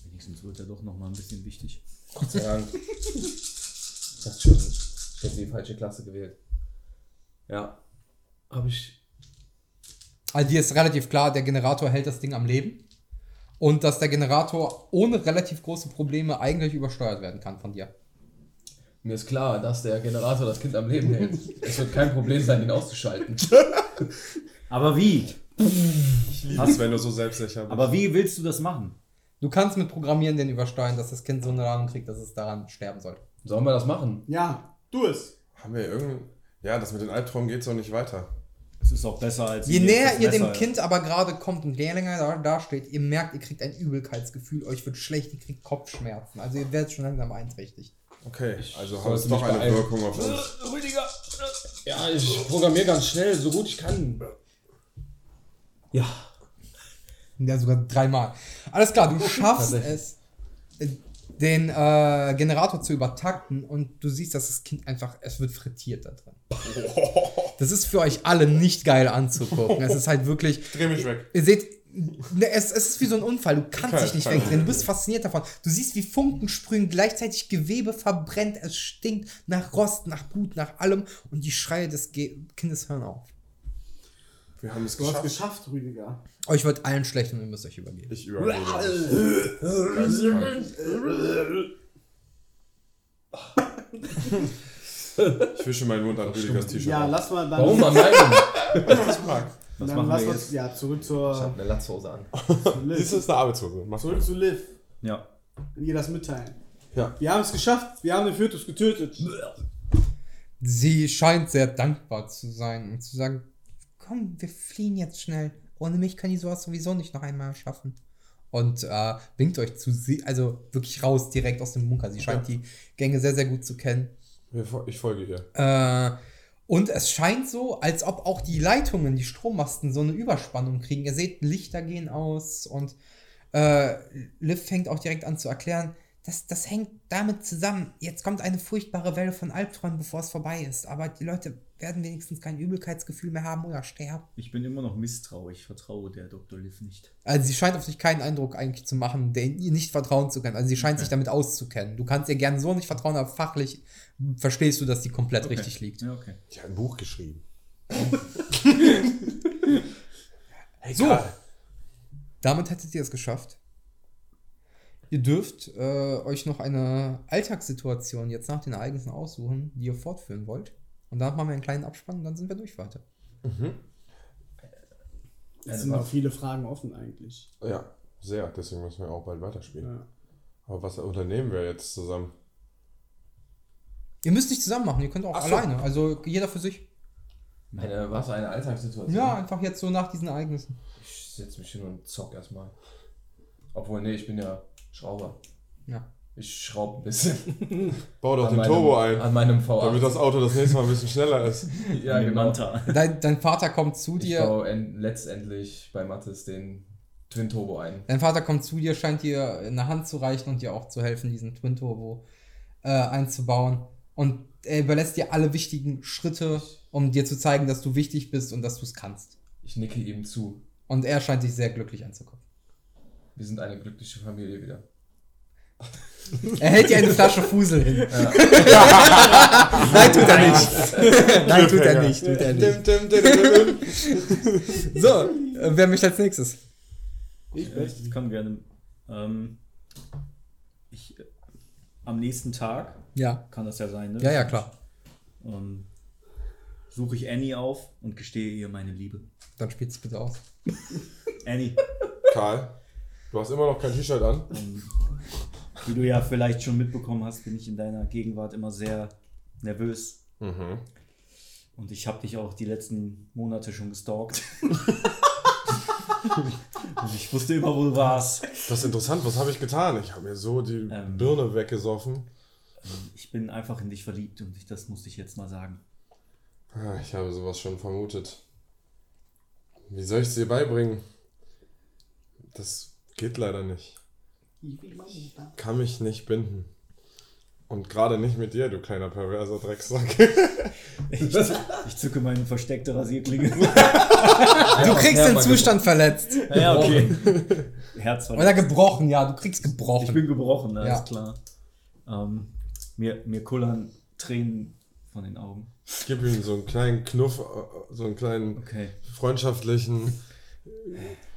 Wenigstens wird er doch noch mal ein bisschen wichtig. Gott sei Dank. Ich dachte schon, ich hätte die falsche Klasse gewählt. Ja. Habe ich. Also dir ist relativ klar, der Generator hält das Ding am Leben. Und dass der Generator ohne relativ große Probleme eigentlich übersteuert werden kann von dir. Mir ist klar, dass der Generator das Kind am Leben hält. Es wird kein Problem sein, ihn auszuschalten. Aber wie? Ich liebe es, wenn du so selbstsicher bist. Aber wie willst du das machen? Du kannst mit Programmieren den übersteuern, dass das Kind so eine Ladung kriegt, dass es daran sterben soll. Sollen wir das machen? Ja, tu es. Haben wir irgendein. Ja, das mit den Albträumen geht so nicht weiter. Es ist auch besser als. Je näher ihr dem Kind aber gerade kommt und je länger da, da steht, ihr merkt, ihr kriegt ein Übelkeitsgefühl, euch wird schlecht, ihr kriegt Kopfschmerzen. Also ihr werdet schon langsam beeinträchtigt. Okay, also hat es doch eine beeilen. Wirkung auf uns. Rüdiger! Ja, ich programmiere ganz schnell, so gut ich kann. Ja. Ja, sogar dreimal. Alles klar, du schaffst es, äh, den äh, Generator zu übertakten und du siehst, dass das Kind einfach, es wird frittiert da drin. Das ist für euch alle nicht geil anzugucken. Es ist halt wirklich, Dreh mich weg. ihr seht, es, es ist wie so ein Unfall, du kannst Kein dich nicht wegdrehen, du bist fasziniert davon. Du siehst, wie Funken sprühen, gleichzeitig Gewebe verbrennt, es stinkt nach Rost, nach Blut, nach allem und die Schreie des Ge Kindes hören auf. Wir haben es Du geschafft. geschafft, Rüdiger. Euch wird allen schlecht und ihr müsst euch übergeben. Ich überlebe. Ich wische meinen Mund an Rüdigers T-Shirt. Ja, ab. lass mal dann. Warum an meinem? Ich mag. Was dann machen lass wir uns, jetzt? Ja, zurück Ich zur. habe eine Latzhose an. Siehst du, ist eine Arbeitshose. Mach Zurück zu Liv. Ja. Und ihr das mitteilen. Ja. Wir haben es geschafft. Wir haben den Fötus getötet. Sie scheint sehr dankbar zu sein und zu sagen, komm, wir fliehen jetzt schnell. Ohne mich kann die sowas sowieso nicht noch einmal schaffen. Und äh, winkt euch zu sie, also wirklich raus direkt aus dem Bunker. Sie scheint die Gänge sehr, sehr gut zu kennen. Ich folge ihr. Äh, und es scheint so, als ob auch die Leitungen, die Strommasten so eine Überspannung kriegen. Ihr seht, Lichter gehen aus und äh, Liv fängt auch direkt an zu erklären, das, das hängt damit zusammen. Jetzt kommt eine furchtbare Welle von Albträumen, bevor es vorbei ist. Aber die Leute werden wenigstens kein Übelkeitsgefühl mehr haben oder sterben. Ich bin immer noch misstrauisch. Ich vertraue der Dr. Liv nicht. Also sie scheint auf sich keinen Eindruck eigentlich zu machen, den ihr nicht vertrauen zu können. Also sie scheint sich damit auszukennen. Du kannst ihr gerne so nicht vertrauen, aber fachlich verstehst du, dass die komplett Okay. richtig liegt. Ja, okay. Ich habe ein Buch geschrieben. hey, So. Damit hättet ihr es geschafft. Ihr dürft äh, euch noch eine Alltagssituation jetzt nach den Ereignissen aussuchen, die ihr fortführen wollt. Und danach machen wir einen kleinen Abspann und dann sind wir durch weiter. Es sind noch viele Fragen offen eigentlich. Ja, sehr. Deswegen müssen wir auch bald weiterspielen. Ja. Aber was unternehmen wir jetzt zusammen? Ihr müsst nicht zusammen machen, ihr könnt auch Ach so. alleine. Also jeder für sich. Eine, was eine Alltagssituation? Ja, einfach jetzt so nach diesen Ereignissen. Ich setze mich hin und zock erstmal. Obwohl, nee, ich bin ja Schrauber. Ja. Ich schraube ein bisschen. Bau doch An den meinem- Turbo ein, An meinem V8. damit das Auto das nächste Mal ein bisschen schneller ist. ja, genau. Manta. Dein, dein Vater kommt zu Ich dir. baue en letztendlich bei Mathis den Twin Turbo ein. Dein Vater kommt zu dir, scheint dir eine Hand zu reichen und dir auch zu helfen, diesen Twin Turbo äh, einzubauen. Und er überlässt dir alle wichtigen Schritte, um dir zu zeigen, dass du wichtig bist und dass du es kannst. Ich nicke ihm zu. Und er scheint sich sehr glücklich anzugucken. Wir sind eine glückliche Familie wieder. Er hält dir eine Flasche Fusel hin. Nein, tut er nicht. Nein, tut er nicht. Tut er nicht. So, äh, wer möchte als nächstes? Ich Ja, ich kann gerne. Ähm, ich, äh, am nächsten Tag Ja. kann das ja sein, ne? Ja, ja, klar. Ähm, suche ich Annie auf und gestehe ihr meine Liebe. Dann spielst du bitte aus. Annie, Karl, du hast immer noch kein T-Shirt an. ähm, wie du ja vielleicht schon mitbekommen hast, bin ich in deiner Gegenwart immer sehr nervös. Mhm. Und ich habe dich auch die letzten Monate schon gestalkt. und ich wusste immer, wo du warst. Das ist interessant, was habe ich getan? Ich habe mir so die Ähm. Birne weggesoffen. Ich bin einfach in dich verliebt und ich, das musste ich jetzt mal sagen. Ah, Ich habe sowas schon vermutet. Wie soll ich es dir beibringen? Das geht leider nicht. Kann mich nicht binden. Und gerade nicht mit dir, du kleiner perverser Drecksack. Ich, ich zücke meine versteckte Rasierklinge. Du kriegst den Zustand verletzt. ja, okay. Herz Oder gebrochen, ja, du kriegst gebrochen. Ich bin gebrochen, alles Ja. klar. Ähm, mir, mir kullern Tränen von den Augen. Gib ihm so einen kleinen Knuff, äh, so einen kleinen Okay. freundschaftlichen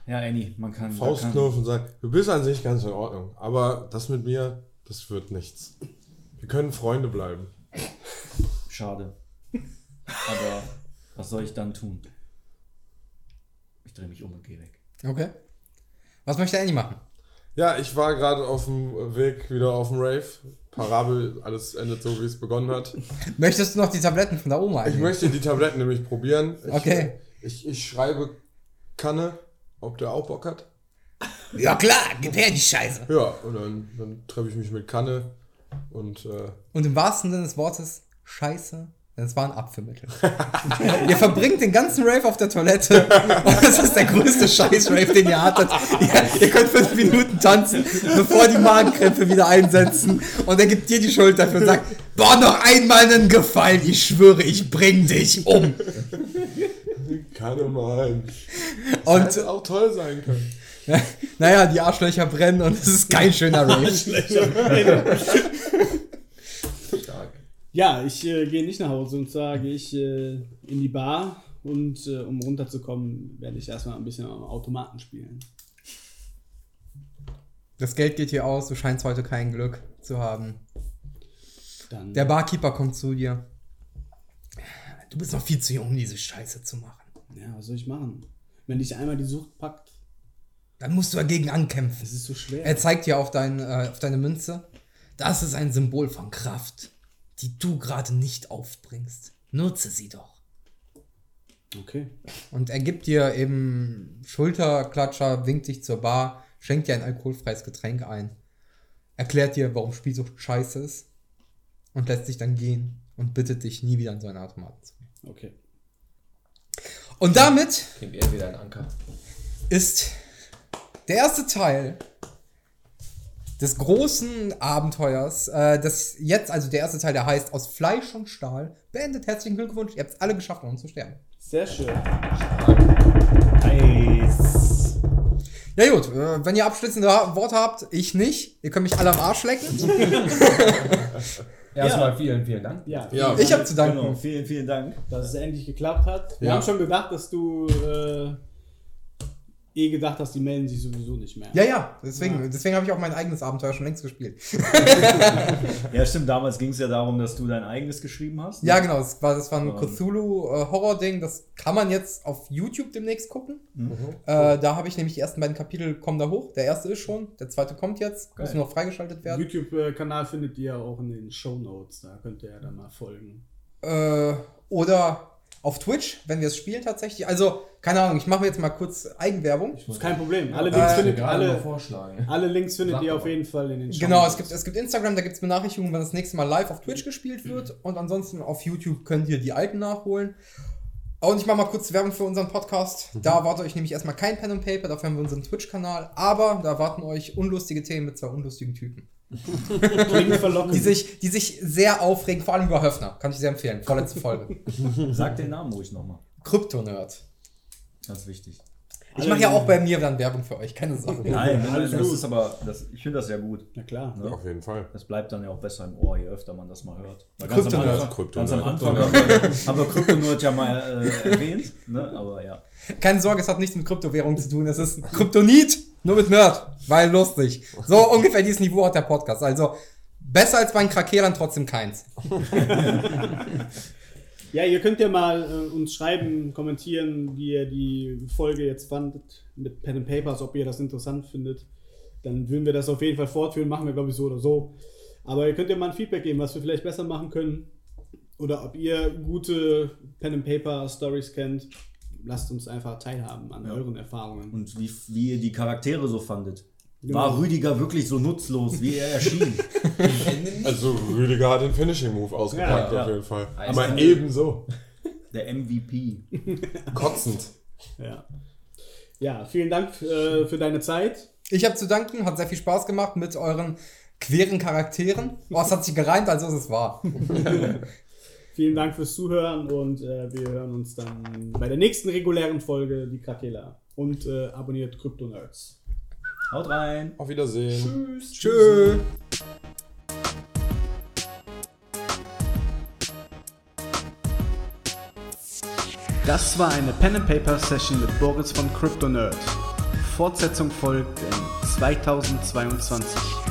Ja, Annie, man kann. man Faustknuff und sag, du bist an sich ganz in Ordnung. Aber das mit mir, das wird nichts. Wir können Freunde bleiben. Schade. Aber was soll ich dann tun? Ich drehe mich um und gehe weg. Okay. Was möchte Annie machen? Ja, ich war gerade auf dem Weg wieder auf dem Rave. Parabel, alles endet so, wie es begonnen hat. Möchtest du noch die Tabletten von der Oma Ich einnehmen? möchte die Tabletten nämlich probieren. Ich, Okay. Ich, ich schreibe Kanne, ob der auch Bock hat. Ja klar, gib her die Scheiße. Ja, und dann, dann treffe ich mich mit Kanne und äh, Und im wahrsten Sinne des Wortes, Scheiße, denn es war ein Abführmittel. ihr verbringt den ganzen Rave auf der Toilette und das ist der größte Scheiß-Rave, den ihr hattet. ihr, ihr könnt fünf Minuten tanzen, bevor die Magenkrämpfe wieder einsetzen und er gibt dir die Schuld dafür und sagt, boah, noch einmal einen Gefallen, ich schwöre, ich bring dich um. Kanne mal. Und Hätte auch toll sein können. naja, die Arschlöcher brennen und es ist kein schöner Rave. Stark. Ja, ich äh, gehe nicht nach Hause und zwar gehe ich äh, in die Bar und äh, um runterzukommen, werde ich erstmal ein bisschen am Automaten spielen. Das Geld geht hier aus, du scheinst heute kein Glück zu haben. Dann Der Barkeeper kommt zu dir. Du bist noch viel zu jung, um diese Scheiße zu machen. Ja, was soll ich machen? Wenn dich einmal die Sucht packt, Dann musst du dagegen ankämpfen. das ist so schwer. Er zeigt dir auf, dein, äh, auf deine Münze. Das ist ein Symbol von Kraft, die du gerade nicht aufbringst. Nutze sie doch. Okay. Und er gibt dir eben Schulterklatscher, winkt dich zur Bar, schenkt dir ein alkoholfreies Getränk ein, erklärt dir, warum Spielsucht scheiße ist und lässt dich dann gehen und bittet dich, nie wieder in so einen Automaten zu gehen. Okay. Und damit Kriegt wieder einen Anker. ist der erste Teil des großen Abenteuers, äh, das jetzt, also der erste Teil, der heißt Aus Fleisch und Stahl, beendet. Herzlichen Glückwunsch, ihr habt es alle geschafft, ohne zu sterben. Sehr schön. Nice. Ja gut, äh, wenn ihr abschließende Worte habt, ich nicht. Ihr könnt mich alle am Arsch lecken. Erstmal vielen, vielen Dank. Ja, Ja, Ich habe zu danken. Genau, vielen, vielen Dank. dass es endlich geklappt hat. Wir Ja. haben schon gedacht, dass du äh, eh gedacht hast, die melden sich sowieso nicht mehr. Ja, ja, deswegen, Ja. deswegen habe ich auch mein eigenes Abenteuer schon längst gespielt. Ja, stimmt. Damals ging es ja darum, dass du dein eigenes geschrieben hast. ne? Ja, genau, das war, das war ein Ähm. Cthulhu-Horror-Ding, das kann man jetzt auf YouTube demnächst gucken. Mhm. Äh, da habe ich nämlich die ersten beiden Kapitel kommen da hoch. Der erste ist schon, der zweite kommt jetzt, muss Geil. nur noch freigeschaltet werden. YouTube-Kanal findet ihr auch in den Show Notes, da könnt ihr ja dann mal folgen. Äh, oder auf Twitch, wenn wir es spielen tatsächlich. Also, keine Ahnung, ich mache mir jetzt mal kurz Eigenwerbung. Ist kein Problem. Alle Äh, Links findet, Egal, mal alle, alle Links findet ihr auf jeden Fall in den Show Genau, es gibt, es gibt Instagram, da gibt es Benachrichtigungen, wenn das nächste Mal live auf Twitch gespielt wird. Und ansonsten auf YouTube könnt ihr die alten nachholen. Und ich mache mal kurz Werbung für unseren Podcast. Da erwartet euch nämlich erstmal kein Pen and Paper, dafür haben wir unseren Twitch-Kanal. Aber da erwarten euch unlustige Themen mit zwei unlustigen Typen. Klingt verlockend. Die sich, die sich sehr aufregen, vor allem über Höfner. Kann ich sehr empfehlen. Vorletzte Folge. Sag den Namen ruhig nochmal. Kryptonerd. Ganz wichtig. Ich mache ja auch bei mir dann Werbung für euch, keine Sache. Nein, nein, alles das gut. ist aber, das, ich finde das ja gut. Na klar. Ne? Auf jeden Fall. Das bleibt dann ja auch besser im Ohr, je öfter man das mal hört. Weil Kryptonerd. Anfang, Kryptonerd. ganz am Anfang haben wir, haben wir Kryptonerd ja mal äh, erwähnt, ne? aber ja. Keine Sorge, es hat nichts mit Kryptowährung zu tun. Es ist Kryptonit, nur mit Nerd. Weil lustig. So ungefähr dieses Niveau hat der Podcast. Also besser als bei den Krakelern, trotzdem keins. Ja, ihr könnt ja mal äh, uns schreiben, kommentieren, wie ihr die Folge jetzt fandet mit Pen and Papers, ob ihr das interessant findet. Dann würden wir das auf jeden Fall fortführen, machen wir glaube ich so oder so. Aber ihr könnt ja mal ein Feedback geben, was wir vielleicht besser machen können. Oder ob ihr gute Pen and Paper Stories kennt. Lasst uns einfach teilhaben an Ja. euren Erfahrungen. Und wie, wie ihr die Charaktere so fandet. Genau. War Rüdiger wirklich so nutzlos, wie er erschien? Also Rüdiger hat den Finishing Move ausgepackt Ja, ja. auf jeden Fall. Eis- Aber ebenso. Der MVP. Kotzend. Ja. ja, vielen Dank äh, für deine Zeit. Ich habe zu danken, hat sehr viel Spaß gemacht mit euren queren Charakteren. Oh, es hat sich gereimt, also ist es wahr. Vielen Dank fürs Zuhören und äh, wir hören uns dann bei der nächsten regulären Folge, die Krakela. Und äh, abonniert Crypto Nerds. Haut rein. Auf Wiedersehen. Tschö. Das war eine Pen and Paper Session mit Boris von Crypto Nerd. Fortsetzung folgt in 2022.